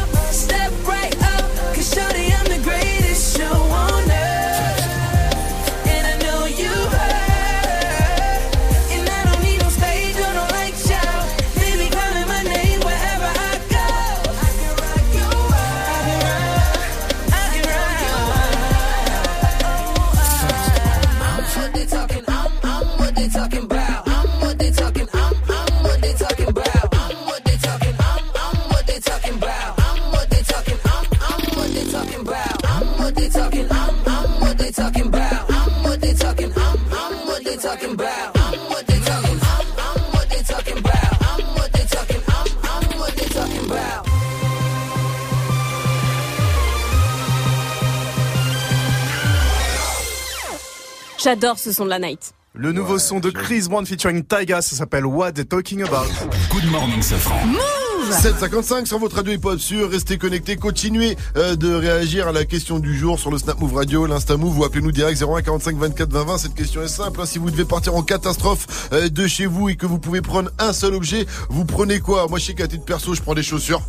J'adore ce son de la night. Le nouveau son de Chris Brown featuring Tyga, ça s'appelle What They Talking About. Good morning, Safran. Move 755 sur votre radio hip-hop sûr, restez connectés, continuez euh, de réagir à la question du jour sur le Snap Move Radio, l'Insta Move ou appelez-nous direct 01 45 24 20 20. Cette question est simple, hein. si vous devez partir en catastrophe euh, de chez vous et que vous pouvez prendre un seul objet, vous prenez quoi? Moi je sais qu'à titre perso, je prends des chaussures.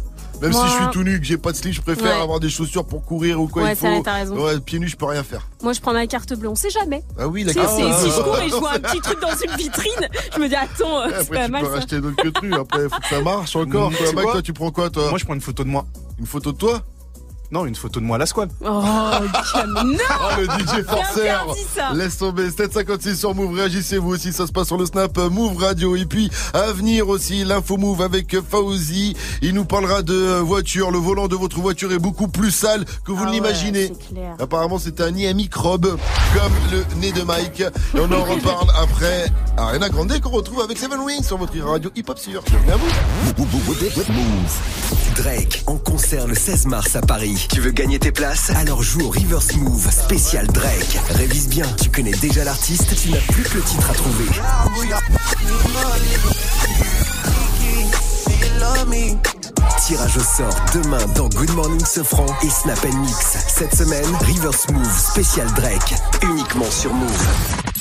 Même Moi- si je suis tout nu, que j'ai pas de slip, je préfère Ouais. avoir des chaussures pour courir ou quoi Ouais, il c'est faut. vrai, t'as raison. Ouais, pieds nus, je peux rien faire. Moi, je prends ma carte bleue. On sait jamais. Ah oui, la Tu carte bleue. Si je cours et je vois un petit truc dans une vitrine, je me dis attends, euh, c'est Après, pas tu mal peux ça. racheter d'autres que trucs. Après, faut que ça marche encore. Mmh, Toi, tu Mac, vois toi, tu prends quoi, toi? Moi, je prends une photo de moi. Une photo de toi? Non, une photo de moi à la squale. Oh, non Oh, le DJ forceur. Laisse tomber 756 sur Move Réagissez vous aussi Ça se passe sur le Snap euh, Move Radio Et puis à venir aussi l'info Move avec Fauzi Il nous parlera de euh, voiture Le volant de votre voiture est beaucoup plus sale que vous Ah ne ouais, l'imaginez. Apparemment c'est un nid à microbes Comme le nez de Mike Et on en reparle après Arena Grande qu'on retrouve avec Seven Wings Sur votre radio Hip Hop sûr Bienvenue à vous Move. Drake en concert le 16 mars à Paris. Tu veux gagner tes places? Alors joue au Reverse Move spécial Drake. Révise bien, tu connais déjà l'artiste, tu n'as plus que le titre à trouver. Tirage au sort demain dans Good Morning Sofran et Snap Mix. Cette semaine, Reverse Move spécial Drake, uniquement sur Move.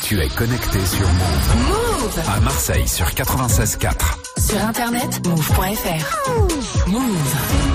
Tu es connecté sur Move. Move À Marseille sur 96.4. Sur internet, move.fr. Move.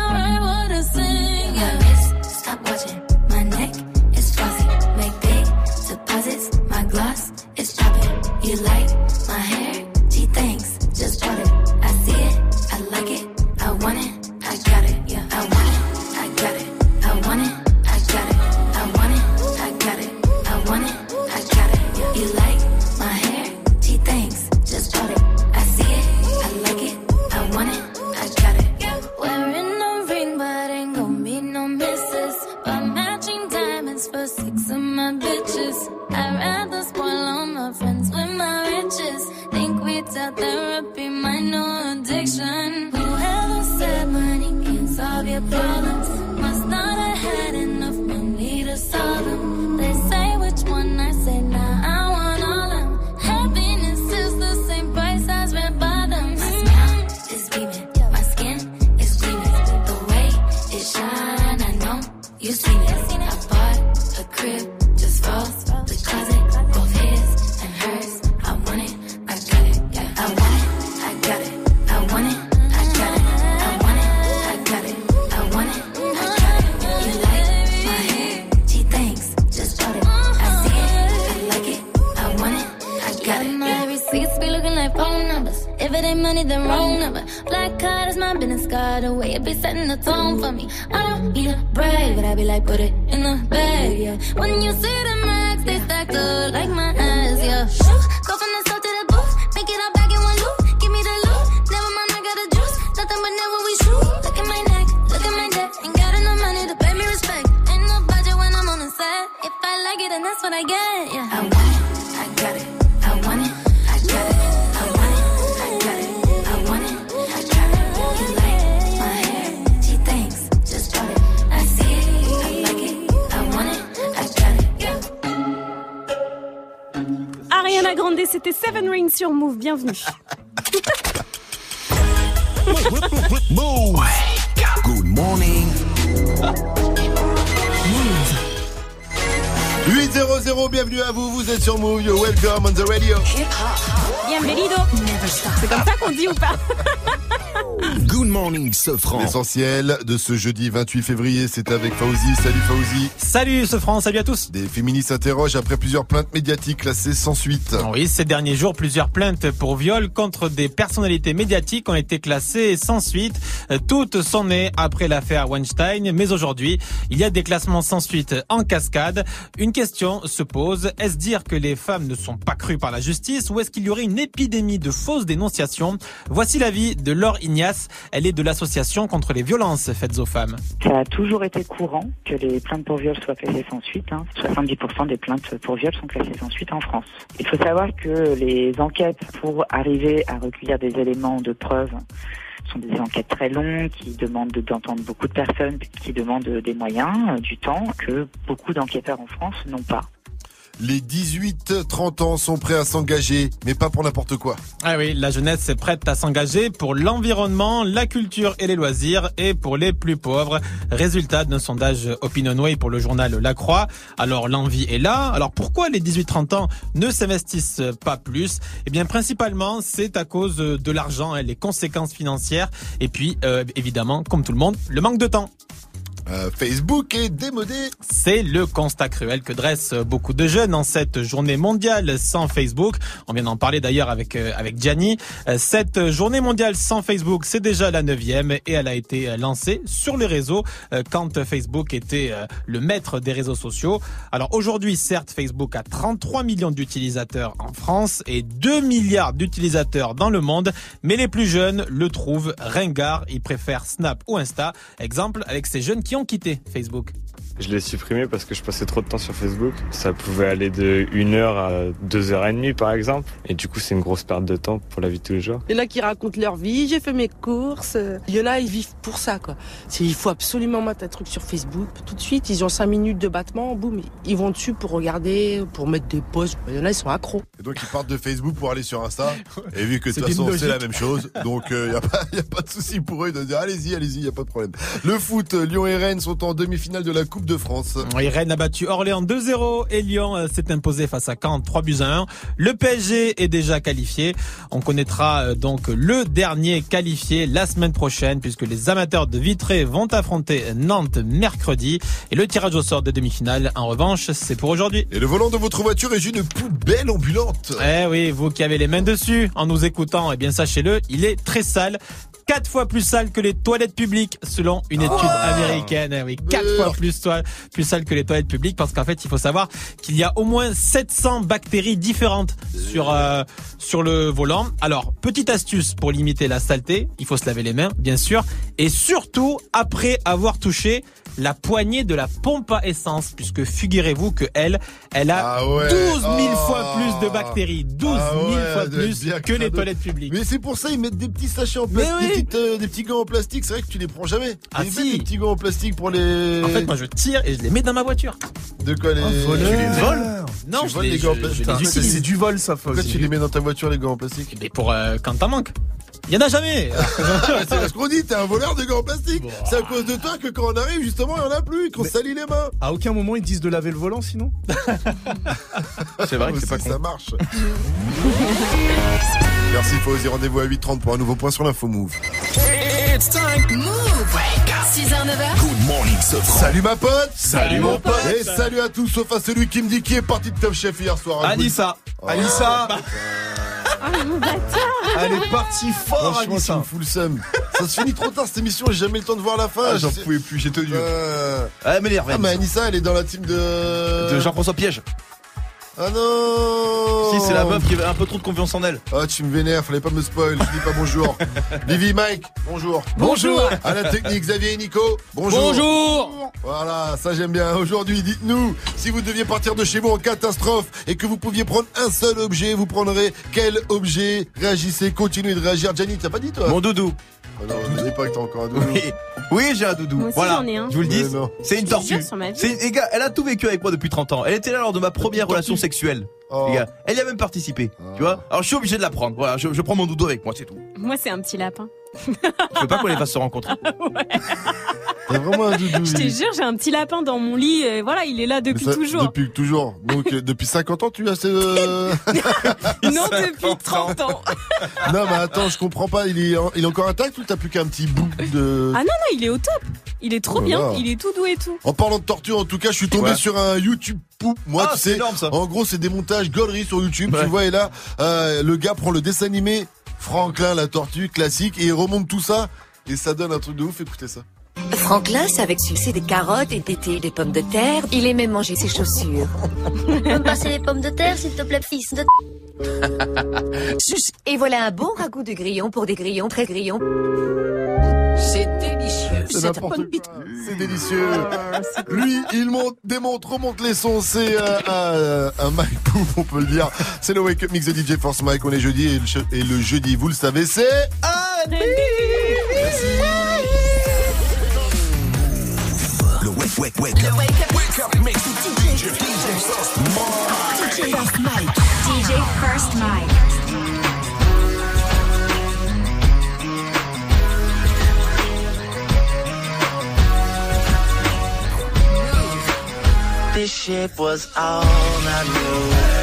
my business. The way it be setting the tone for me. I don't need a brag, but I be like, put it in the bag, yeah. When you see the max, they stacked up like my Grande, c'était Seven Rings sur Move. Bienvenue. Move. Good morning. 800, bienvenue à vous, vous êtes sur Move, you're welcome on the radio. Bienvenido. C'est comme ça qu'on dit ou pas? Good morning, Sofran. L'essentiel de ce jeudi 28 février, c'est avec Fauzi. Salut Fauzi. Salut ce France, salut à tous. Des féministes s'interrogent après plusieurs plaintes médiatiques classées sans suite. Oui, ces derniers jours, plusieurs plaintes pour viol contre des personnalités médiatiques ont été classées sans suite. Euh, Toutes sont nées après l'affaire Weinstein, mais aujourd'hui, il y a des classements sans suite en cascade. Une question se pose, est-ce dire que les femmes ne sont pas crues par la justice ou est-ce qu'il y aurait une épidémie de fausses dénonciations? Voici l'avis de Laure Ignace, elle est de l'association contre les violences faites aux femmes. Ça a toujours été courant que les plaintes pour viol soient classées sans suite. hein. 70% des plaintes pour viol sont classées sans suite en France. Il faut savoir que les enquêtes pour arriver à recueillir des éléments de preuve sont des enquêtes très longues qui demandent de- d'entendre beaucoup de personnes, qui demandent des moyens, euh, du temps que beaucoup d'enquêteurs en France n'ont pas. Les 18-30 ans sont prêts à s'engager, mais pas pour n'importe quoi. Ah oui, la jeunesse est prête à s'engager pour l'environnement, la culture et les loisirs et pour les plus pauvres. Résultat d'un sondage Opinionway pour le journal La Croix. Alors l'envie est là. Alors pourquoi les 18-30 ans ne s'investissent pas plus? Eh bien principalement c'est à cause de l'argent, hein, les conséquences financières et puis euh, évidemment comme tout le monde le manque de temps. Euh, Facebook est démodé. C'est le constat cruel que dressent beaucoup de jeunes en cette journée mondiale sans Facebook. On vient d'en parler d'ailleurs avec euh, avec Gianni. Euh, Cette journée mondiale sans Facebook, c'est déjà la neuvième et elle a été lancée sur les réseaux quand Facebook était le maître des réseaux sociaux. Alors aujourd'hui, certes, Facebook a 33 millions d'utilisateurs en France et 2 milliards d'utilisateurs dans le monde, mais les plus jeunes le trouvent ringard. Ils préfèrent Snap ou Insta. Exemple avec ces jeunes qui ont quitté Facebook. Je l'ai supprimé parce que je passais trop de temps sur Facebook. Ça pouvait aller de 1 heure à 2 heures et demie par exemple. Et du coup, c'est une grosse perte de temps pour la vie de tous les jours. Il y en a qui racontent leur vie, j'ai fait mes courses. Il y en a, ils vivent pour ça, quoi. C'est, il faut absolument mettre un truc sur Facebook. Tout de suite, ils ont cinq minutes de battement, boum, ils vont dessus pour regarder, pour mettre des posts. Il y en a, ils sont accros. Et donc ils partent de Facebook pour aller sur Insta. Et vu que de C'est toute façon c'est la même chose, donc il n'y a, a pas de souci pour eux de dire allez-y, allez-y, il n'y a pas de problème. Le foot, Lyon et Rennes sont en demi-finale de la Coupe de France. Oui, Rennes a battu Orléans 2-0 et Lyon euh, s'est imposé face à Caen 3 buts à 1. Le PSG est déjà qualifié. On connaîtra euh, donc le dernier qualifié la semaine prochaine puisque les amateurs de Vitré vont affronter Nantes mercredi et le tirage au sort des demi-finales en revanche c'est pour aujourd'hui. Et le volant de votre voiture est une poubelle ambulante. Eh oui, vous qui avez les mains dessus en nous écoutant, eh bien sachez-le, il est très sale. Quatre fois plus sale que les toilettes publiques, selon une étude américaine. Eh oui, quatre fois plus, plus sale que les toilettes publiques, parce qu'en fait, il faut savoir qu'il y a au moins 700 bactéries différentes sur euh, sur le volant. Alors, petite astuce pour limiter la saleté, il faut se laver les mains, bien sûr, et surtout après avoir touché la poignée de la pompe à essence, puisque figurez-vous que elle, elle a Ah ouais. 12 000 Oh. fois plus de bactéries, 12 000 Ah ouais, fois plus que les toilettes publiques. Mais c'est pour ça ils mettent des petits sachets en Mais plastique, oui. des, petites, euh, des petits gants en plastique. C'est vrai que tu les prends jamais. Ah ils si. mettent des petits gants en plastique pour les. En fait, moi je tire et je les mets dans ma voiture. De quoi les. Oh. Tu les voles Non, Tu je voles les- les gants en plastique. C'est du vol, ça, Pourquoi aussi. tu les mets dans ta voiture les gants en plastique? Mais pour euh, quand t'en manques. Il y en a jamais. C'est ce qu'on dit, t'es un voleur de gants en plastique. C'est à cause de toi que quand on arrive, justement, il y en a plus, qu'on se salit les mains. À aucun moment ils disent de laver le volant, sinon C'est vrai que c'est pas con. Ça marche. Merci Fauzi, rendez-vous à 8h30 pour un nouveau point sur l'info Move. It's time. Move. 6h, 9h. Good morning, Sofran. Salut ma pote Salut, mon pote. Et salut à tous, sauf à celui qui me dit qui est parti de Top Chef hier soir. Anissa. Oh. Anissa Ah, bâtard. Elle est partie fort, Franchement, tu Anissa me fous le seum. Ça se finit trop tard cette émission, j'ai jamais eu le temps de voir la fin. Ah, J'en pouvais plus, j'ai tenu. Euh, Ah, mais Ah, mais Anissa, elle est dans la team de. De Jean-François Piège. Ah non Si, c'est la meuf qui avait un peu trop de confiance en elle. Ah, tu me vénères, fallait pas me spoil, je dis pas bonjour. Vivi, Mike, bonjour. Bonjour. À la technique, Xavier et Nico, bonjour. Bonjour. Voilà, ça j'aime bien. Aujourd'hui, dites-nous, si vous deviez partir de chez vous en catastrophe et que vous pouviez prendre un seul objet, vous prendrez quel objet? Réagissez, continuez de réagir. Gianni, t'as pas dit toi? Mon doudou. Ah non, ne dis pas que t'as encore un doudou. Oui, oui j'ai un doudou. Moi aussi, voilà. j'en ai un. Je vous le dis, Mais non. c'est une Je tortue. jure sur ma vie. C'est une... Les gars, elle a tout vécu avec moi depuis 30 ans. Elle était là lors de ma première relation sexuelle. Oh. Les gars, elle y a même participé. Tu vois Alors je suis obligé de la prendre. Voilà, je, je prends mon doudou avec moi, c'est tout. Moi, c'est un petit lapin. Je veux pas qu'on les fasse se rencontrer. T'as vraiment un doudou. Je te jure, j'ai un petit lapin dans mon lit. et voilà, il est là depuis ça- toujours. Depuis toujours. Donc, euh, depuis 50 ans, tu as ce. euh, Non, depuis 30 ans. non, mais attends, je comprends pas. Il est, il est encore intact ou t'as plus qu'un petit bout de. Ah non, non, il est au top. Il est trop Oh bien. là. Il est tout doux et tout. En parlant de tortue, en tout cas, je suis tombé Ouais. sur un YouTube poop. Moi, Ah, tu c'est sais, énorme, ça. en gros, c'est des montages gauleries sur YouTube. Ouais. Tu vois, et là, euh, le gars prend le dessin animé Franklin, la tortue classique, et il remonte tout ça, et ça donne un truc de ouf. Écoutez ça. Franklin, avec succès des carottes et d'été des pommes de terre. Il aimait manger ses chaussures. Tu peux me passer les pommes de terre, s'il te plaît, fils de... Et voilà un bon ragoût de grillons pour des grillons très grillons. C'est délicieux. C'est n'importe. C'est délicieux. Lui, il monte, démonte, remonte les sons. C'est euh, un, euh, un Mike Poop, on peut le dire. C'est le Wake Up Mix de DJ Force Mike. On est jeudi et le, che- et le jeudi, vous le savez, c'est. Wake, wake, wake up. Wake up, mix with DJ, DJ First Mike. DJ First Mike. DJ First Mike. This shit was all I knew.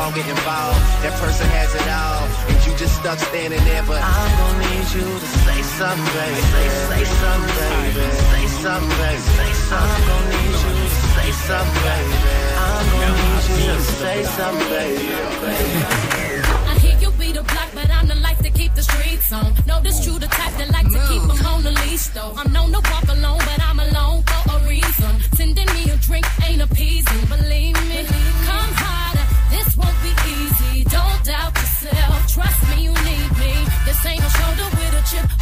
When you're no longer involved, that person has it all. And you just stuck standing there, but I'm gonna need you to say something, baby. Say, say something, baby. Say something, baby. Say something. I'm gonna need you to say something, baby. I'm gonna need you to say something, baby. I hear you be the block, but I'm the life to keep the streets on. Know this true, the type that like to keep 'em on the leash, though. I'm known to walk alone, but I'm alone for a reason. Sending me a drink ain't appeasing, believe me. Come harder, this won't be easy. Don't doubt yourself, trust me, you need me. This ain't a shoulder with a chip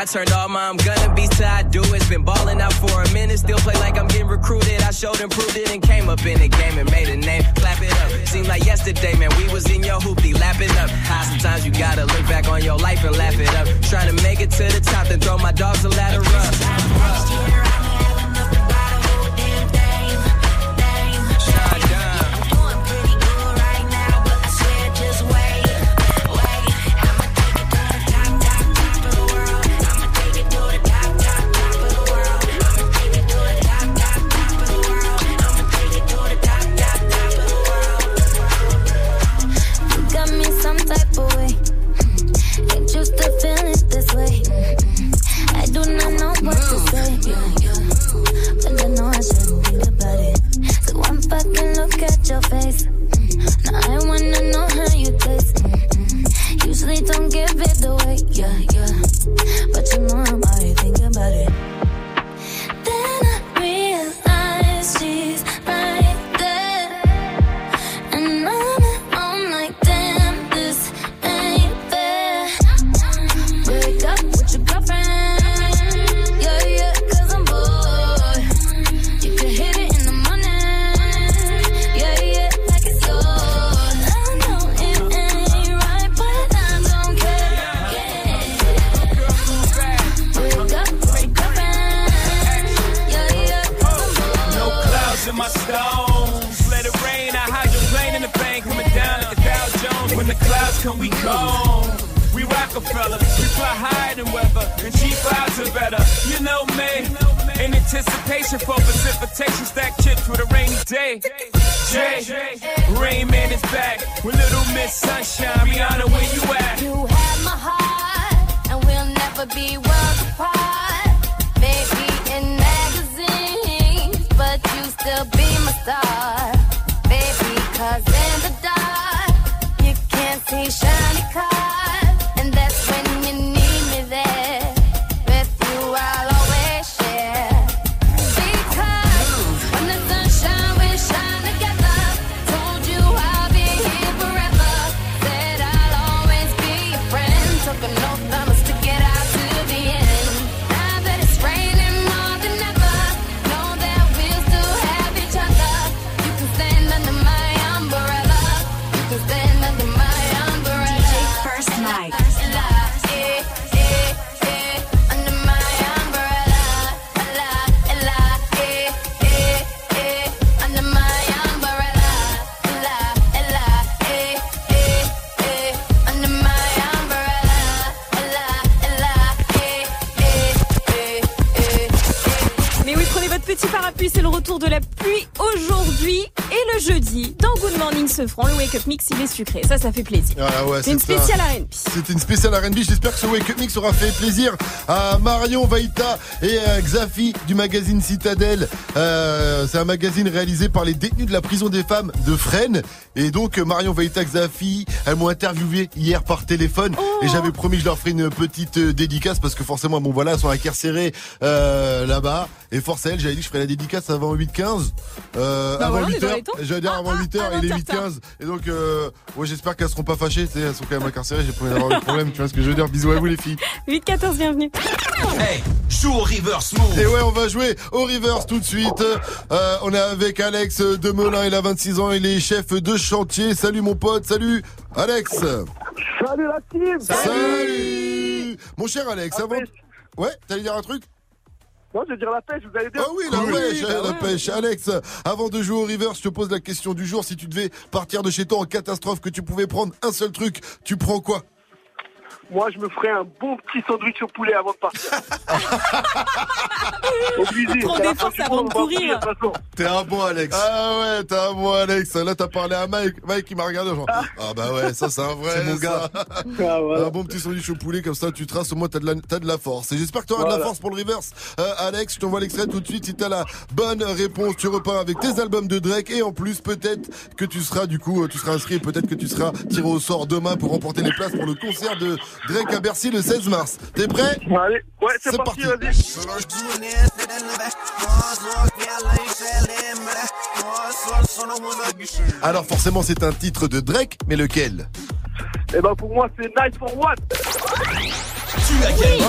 I turned all il est sucré. Ça, ça fait plaisir. Ah ouais, c'est une spéciale R&B. C'était une spéciale R&B. J'espère que ce Wake Up Mix aura fait plaisir à Marion Vaïta et à Xafi du magazine Citadel. Euh, c'est un magazine réalisé par les détenus de la prison des femmes de Fresnes. Et donc Marion Vaïta, Xafi, elles m'ont interviewé hier par téléphone et j'avais promis que je leur ferai une petite euh, dédicace parce que forcément, bon voilà, elles sont incarcérées euh, là-bas. Et force à elles, j'avais dit que je ferais la dédicace avant 8h15. Euh, Bah avant voilà, on est dans 8h. les temps. J'allais dire avant 8h, à il est 20h15. 8h15. Et donc, euh, ouais, j'espère qu'elles seront pas fâchées. Tu sais, elles sont quand même incarcérées. J'ai pas d'avoir de problème. Tu vois ce que je veux dire Bisous à vous les filles. 8-14, bienvenue. Hey, joue au reverse move. Et ouais, on va jouer au reverse tout de suite. Euh, on est avec Alex Demelin. Il a 26 ans. Il est chef de chantier. Salut mon pote. Salut Alex. Salut la team Salut Mon cher Alex, avant... Ouais, t'allais dire un truc? Non, je vais dire la pêche, vous allez dire Ah oui, la pêche, la pêche. Alex, avant de jouer au reverse, je te pose la question du jour. Si tu devais partir de chez toi en catastrophe, que tu pouvais prendre un seul truc, tu prends quoi? Moi, je me ferais un bon petit sandwich au poulet avant de partir. Obligé. Prends avant de courir. façon. T'es un bon Alex. Ah ouais, t'es un bon Alex. Là, t'as parlé à Mike. Mike, il m'a regardé genre. Ah bah ouais, ça c'est un vrai. C'est mon gars. Ah, Un bon petit sandwich au poulet comme ça, tu traces. Au moins, t'as de la, t'as de la force. Et j'espère que t'auras de la Voilà. force pour le reverse. Euh, Alex, je t'envoie l'extrait tout de suite. Si t'as la bonne réponse, tu repars avec tes albums de Drake. Et en plus, peut-être que tu seras du coup, euh, tu seras inscrit. et Peut-être que tu seras tiré au sort demain pour remporter les places pour le concert de Drake à Bercy le 16 mars. T'es prêt Allez, ouais, c'est parti, vas-y. Alors forcément, c'est un titre de Drake, mais lequel Et ben pour moi, c'est Nice for What. Tu as gagné.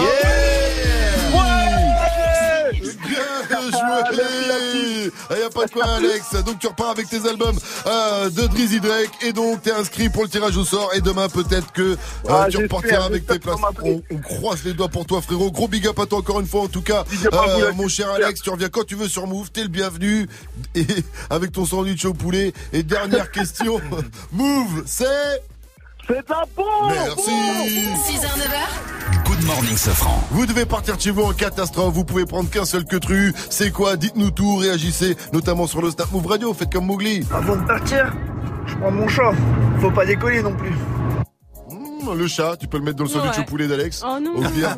Bien joué Il n'y a pas de quoi Alex Donc tu repars avec tes albums euh, de Drizzy Drake et donc t'es inscrit pour le tirage au sort et demain peut-être que euh, Ah, tu repartiras avec tes places. On, on croise les doigts pour toi frérot. Gros big up à toi encore une fois en tout cas. Euh, mon cher. Alex, tu reviens quand tu veux sur Move, t'es le bienvenu et avec ton sandwich au poulet. Et dernière question, Move, c'est C'est un bon Merci 6h, 9h, Good morning, Safran. Vous devez partir de chez vous en catastrophe, vous pouvez prendre qu'un seul que tru. C'est quoi? Dites-nous tout, réagissez, notamment sur le Snap Move Radio, faites comme Mowgli. Avant de partir, je prends mon chat. Faut pas décoller non plus. Mmh, le chat, tu peux le mettre dans le sandwich Ouais. au poulet d'Alex. Oh non. Au pire.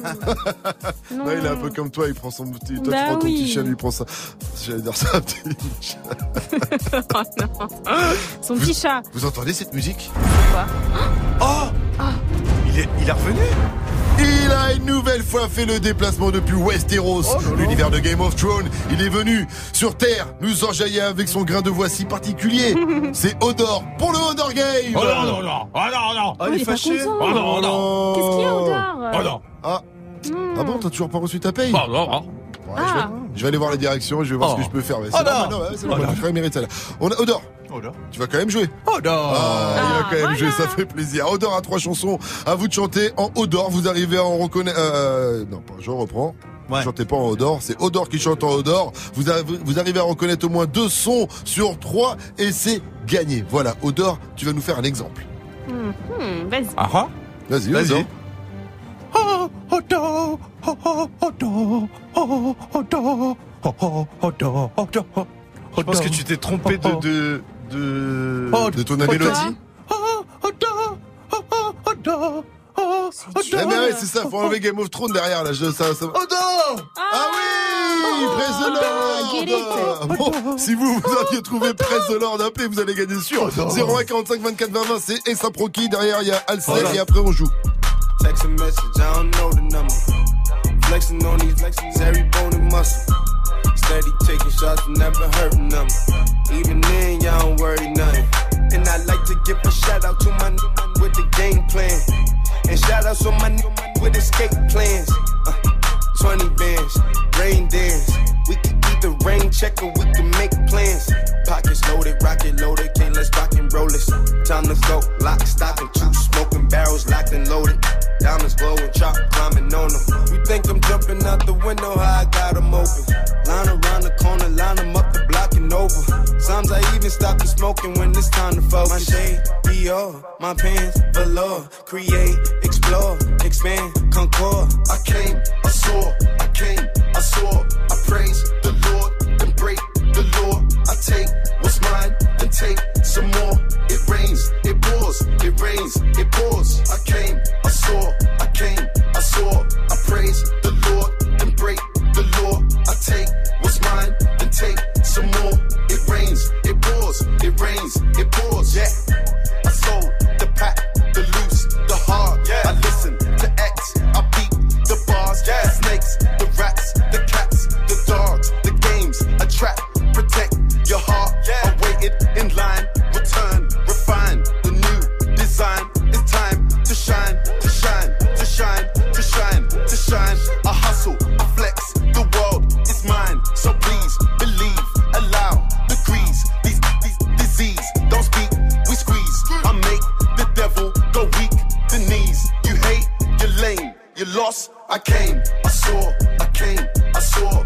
Non. Non, il est un peu comme toi, il prend son petit. Toi, Bah tu prends ton oui. petit chien, lui il prend ça. J'allais dire ça, petit chat. Oh non. Son petit chat. Vous entendez cette musique? Quoi? Oh il, est, il est revenu? Il a une nouvelle fois fait le déplacement depuis Westeros, l'univers de Game of Thrones. Il est venu sur Terre nous enjailler avec son grain de voix si particulier. C'est Odor pour le Odor Game Oh non, non, non. Oh non, non. Oh, il est pas content. Oh non, non. Qu'est-ce qu'il y a, Odor Oh non. Ah, Hmm. ah bon, t'as toujours pas reçu ta paye Oh non, non. Ouais, je, vais, je vais aller voir la direction, je vais voir Oh. ce que je peux faire. mais Oh non. normal, non, ouais, c'est Oh je crois qu'il mérite ça. là. On a Odor. Tu vas quand même jouer. Oh non. Ah, il va Ah, quand même voilà. jouer, ça fait plaisir. Odor a trois chansons. À vous de chanter en Odor. Vous arrivez à en reconnaître. Euh, non, pas, je reprends. Vous chantez pas en Odor, c'est Odor qui chante en Odor. Vous, vous arrivez à reconnaître au moins deux sons sur trois et c'est gagné. Voilà, Odor, tu vas nous faire un exemple. Mhm, Vas-y. Ah ah. Vas-y, Vas-y. Odor. Oh, Odor. Oh, oh, Odor. Oh, Odor. Oh, oh, Odor. Odor. Je pense que tu t'es trompé de. de, de... Oh, De ton mélodie. Oh, Odor. Oh, oh, Odor. Oh, Ah, mais ouais, c'est ça, faut enlever Game of Thrones derrière là. Je, ça, ça... Odor Ah oui Bon, si vous, vous aviez trouvé Press the Lord, appelez, vous allez gagner sûr. 01 45 24 20 20, c'est Essa Proki. Derrière, il y a Alcel et après on joue. Text a message, I don't know the number. Flexing on these lexings, every bone and muscle. Steady taking shots, never hurting them. Even then, y'all don't worry nothing. And I like to give a shout out to my n- with the game plan. And shout outs to my n- with escape plans. Uh, 20 bands, rain dance. We can keep the rain check or we can make plans. Pockets loaded, rocket loaded, can't let's rock and roll this. Time to go, lock, stock, and two smoking barrels locked and loaded. Diamonds glowing, chop climbing on them. You think I'm jumping out the window, how I got 'em open. Line around the corner, line 'em up the block and over. Sometimes I even stop the smoking when it's time to focus. My shade, Dior, my pants, velour. Create, explore, expand, concord. I came, I saw, I came, I saw, I praise the Lord, then break the law. I take what's mine, and take some more. It rains, it pours, it rains, it pours. I came, I saw, I came, I saw, I praise the Lord, and break the law. I take what's mine, and take some more. It rains, it pours, it rains, it pours. Yeah, I sold the pack, the loose, the hard. Yeah, I listen to X, I beat the bars, yeah. snakes, lost. I came, I saw, I came, I saw.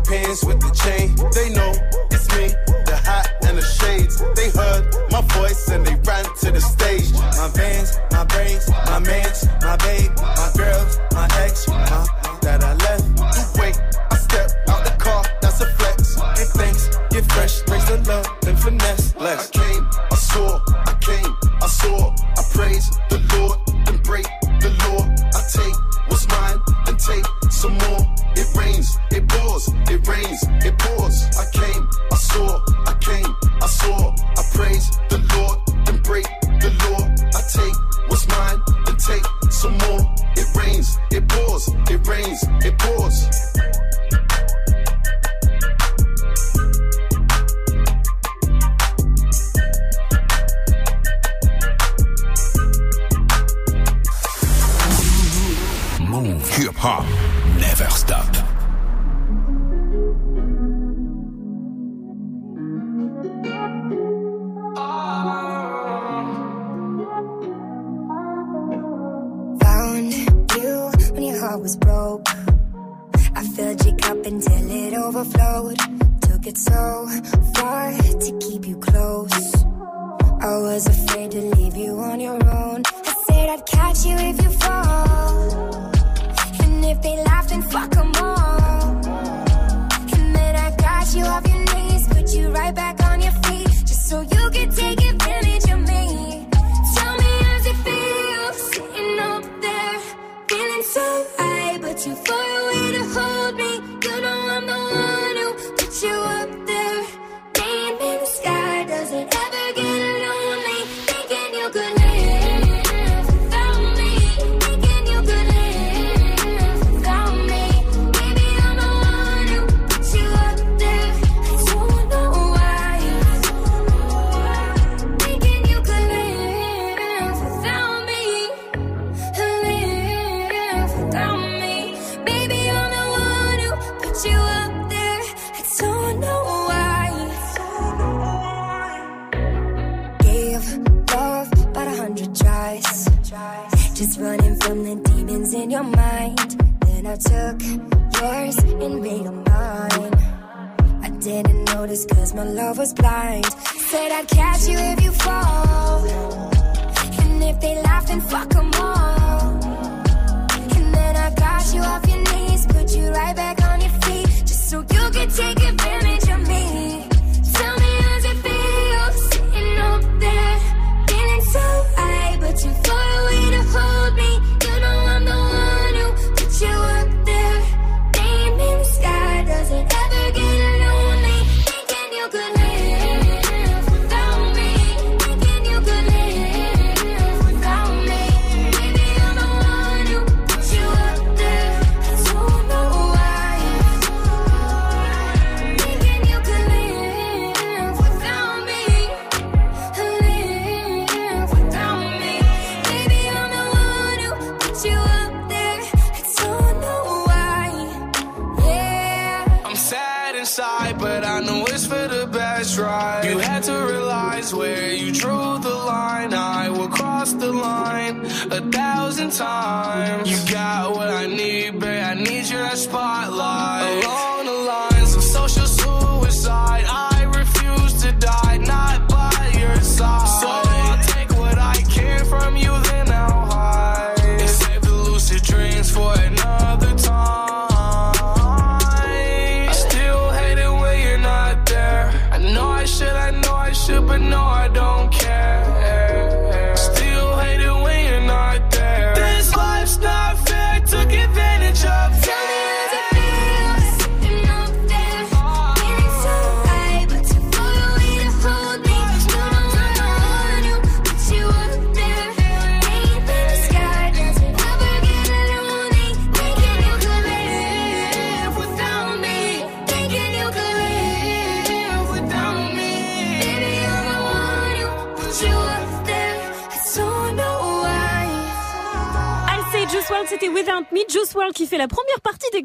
Pants with the chain. They know it's me, the hat and the shades. They heard my voice and they ran to the stage. My vans, my braids, my mans, my babe,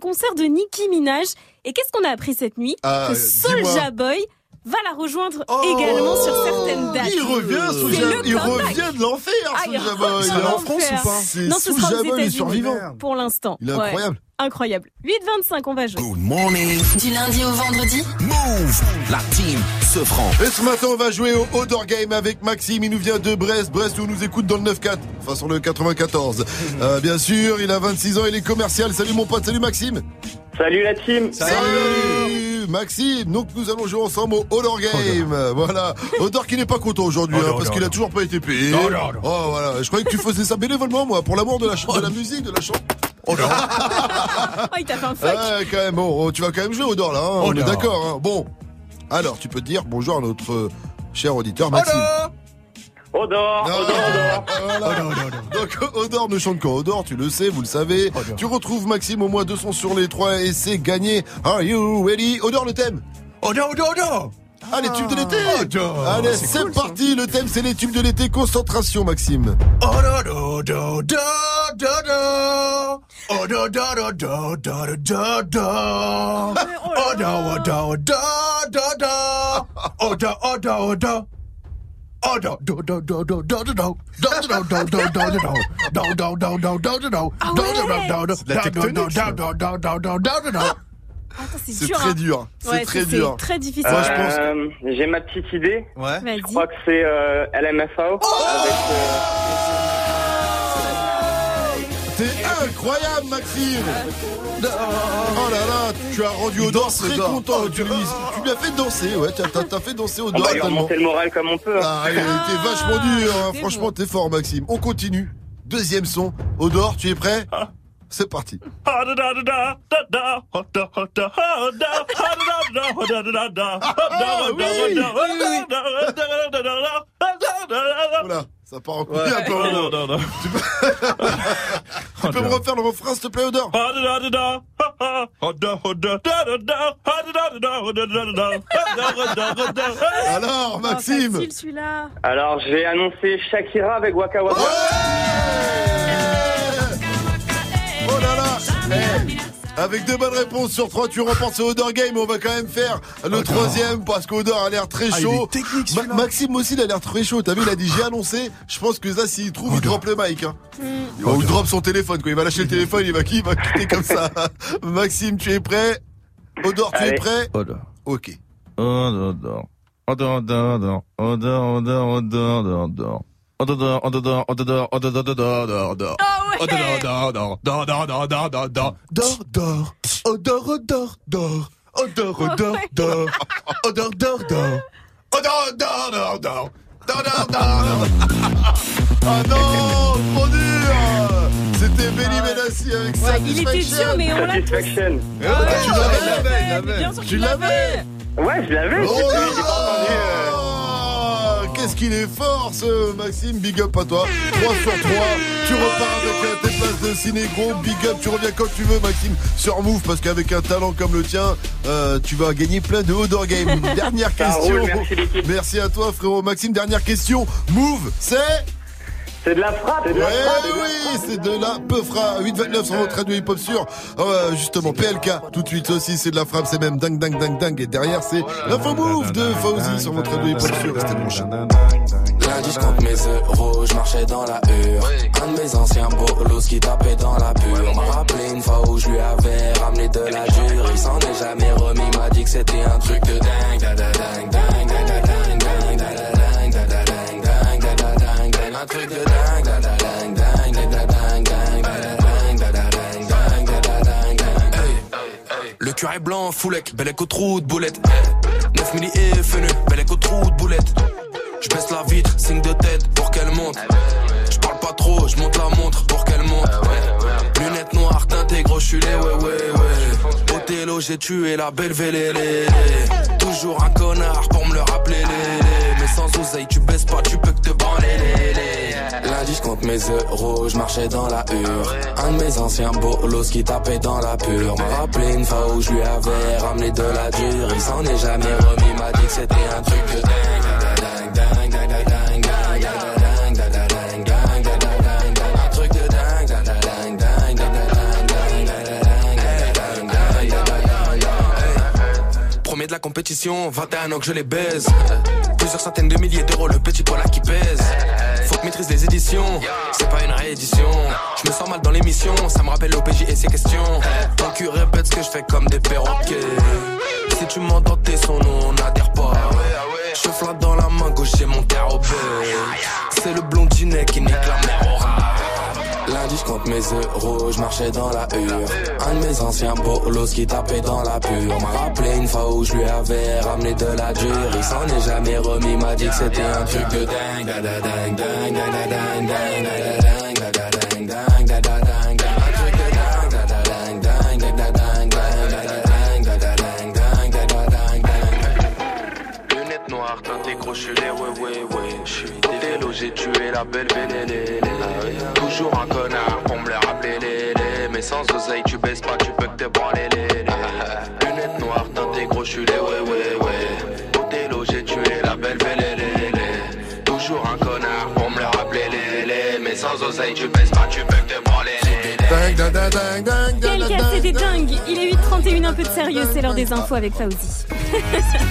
concert de Nicki Minaj. Et qu'est-ce qu'on a appris cette nuit? Euh, Que Soulja Boy va la rejoindre oh, également sur certaines dates. Il revient, Il revient de l'enfer, ah, Il est en France ou pas Non, ce sera aux États-Unis pour l'instant. Il est incroyable. Incroyable. 8-25, on va jouer. Good morning. Du lundi au vendredi. Move. La team se prend. Et ce matin, on va jouer au Odor Game avec Maxime. Il nous vient de Brest. Brest où nous écoute dans le 9-4. Enfin, sur le 94. Euh, bien sûr, il a 26 ans. Il est commercial. Salut mon pote. Salut Maxime. Salut la team. Salut. Salut. Maxime. Donc nous allons jouer ensemble au Odor Game. Voilà. Odor qui n'est pas content aujourd'hui hein, parce qu'il a toujours pas été payé. Odor. Oh voilà. Je croyais que tu faisais ça bénévolement moi pour l'amour de la de la musique, de la chanson. Oh non Oh, il t'a fait un fuck ah, quand même, bon, oh, tu vas quand même jouer au dehors là, hein. on est d'accord. Hein. Bon, alors tu peux te dire bonjour à notre euh, cher auditeur Maxime. Odor, Non, voilà. Donc Odor ne chante qu'en Odor, tu le sais, vous le savez. Tu retrouves Maxime au moins deux sons sur les trois et c'est gagné. Are you ready Odor le thème Odor, Odor, Odor Ah, les tubes de l'été Odor. Allez, C'est c'est cool, ça. parti, le thème c'est les tubes de l'été, concentration Maxime. Odor, Odor, Odor, Odor. Odor, Odor, Odor, Odor, Odor, Odor. Odor, Odor, Odor, Odor. Do, do. C'est très hein. dur, c'est Ouais, très c'est- dur. C'est très difficile. Moi, je pense que- Euh, J'ai ma petite idée. Ouais. Je crois que c'est euh, LMFAO. avec, incroyable Maxime Oh là là, tu as rendu danse, très content. Tu, lui- tu lui as fait danser, ouais, t'as- t'as t'as fait danser on Odor va lui tellement. remonter le moral comme on peut. hein. Ah, il était vachement dur, hein. franchement t'es fort Maxime. On continue. Deuxième son. Odor, tu es prêt? C'est parti. Voilà, ça part en couille un peu. non, non, non. Tu peux, tu peux me refaire le refrain s'il te plaît Odor Alors Oh, Maxime facile, celui-là. Alors, j'ai annoncé Shakira avec Waka Waka. Eh, Avec deux bonnes réponses sur trois, tu remportes ce Odor Game. On va quand même faire le troisième parce qu'Odor a l'air très Ah, il chaud. est Ma-. Maxime aussi, il a l'air très chaud. T'as vu, il a dit j'ai annoncé. Je pense que ça, s'il trouve, il drop le mic. Hein. Hmm. Ou il drop son téléphone. Quoi. Il va lâcher le téléphone, il va qui Il va quitter comme ça. Maxime, tu es prêt? Odor, tu es prêt? Odor. Ok. Odor, odor. Odor, odor, odor. Odor, odor, odor, Oh c'était Benny Benassi avec ouais, Il était dur, mais on l'a tous. tu l'avais, tu l'avais. Ouais, je l'avais. Oh, Qu'est-ce qu'il est fort ce Maxime, big up à toi 3 sur 3, tu repars avec euh, tes places de ciné-gros, big up, tu reviens quand tu veux Maxime sur Move parce qu'avec un talent comme le tien, euh, tu vas gagner plein de Odor Game. Dernière question. roule, merci l'équipe. Merci à toi frérot Maxime, dernière question. Move, c'est C'est de la frappe. C'est de Ouais, la frappe. oui, c'est de la peufra 829 sur votre radio hip-hop sur. Euh, justement PLK tout de suite aussi c'est de la frappe c'est même dingue dingue dingue dingue et derrière c'est l'info move de Fauzi sur. Votre radio hip-hop sur restez branchés Lundi je compte mes euros, je marchais dans la hure. Un de mes anciens bolos qui tapait dans la pure. M'a rappelé une fois où je lui avais ramené de la dure. Il s'en est jamais remis, m'a dit que c'était un truc blanc, foulec, bel écho trou de boulette 9 milli et fenu, bel écho trou de boulette je baisse la vitre, signe de tête pour qu'elle monte. Je parle pas trop, je monte la montre pour qu'elle monte. Lunettes noires, teintées, gros, les ouais ouais ouais. Othello, j'ai tué la belle vélélé. Toujours un connard pour me le rappeler. Mais sans oseille, tu baisses pas, tu peux que te branler paradis, compte mes euros, je marchais dans la hure. Un de mes anciens bolos qui tapait dans la pure. M'a rappelé une fois où je lui avais ramené de la dure. Il s'en est jamais remis, m'a dit que c'était un truc de dingue. dingue, dingue, dingue de la compétition, 21 ans que je les baise. Plusieurs centaines de milliers d'euros, le petit poil qui pèse. Faut que maîtrise les éditions, c'est pas une réédition. Je me sens mal dans l'émission, ça me rappelle l'OPJ et ses questions. Ton cul répète ce que je fais comme des perroquets. Si tu m'entends tes sons, nous on n'adhère pas. Je flatte dans la main gauche, j'ai mon terre C'est le blondinet qui nique la mer. Lundi, je compte mes euros, je marchais dans la hure. Un de mes anciens bolos qui tapait dans la pure. M'a rappelé une fois où je lui avais ramené de la dure. Il s'en est jamais remis, m'a dit que c'était un truc de dingue. Belle Vélélé. Toujours un connard pour me le rappeler, les. Mais sans oseille, tu baisses pas, tu peux que te branler, les. Lunettes noires, teintes gros, je les ouais, ouais, ouais. Où t'es logé, tu es la belle Vélélé. Toujours un connard pour me le rappeler, les. Mais sans oseille, tu baisses pas, tu peux que te Quel cas, c'était ding. dingue. Il est 8h31, un peu de sérieux, c'est l'heure des infos avec Fauzi.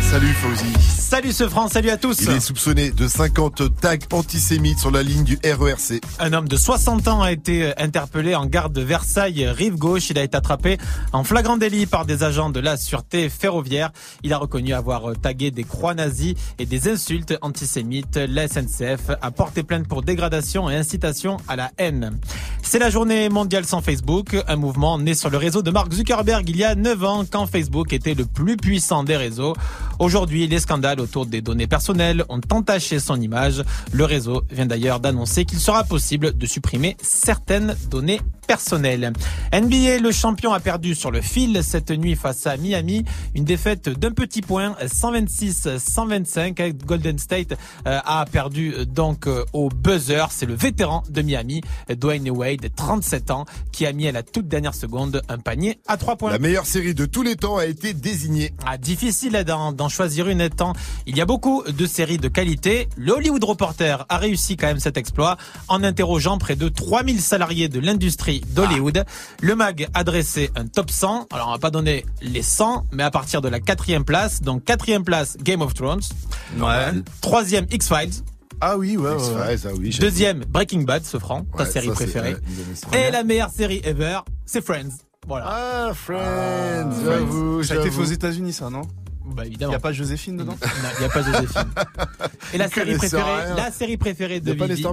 Salut Fauzi. Salut ce France, salut à tous. Il est soupçonné de 50 tags antisémites sur la ligne du RERC. Un homme de 60 ans a été interpellé en gare de Versailles, rive gauche. Il a été attrapé en flagrant délit par des agents de la sûreté ferroviaire. Il a reconnu avoir tagué des croix nazies et des insultes antisémites. La SNCF a porté plainte pour dégradation et incitation à la haine. C'est la journée mondiale sans Facebook, un mouvement né sur le réseau de Mark Zuckerberg il y a 9 ans quand Facebook était le plus puissant des réseaux. Aujourd'hui, les scandales autour des données personnelles ont entaché son image. Le réseau vient d'ailleurs d'annoncer qu'il sera possible de supprimer certaines données personnelles. NBA, le champion a perdu sur le fil cette nuit face à Miami. Une défaite d'un petit point, 126-125. Golden State euh, a perdu donc euh, au buzzer. C'est le vétéran de Miami, Dwayne Wade, 37 ans, qui a mis à la toute dernière seconde un panier à 3 points. La meilleure série de tous les temps a été désignée. Ah, difficile d'en d'en choisir une étant. Il y a beaucoup de séries de qualité. Le Hollywood Reporter a réussi quand même cet exploit en interrogeant près de 3000 salariés de l'industrie d'Hollywood. Le mag a dressé un top 100. Alors on va pas donner les 100, mais à partir de la quatrième place. Donc quatrième place Game of Thrones. Ouais. Troisième X-Files. Ah oui, ouais, ouais. Ah oui. Deuxième Breaking Bad, ce franc, ta Ouais, série ça, préférée. Et la meilleure série ever, c'est Friends. Voilà. Ah, Friends, j'avoue, Ça a été fait aux. États-Unis, ça, non? Bah Il évidemment. n'y a pas Joséphine dedans Non, il n'y a pas Joséphine. Et la Il série préférée, la série préférée de Vivi,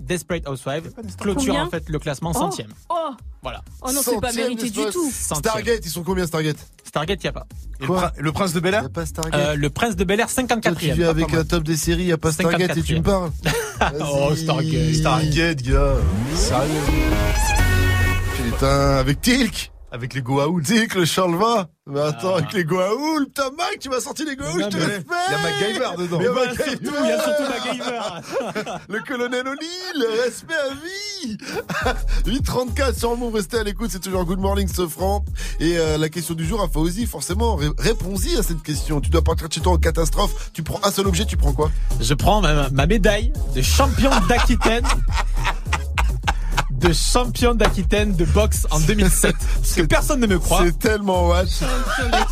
Desperate Housewives, clôture Combien en fait le classement Oh, centième. Oh, Voilà. oh non, c'est pas mérité du tout. Centième. Stargate, ils sont combien Stargate Stargate, il n'y a pas. Le, prin- le prince de Bel Y Air a pas Stargate Euh, le Prince de Bel Air, Toi, tu 54e. viens avec Pas un top des séries, y a pas Stargate et tu me parles Oh. Stargate. Stargate, gars. Sérieux Putain, avec Tilk Avec les Goa'uld. Tilk, le Charleva Mais attends, Ah. avec les Goa'uld Putain, Mike, tu m'as sorti les Goa'uld, je te respecte Il y a MacGyver dedans. Mais il y a Bah, surtout, il y a surtout MacGyver. Le colonel O'Neill, respect à vie 834 sur mot, restez à l'écoute, c'est toujours Good Morning ce franc. Et euh, la question du jour à Fauzi, forcément, ré- réponds-y à cette question. Tu dois partir de chez toi en catastrophe, tu prends un seul objet, tu prends quoi? Je prends ma, ma médaille de champion d'Aquitaine. De champion d'Aquitaine de boxe en 2007. Parce que personne ne me croit. C'est tellement watch.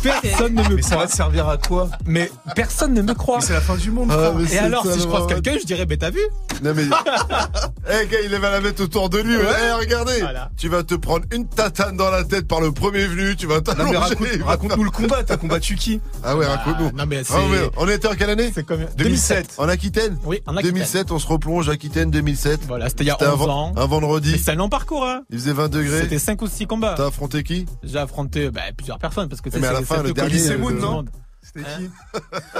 Personne ne me Mais ça va croit. te servir à quoi Mais personne ne me croit. C'est la fin du monde, Ah, Et alors, si je croise quelqu'un, je dirais, mais t'as vu Non mais, eh gars, il va la mettre autour de lui. Eh, regardez, Voilà. tu vas te prendre une tatane dans la tête par le premier venu. Tu vas t'allonger. raconte- raconte-nous le combat. T'as combattu qui Ah ouais, raconte-nous. non, mais c'est- Ah ouais, on était en quelle année C'est combien 2007. En Aquitaine Oui, en Aquitaine. 2007, on se replonge Aquitaine 2007. Voilà, c'était il y a C'était 11 un, ans. un vendredi. C'est un long parcours, hein. Il faisait 20 degrés. C'était 5 ou 6 combats. T'as affronté qui? J'ai affronté bah, plusieurs personnes parce que c'est Mais à la c'est- fin, c'est le dernier, Colisée le- Moon, non C'était Hein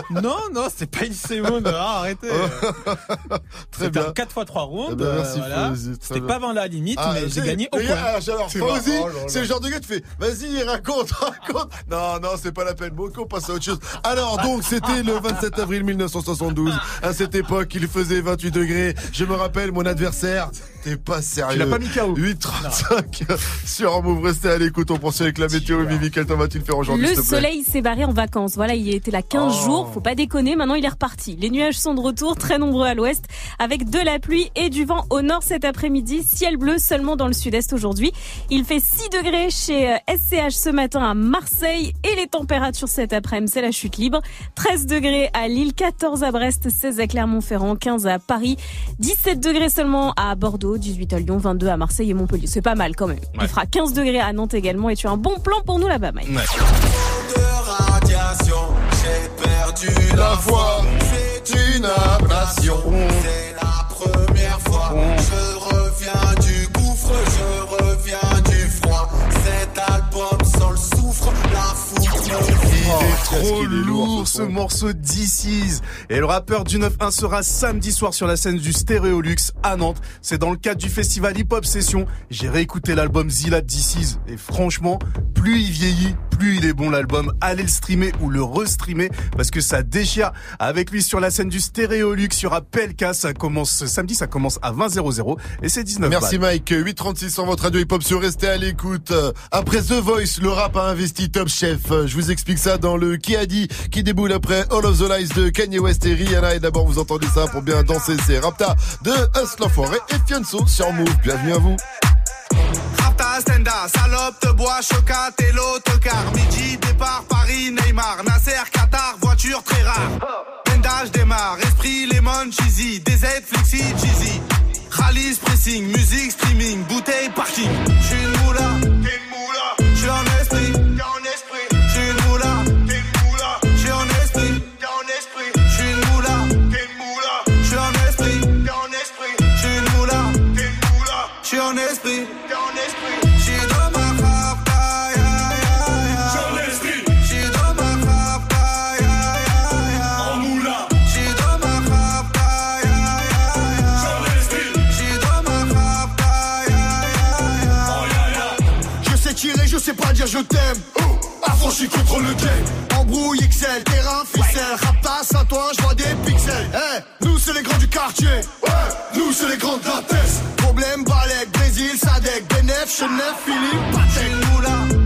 qui Non, non, c'est pas Elise Moon. Ah, arrêtez. Très C'était bien. un 4 x 3 rounds. Eh ben, merci, euh, voilà. C'était pas avant la limite, Ah, mais j'ai gagné au point. genre, C'est Fauzi. Oh c'est le genre de gars qui fait, vas-y, raconte, raconte. Non, non, c'est pas la peine. Bon, on passe à autre chose. Alors, donc, c'était le 27 avril 1972. À cette époque, il faisait 28 degrés. Je me rappelle, mon adversaire, t'es pas sérieux. Tu l'as pas mis KO 8.35 sur Move. Restez à l'écoute. On poursuit avec la météo. Vivi, quel temps va-t-il faire aujourd'hui, Le soleil s'est barré en vacances. Voilà, il était là 15 Oh. jours. Faut pas déconner. Maintenant, il est reparti. Les nuages sont de retour, très nombreux à l'ouest, avec de la pluie et du vent au nord cet après-midi. Ciel bleu seulement dans le sud-est aujourd'hui. Il fait 6 degrés chez euh, SCH ce matin à Marseille et les températures cet après-midi, c'est la chute libre. 13 degrés à Lille, 14 à Brest, 16 à Clermont-Ferrand, 15 à Paris, 17 degrés seulement à Bordeaux, 18 à Lyon, 22 à Marseille et Montpellier. C'est pas mal quand même. Il fera 15 degrés à Nantes également et tu as un bon plan pour nous là-bas, Mike. de radiation, j'ai perdu la foi. C'est une ablation. C'est la première fois. Je reviens du gouffre, je reviens du froid. Cet album sans le soufre, la foudre me Il est trop est lourd, lourd ce morceau d'Isis. Et le rappeur du 9-1 sera samedi soir sur la scène du Stéréolux à Nantes. C'est dans le cadre du festival Hip Hop Session. J'ai réécouté l'album Zilla d'Isis et franchement, plus il vieillit, plus il est bon l'album, allez le streamer ou le restreamer parce que ça déchire. Avec lui sur la scène du Stéréolux sur Appelka, ça commence samedi, ça commence à 20 00 et c'est 19 Merci balles. Mike, 836 sur votre radio hip-hop sur Restez à l'écoute. Euh, Après The Voice, le rap a investi Top Chef. Euh, Je vous explique ça dans le Qui a dit, qui déboule après All of the Lies de Kanye West et Rihanna. Et d'abord, vous entendez ça pour bien danser, c'est Rapta de Us l'Enfoiré et Fianso sur Move. Bienvenue à vous. Rapta, Stenda, salope, te bois, chocat et l'autocar. Midi, départ, Paris, Neymar, Nasser, Qatar, voiture très rare. Stenda, je démarre, esprit, lemon, cheesy, DZ, flexi, cheesy. Rallye, pressing, musique, streaming, bouteille, parking. Je t'aime. Affranchi contre le game. Embrouille XL, terrain, ficelle. Raptas à toi, je vois des pixels. Eh, nous c'est les grands du quartier. Nous c'est les grands de la. Problème, Balek, Brésil, Sadek, Benef, Chenef, Philippe, une moula,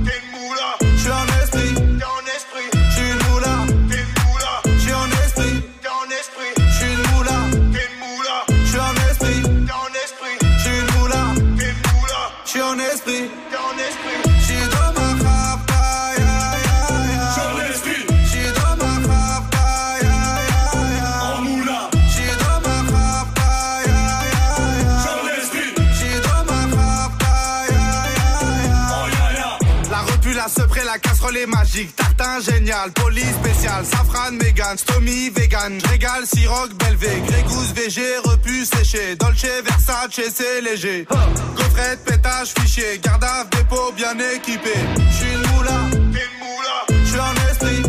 la casserole est magique. Tartin génial, police spécial, safran, mégan, stomy, vegan. Régal, siroc, belvé, grégousse, VG, repu, séché. Dolce, Versace, c'est léger. Gaufrette, pétage, fichier, garde dépôt bien équipé. J'suis une moula, t'es une moula. J'suis en esprit,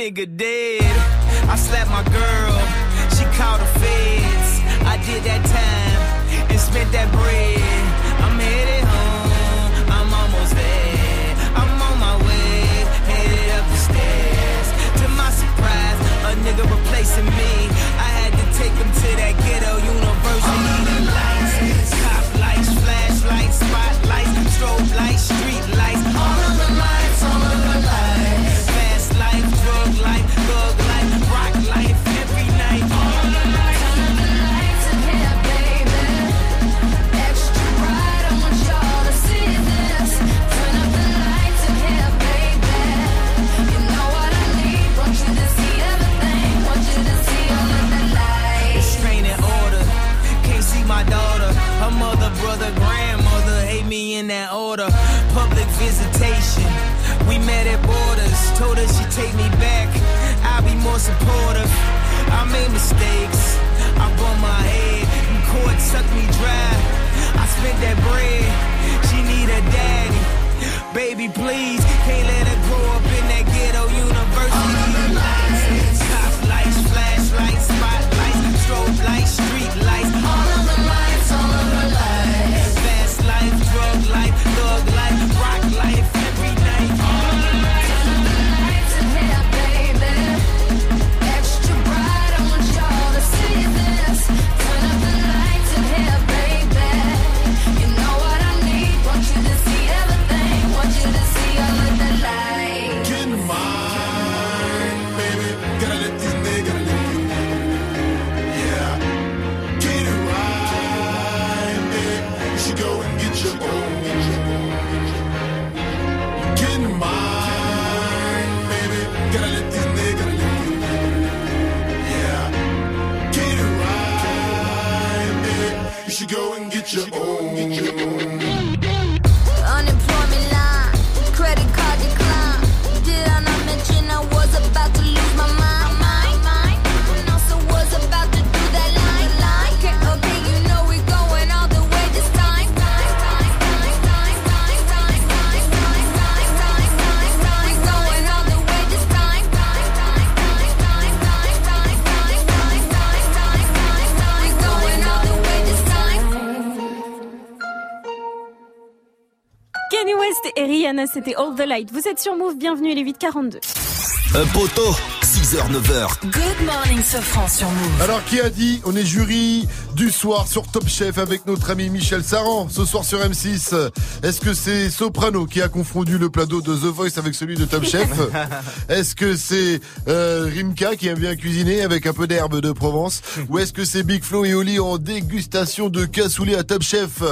nigga dead. I slapped my girl. She called the feds. I did that time and spent that bread. I'm headed home. I'm almost there. I'm on my way. Headed up the stairs. To my surprise, a nigga replacing me. I had to take him to that ghetto university. in that order. Public visitation. We met at borders. Told her she take me back. I'll be more supportive. I made mistakes. I bumped my head. And court sucked me dry. I spent that bread. She need a daddy. Baby, please. Can't let her grow up in that ghetto university. All of the lights. Top lights, flashlights, spotlights. Rihanna, c'était All the Light. Vous êtes sur Move, bienvenue, il est 8h42. Un poteau, 6h, 9h. Good morning, Sofran sur Move. Alors qui a dit on est jury du soir sur Top Chef avec notre ami Michel Saran ce soir sur M6 Est-ce que c'est Soprano qui a confondu le plateau de The Voice avec celui de Top Chef Est-ce que c'est euh, Rimka qui aime bien cuisiner avec un peu d'herbe de Provence Ou est-ce que c'est Big Flo et Oli en dégustation de cassoulet à Top Chef?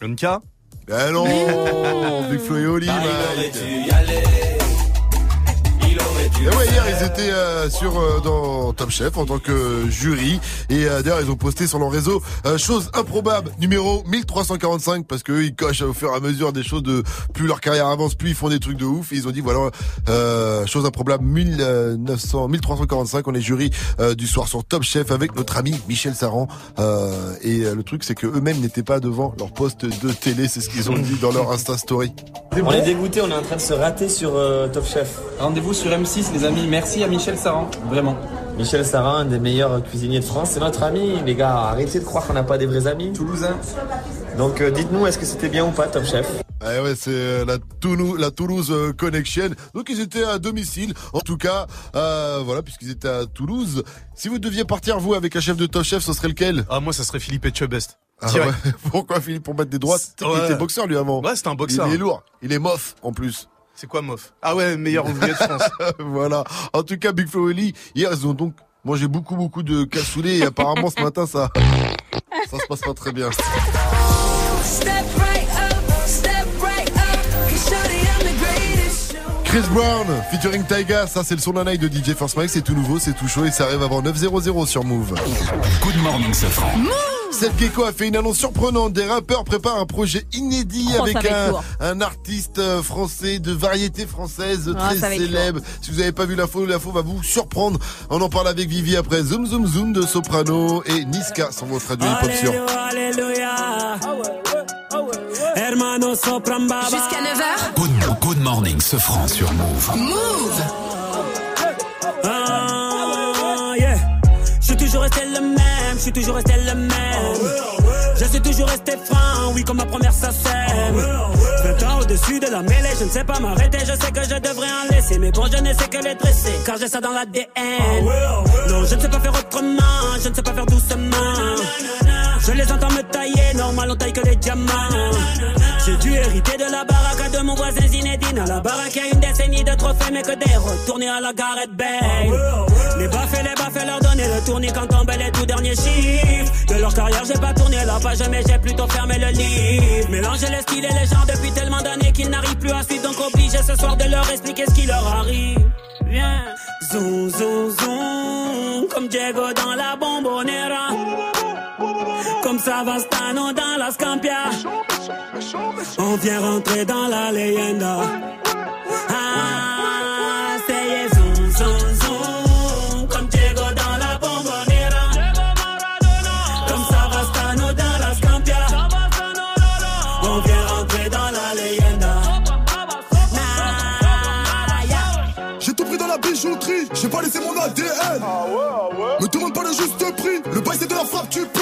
Rimka? Ben non Big Flo et Oli Mike. Et ouais, hier ils étaient euh, sur euh, dans Top Chef en tant que jury. Et euh, d'ailleurs ils ont posté sur leur réseau euh, chose improbable. Numéro 1345 parce que eux, ils cochent au fur et à mesure des choses de plus leur carrière avance plus ils font des trucs de ouf. Et ils ont dit voilà euh, chose improbable 1900 1345 on est jury euh, du soir sur Top Chef avec notre ami Michel Saran. Euh, et euh, le truc c'est que eux-mêmes n'étaient pas devant leur poste de télé. C'est ce qu'ils ont dit dans leur Insta Story. On est dégoûté, on est en train de se rater sur euh, Top Chef. Rendez-vous sur M6 les amis, merci à Michel Saran, vraiment. Michel Saran, un des meilleurs cuisiniers de France, c'est notre ami, les gars, arrêtez de croire qu'on n'a pas des vrais amis. Toulousain. Donc euh, dites-nous, est-ce que c'était bien ou pas Top Chef? Ah ouais, c'est euh, la Toulouse, la Toulouse euh, Connection. Donc ils étaient à domicile. En tout cas, euh, voilà, puisqu'ils étaient à Toulouse. Si vous deviez partir vous avec un chef de Top Chef, ce serait lequel? Ah moi ça serait Philippe Etchebest. Ah ouais. Pourquoi Philippe pour mettre des droites? Il Ouais. était boxeur lui avant. Ouais, c'était un boxeur. Il est lourd. Il est mof en plus. C'est quoi mof Ah ouais, meilleur ouvrier de France. voilà. En tout cas, Big Flo et Oli, hier ils ont donc mangé beaucoup beaucoup de cassoulet et apparemment ce matin ça ça se passe pas très bien. Chris Brown featuring Tyga, ça c'est le son d'un night de DJ First Mike, c'est tout nouveau, c'est tout chaud et ça arrive avant 9.00 sur Move. Good morning, Sofran. Cette Gecko a fait une annonce surprenante. Des rappeurs préparent un projet inédit Oh, avec un, un artiste euh, français de variété française Ah, très célèbre. Si vous n'avez pas vu l'info, l'info va vous surprendre. On en parle avec Vivi après Zoom Zoom Zoom de Soprano et Niska sur votre radio hip-hop sur. Hermano Sopramba. Jusqu'à 9h. Good, good morning, Sofran sur Move. Move. Ah, yeah. Je suis toujours resté je suis toujours resté le même. Je suis toujours resté franc, oui, comme ma première sacème. 20 ans au-dessus de la mêlée, je ne sais pas m'arrêter, je sais que je devrais en laisser. Mais bon, je ne sais que les dresser, car j'ai ça dans l'ADN. Non, je ne sais pas faire autrement, je ne sais pas faire doucement. Je les entends me tailler, normal, on taille que les diamants. J'ai dû hériter de la baraque de mon voisin Zinedine. À la baraque, y a une décennie de trophées, mais que des retournés à la Gareth Bale. Les baffes et les baffes, leur donner le tournis quand tombait les tout derniers chiffres. De leur carrière, j'ai pas tourné la page, mais j'ai plutôt fermé le livre. Mélanger les styles et les gens depuis tellement d'années qu'ils n'arrivent plus à suivre, donc obligé ce soir de leur expliquer ce qui leur arrive. Viens, zoom, zoom, zoom, comme Diego dans la bombonera. Comme Savastano dans la Scampia. On vient rentrer dans la leyenda. Ah, bijouterie. J'ai pas laissé mon ADN. Me demande pas le juste prix. Le bail c'est de la frappe, tu paies.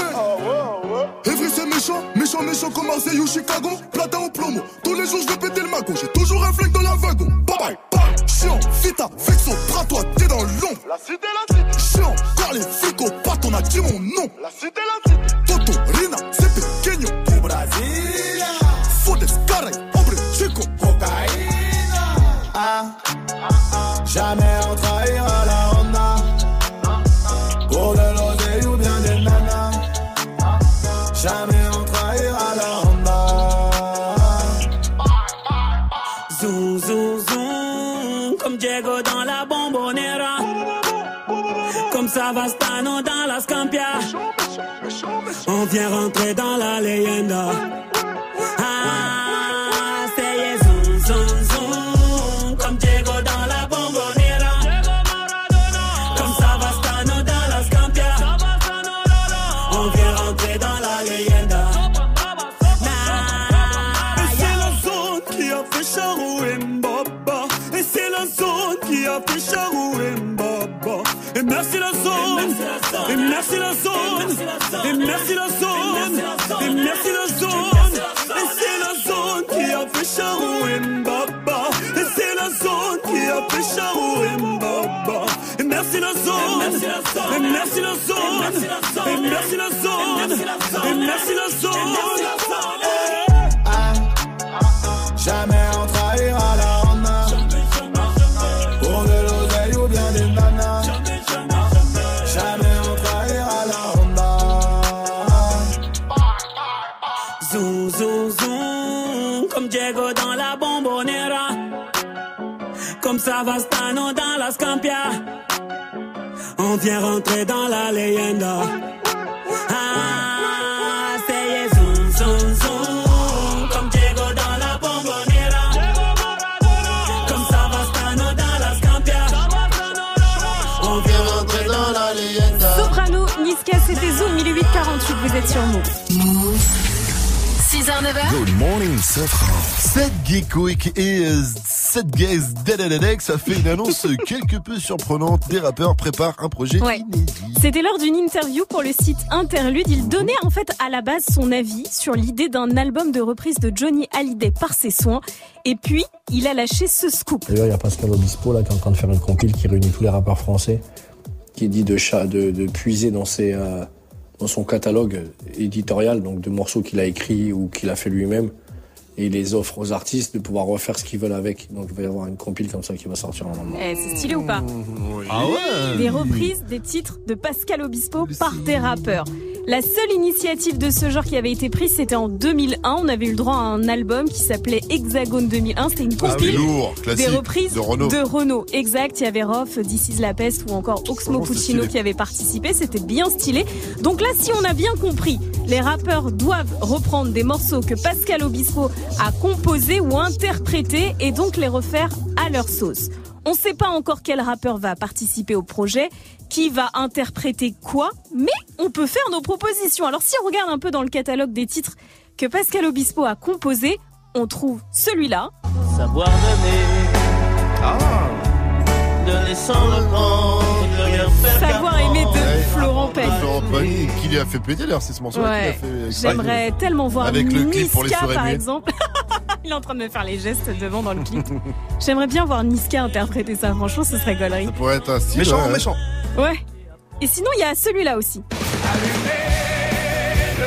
Evry c'est méchant, méchant, méchant comme Marseille ou Chicago. Platin au plomo. Tous les jours je vais péter le magot. J'ai toujours un flingue dans la wagon. Bye bye, bye. Chiant, vita, vexo, bras toi, t'es dans l'ombre. La cité, la cité. Chiant, car les flics au pat, on a dit mon nom. La cité, la cité. On vient rentrer dans la leyenda. Ah, c'est zoom, zoom, zoom, comme Diego dans la bombonera. Comme Savastano dans la Scampia. On vient rentrer dans la leyenda. Soprano, Niska, c'était Zoom, il est 8h48, vous êtes sur Move. 6h, 9h. Good morning, Safran. Cette gecko et euh, cette guest d'Adadadex a fait une annonce quelque peu surprenante. Des rappeurs préparent un projet Ouais. C'était lors d'une interview pour le site Interlude. Il donnait en fait à la base son avis sur l'idée d'un album de reprise de Johnny Hallyday par ses soins. Et puis, il a lâché ce scoop. D'ailleurs, il y a Pascal Obispo là, qui est en train de faire une compile qui réunit tous les rappeurs français, qui dit de, de, de puiser dans, ses, euh, dans son catalogue éditorial, donc de morceaux qu'il a écrits ou qu'il a fait lui-même, et il les offre aux artistes de pouvoir refaire ce qu'ils veulent avec. Donc il va y avoir une compile comme ça qui va sortir normalement. Eh, c'est stylé ou pas Ah ouais Des reprises des titres de Pascal Obispo par des rappeurs. La seule initiative de ce genre qui avait été prise, c'était en 2001. On avait eu le droit à un album qui s'appelait Hexagone 2001. C'était une Ah lourd, classique, des reprises de. Renaud. Exact. Il y avait Rof, This is la peste ou encore Oxmo Puccino qui avait participé. C'était bien stylé. Donc là, si on a bien compris, les rappeurs doivent reprendre des morceaux que Pascal Obispo a composés ou interprétés et donc les refaire à leur sauce. On ne sait pas encore quel rappeur va participer au projet, qui va interpréter quoi, mais on peut faire nos propositions. Alors si on regarde un peu dans le catalogue des titres que Pascal Obispo a composés, on trouve celui-là. Savoir donner. Donner sans reprendre, ne rien faire Savoir aimer de Florent Pagny. Florent Pagny, qui lui a fait péter d'ailleurs, c'est ce morceau Ouais, fait. j'aimerais tellement voir Avec le clip pour les Niska par muettes. exemple. Il est en train de me faire les gestes devant dans le clip. J'aimerais bien voir Niska interpréter ça, franchement ce serait gaulerie. Ça pourrait être un style. Méchant, ouais. méchant. Ouais. Et sinon il y a celui-là aussi.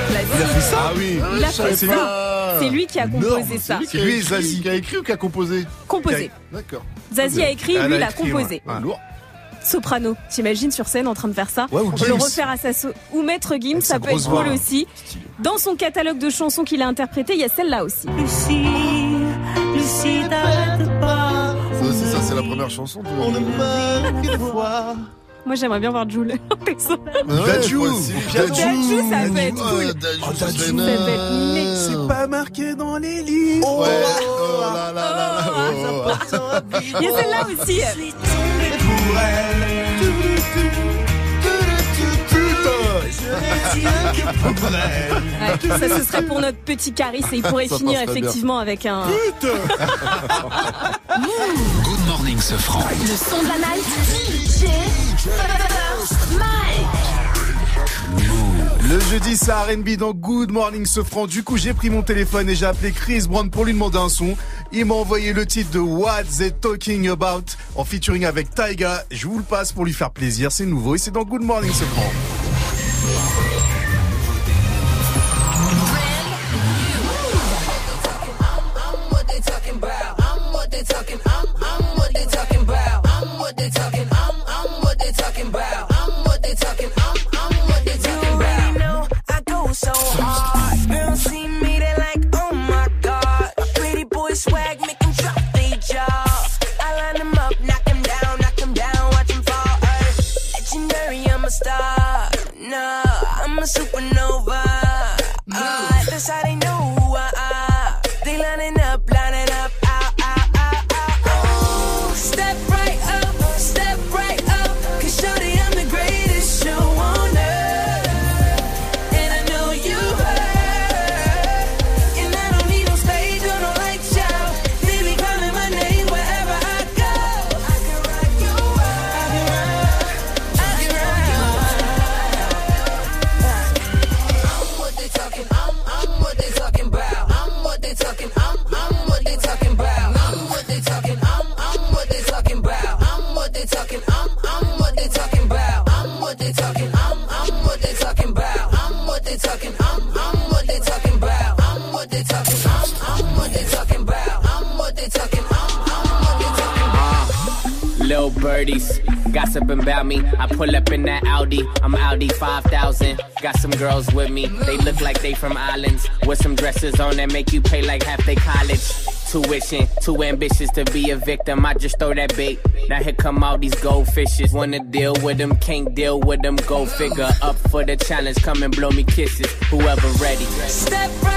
Il a fait ça Ah oui. Il a fait ça. C'est lui qui a composé ça. C'est lui, Zazie. Qui a écrit ou qui a composé Composé. D'accord. Zazie a écrit, lui a l'a écrit, composé. ouais. Lourd. Soprano, t'imagines sur scène en train de faire ça Ouais, ou Le Gims. refaire à sa sauce. Ou Maître Gims, ça peut être voix. aussi. Dans son catalogue de chansons qu'il a interprétées, il y a celle-là aussi. Lucie, Lucie, t'arrêtes pas. Ça aussi, ça c'est la première chanson. De... On ne meurt qu'une fois. Moi j'aimerais bien voir Jules. perso. Dadju. Dadju, ça peut être Oh, cool. Oh, ça Dadju, serait ça peut être nain. mec. C'est pas marqué dans les livres. Ouais. Oh là là là là. oh, oh. Il y a celle-là aussi. Pour elle. Ouais, ça ce serait pour notre petit Caris et il pourrait Ça finir bien. effectivement avec un. Good morning, Sofran. Le son de la night. DJ First Mike. Le jeudi, c'est R&B dans Good Morning Sofran. Du coup, j'ai pris mon téléphone et j'ai appelé Chris Brown pour lui demander un son. Il m'a envoyé le titre de What They Talking About en featuring avec Taiga. Je vous le passe pour lui faire plaisir. C'est nouveau et c'est dans Good Morning Sofran. So hard. I'm Audi 5000. Got some girls with me. They look like they from islands. With some dresses on that make you pay like half they college. Tuition, too ambitious to be a victim. I just throw that bait. Now here come all these goldfishes. Wanna deal with them, can't deal with them. Go figure. Up for the challenge, come and blow me kisses. Whoever ready. Step right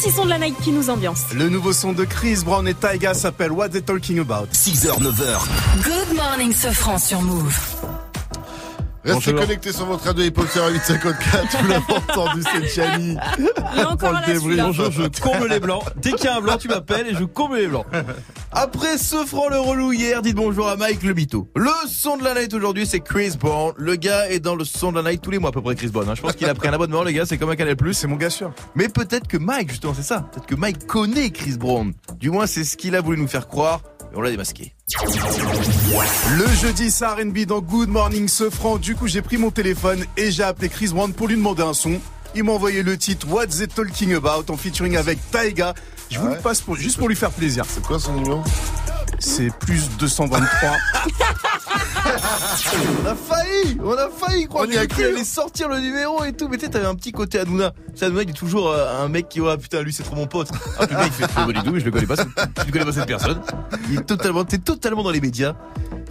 petit son de la night qui nous ambiance. Le nouveau son de Chris Brown et Taiga s'appelle What They Talking About. 6h, 9h. Good morning, Sofran sur Move. Restez Bonjour. connectés sur votre radio hip-hop sur 854. Vous l'avez entendu, c'est Gianni. La suite. là. Bonjour, je comble les blancs. Dès qu'il y a un blanc, tu m'appelles et je comble les blancs. Après ce franc le relou hier, dites bonjour à Mike le mytho. Le son de la night aujourd'hui, c'est Chris Brown. Le gars est dans le son de la night tous les mois à peu près, Chris Brown. hein. Je pense qu'il a pris un abonnement, les gars, c'est comme un Canal+. C'est mon gars sûr. Mais peut-être que Mike, justement, c'est ça. Peut-être que Mike connaît Chris Brown. Du moins, c'est ce qu'il a voulu nous faire croire. Et on l'a démasqué. Le jeudi, c'est R&B dans Good Morning Sofran. Du coup, j'ai pris mon téléphone et j'ai appelé Chris Brown pour lui demander un son. Il m'a envoyé le titre What They Talking About en featuring avec Taiga. Je vous ouais le passe pour, juste pour lui faire plaisir. C'est quoi son numéro? C'est plus 223. On a failli, on a failli croire On y a qu'il cru, allait sortir le numéro et tout. Mais tu sais, t'avais un petit côté Hanouna. Tu sais, Hanouna, il est toujours euh, un mec qui, ouais, putain, lui, c'est trop mon pote. Ah, gars, il fait trop tout, mais je le connais pas, je ne connais pas cette personne. Il est totalement, t'es totalement dans les médias.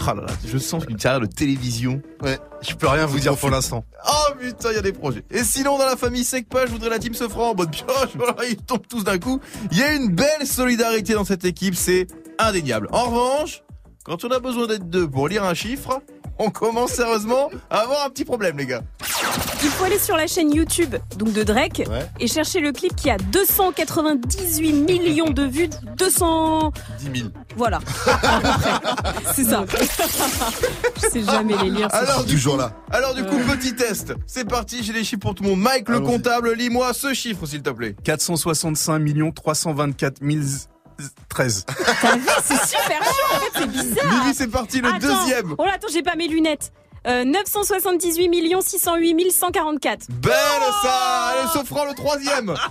Ah là là, je sens une carrière de télévision. Ouais, je peux rien vous dire pour l'instant. Oh putain, il y a des projets. Et sinon, dans la famille Secpa, je voudrais la team Sofran en bonne pioche. Voilà, ils tombent tous d'un coup. Il y a une belle solidarité dans cette équipe, c'est indéniable. En revanche, quand on a besoin d'être deux pour lire un chiffre, on commence sérieusement à avoir un petit problème, les gars. Il faut aller sur la chaîne YouTube donc de Drake et chercher le clip qui a 298 millions de vues. 200. 10 000. Voilà. C'est ça. Je sais jamais les lire. Alors, du coup, là. alors du coup, petit test. C'est parti, j'ai les chiffres pour tout le monde. Mike, le comptable, lis-moi ce chiffre, s'il te plaît. 465 324 013. T'as vu, c'est super chaud. En fait, c'est bizarre. Lily, c'est parti, le Attends. deuxième. Oh là, attends, j'ai pas mes lunettes. Euh, 978 608 144. Belle ça Allez, Sofran, le troisième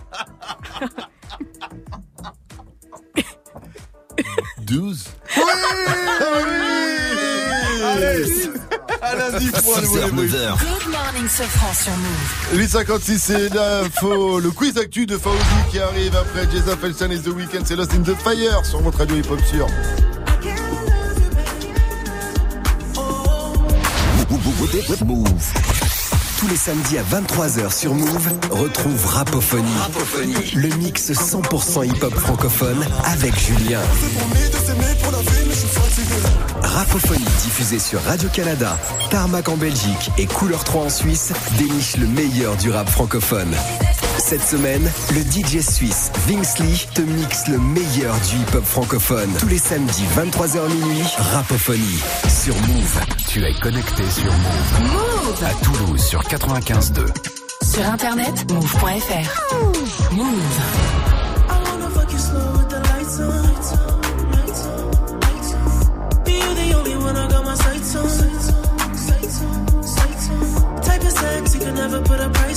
12. Oui À lundi pour un nouveau 6h, débrief. 9h. Good morning, sur Move. 856, c'est l'info, le quiz actu de Fauzi qui arrive après Jeza Felsen et The Weeknd. C'est Lost in the Fire sur votre radio hip-hop sûr. Move. Tous les samedis à 23h sur Move, retrouve Rapophonie. Le mix 100% hip-hop francophone avec Julien. Rapophonie diffusée sur Radio-Canada, Tarmac en Belgique et Couleur 3 en Suisse déniche le meilleur du rap francophone. Cette semaine, le DJ suisse Vince Lee te mixe le meilleur du hip-hop francophone. Tous les samedis 23h minuit, Rapophonie sur Move. Tu es connecté sur Move. Move. À Toulouse sur 95.2. Sur internet, move.fr. Move. I wanna fuck you slow with the lights on. Lights on, lights on. Be you the only one I got my sights on. Sights on, sights on. Type of sex you can never put a price on. Price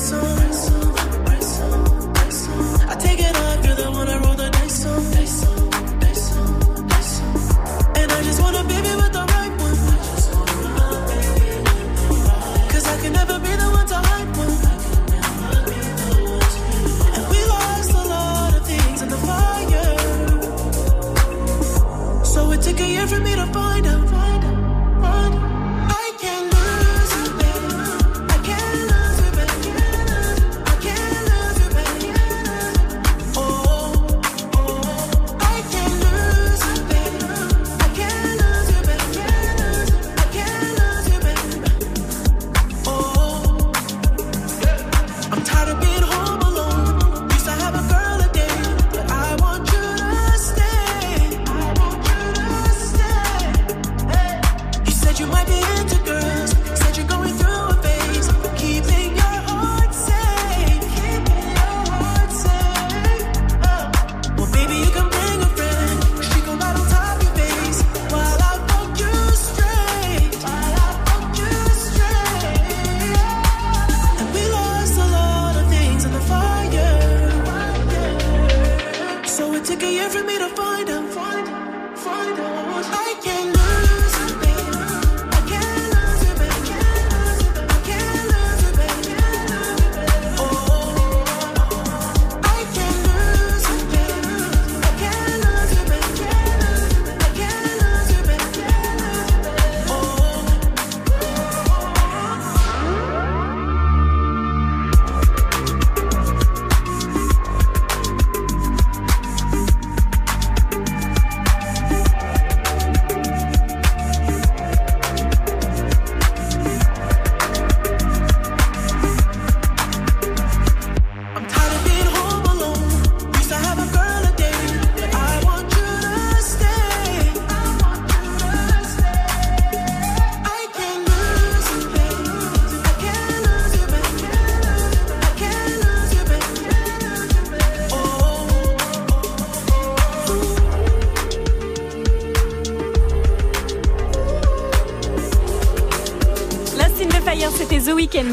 So it took a year for me to find out. Find out,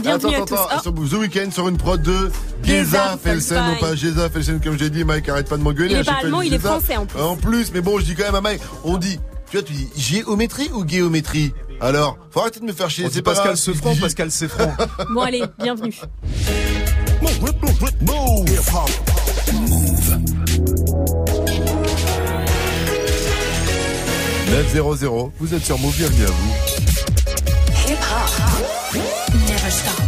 Bienvenue attends, à tous. attends, Oh, sur The Weeknd sur une prod de Geza Felsen, non pas Geza Felsen comme j'ai dit, Mike arrête pas de m'engueuler. Il est à chaque pas fois, allemand, il est français, en plus. En plus, mais bon, je dis quand même à Mike, on dit, tu vois, tu dis géométrie ou géométrie Alors, faut arrêter de me faire chier. C'est pas Pascal dis- Pascal Sefranc. Bon, allez, bienvenue. Move. 900, vous êtes sur Move, bienvenue à vous. Hip hop. Never stop.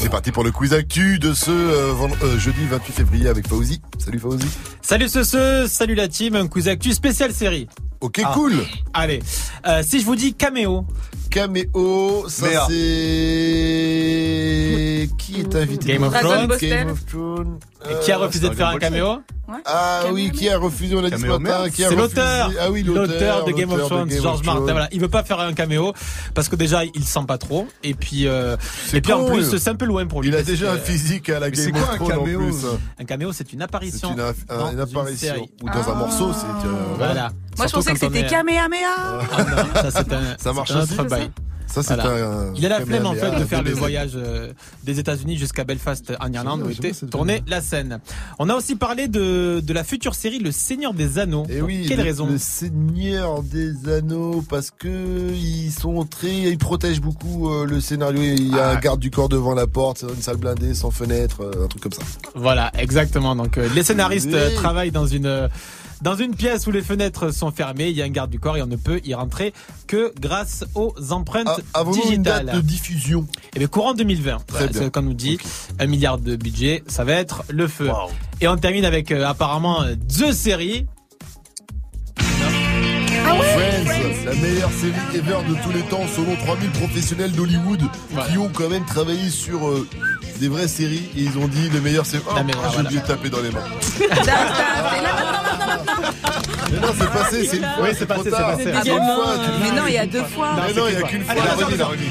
C'est parti pour le quiz actu de ce euh, vend- euh, jeudi 28 février avec Fauzi. Salut Fauzi. Salut ce, ce salut la team, un quiz actu spécial série. Ok, Ah. cool. Allez, Euh, si je vous dis caméo. Caméo, ça c'est qui est invité Game of Thrones. Game of Thrones. Et qui a Euh, refusé de faire un caméo Ah oui, qui a refusé On a dit ce matin. merde. Qui a C'est refusé l'auteur. Ah oui, l'auteur L'auteur de Game of Thrones, George Martin. Thrones. Voilà, il veut pas faire un caméo parce que déjà il sent pas trop et puis euh, C'est et puis en plus c'est un peu loin pour lui. Il a déjà un physique à la Game c'est of quoi un Thrones en caméo plus. Un caméo, c'est une C'est apparition. un- dans une une apparition ou dans un morceau, c'est euh, Voilà. Moi, je pensais que c'était est- Kamehameha. Ah non, ça c'est un, Ça marche c'est un aussi, autre bail. Ça, c'est un- Il a la flemme en fait de faire le voyage euh, des États-Unis jusqu'à Belfast en Irlande où était tournée la scène. On a aussi parlé de, de la future série Le Seigneur des Anneaux. Et Pour oui, quelle le, raison le Seigneur des Anneaux, parce que ils sont très, ils protègent beaucoup euh, le scénario. Il y a Ah. un garde du corps devant la porte, une salle blindée, sans fenêtre, euh, un truc comme ça. Voilà, exactement. Donc euh, les scénaristes Oui. euh, travaillent dans une euh, dans une pièce où les fenêtres sont fermées, il y a un garde du corps et on ne peut y rentrer que grâce aux empreintes Ah, avons-nous une digitales. date de diffusion Eh bien, courant 2020. Très bien. C'est ce qu'on nous dit. Un milliard de budget, ça va être le feu. Et on termine avec euh, apparemment euh, deux séries. Friends, la meilleure série ever de tous les temps selon 3000 professionnels d'Hollywood qui ont quand même travaillé sur euh, des vraies séries et ils ont dit le meilleur c'est oh, j'ai voilà. oublié de taper dans les mains. Mais non, c'est passé, c'est une fois. Oui, c'est passé, c'est passé. Ah le Mais non, il y a deux fois. Mais non, il y a qu'une fois. Allez, La remis, la remis.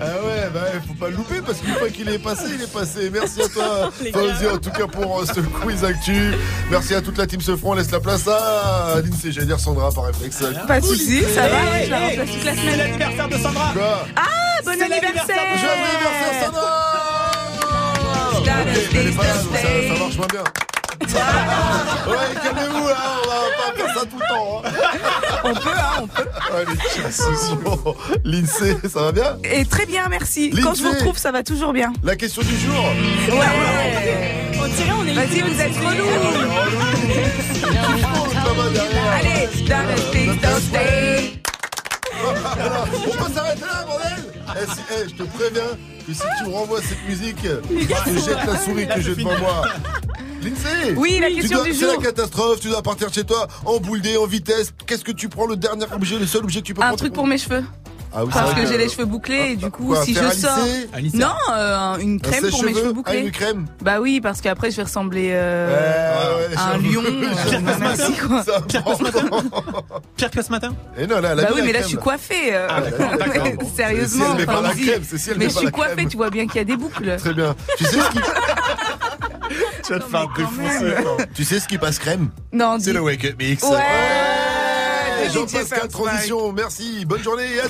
Ah ouais, bah ouais, faut pas le louper parce qu'une fois qu'il est passé, il est passé. Merci à toi. Fauzi, en tout cas pour euh, ce quiz actu. Merci à toute la team Sefran. On laisse la place à Lindsay, j'allais dire Sandra par réflexe. Pas de soucis, ça va, ouais, je la remplace toute la C'est semaine. l'anniversaire de Sandra. Quoi Ah, bon C'est anniversaire Joyeux anniversaire, Sandra Ok, elle est pas là, donc ça, ça marche moins bien. Ouais, calmez-vous, là, on va pas faire ça tout le temps. Hein. On peut, hein, on peut. Ouais, les. Lindsay, ça va bien? Et très bien, merci. Quand je vous retrouve, ça va toujours bien. La question du jour Ouais. On dirait on est Vas-y, vous êtes derrière. Allez, le stick, don't stay. On peut s'arrêter là, bordel? Eh, si- eh, Je te préviens que si tu me renvoies cette musique, je te jette la souris que j'ai devant moi. Lindsay Oui, la tu question dois- du C'est la catastrophe, tu dois partir chez toi en boule dé, en vitesse. Qu'est-ce que tu prends le dernier objet, le seul objet que tu peux Un prendre truc pour mes cheveux. Ah oui, Parce que j'ai les cheveux bouclés et du coup, Quoi, si je sors. Non, euh, une crème Un pour mes cheveux Ah, bouclés. une crème Bah oui, parce qu'après, je vais ressembler euh, Ouais, ouais, à un lion. euh. C'est important. Pire que ce matin Et non, là, Bah oui, mais là, crème. je suis coiffée. euh, Ah, Sérieusement. Mais je suis coiffée, tu vois bien qu'il y a des boucles. Très bien. Tu sais ce qui, Tu vas te faire défoncer. tu sais ce qui passe crème Non, C'est le Wake Up Mix. Ouais, Jean-Pascal Transition, merci. Bonne journée et à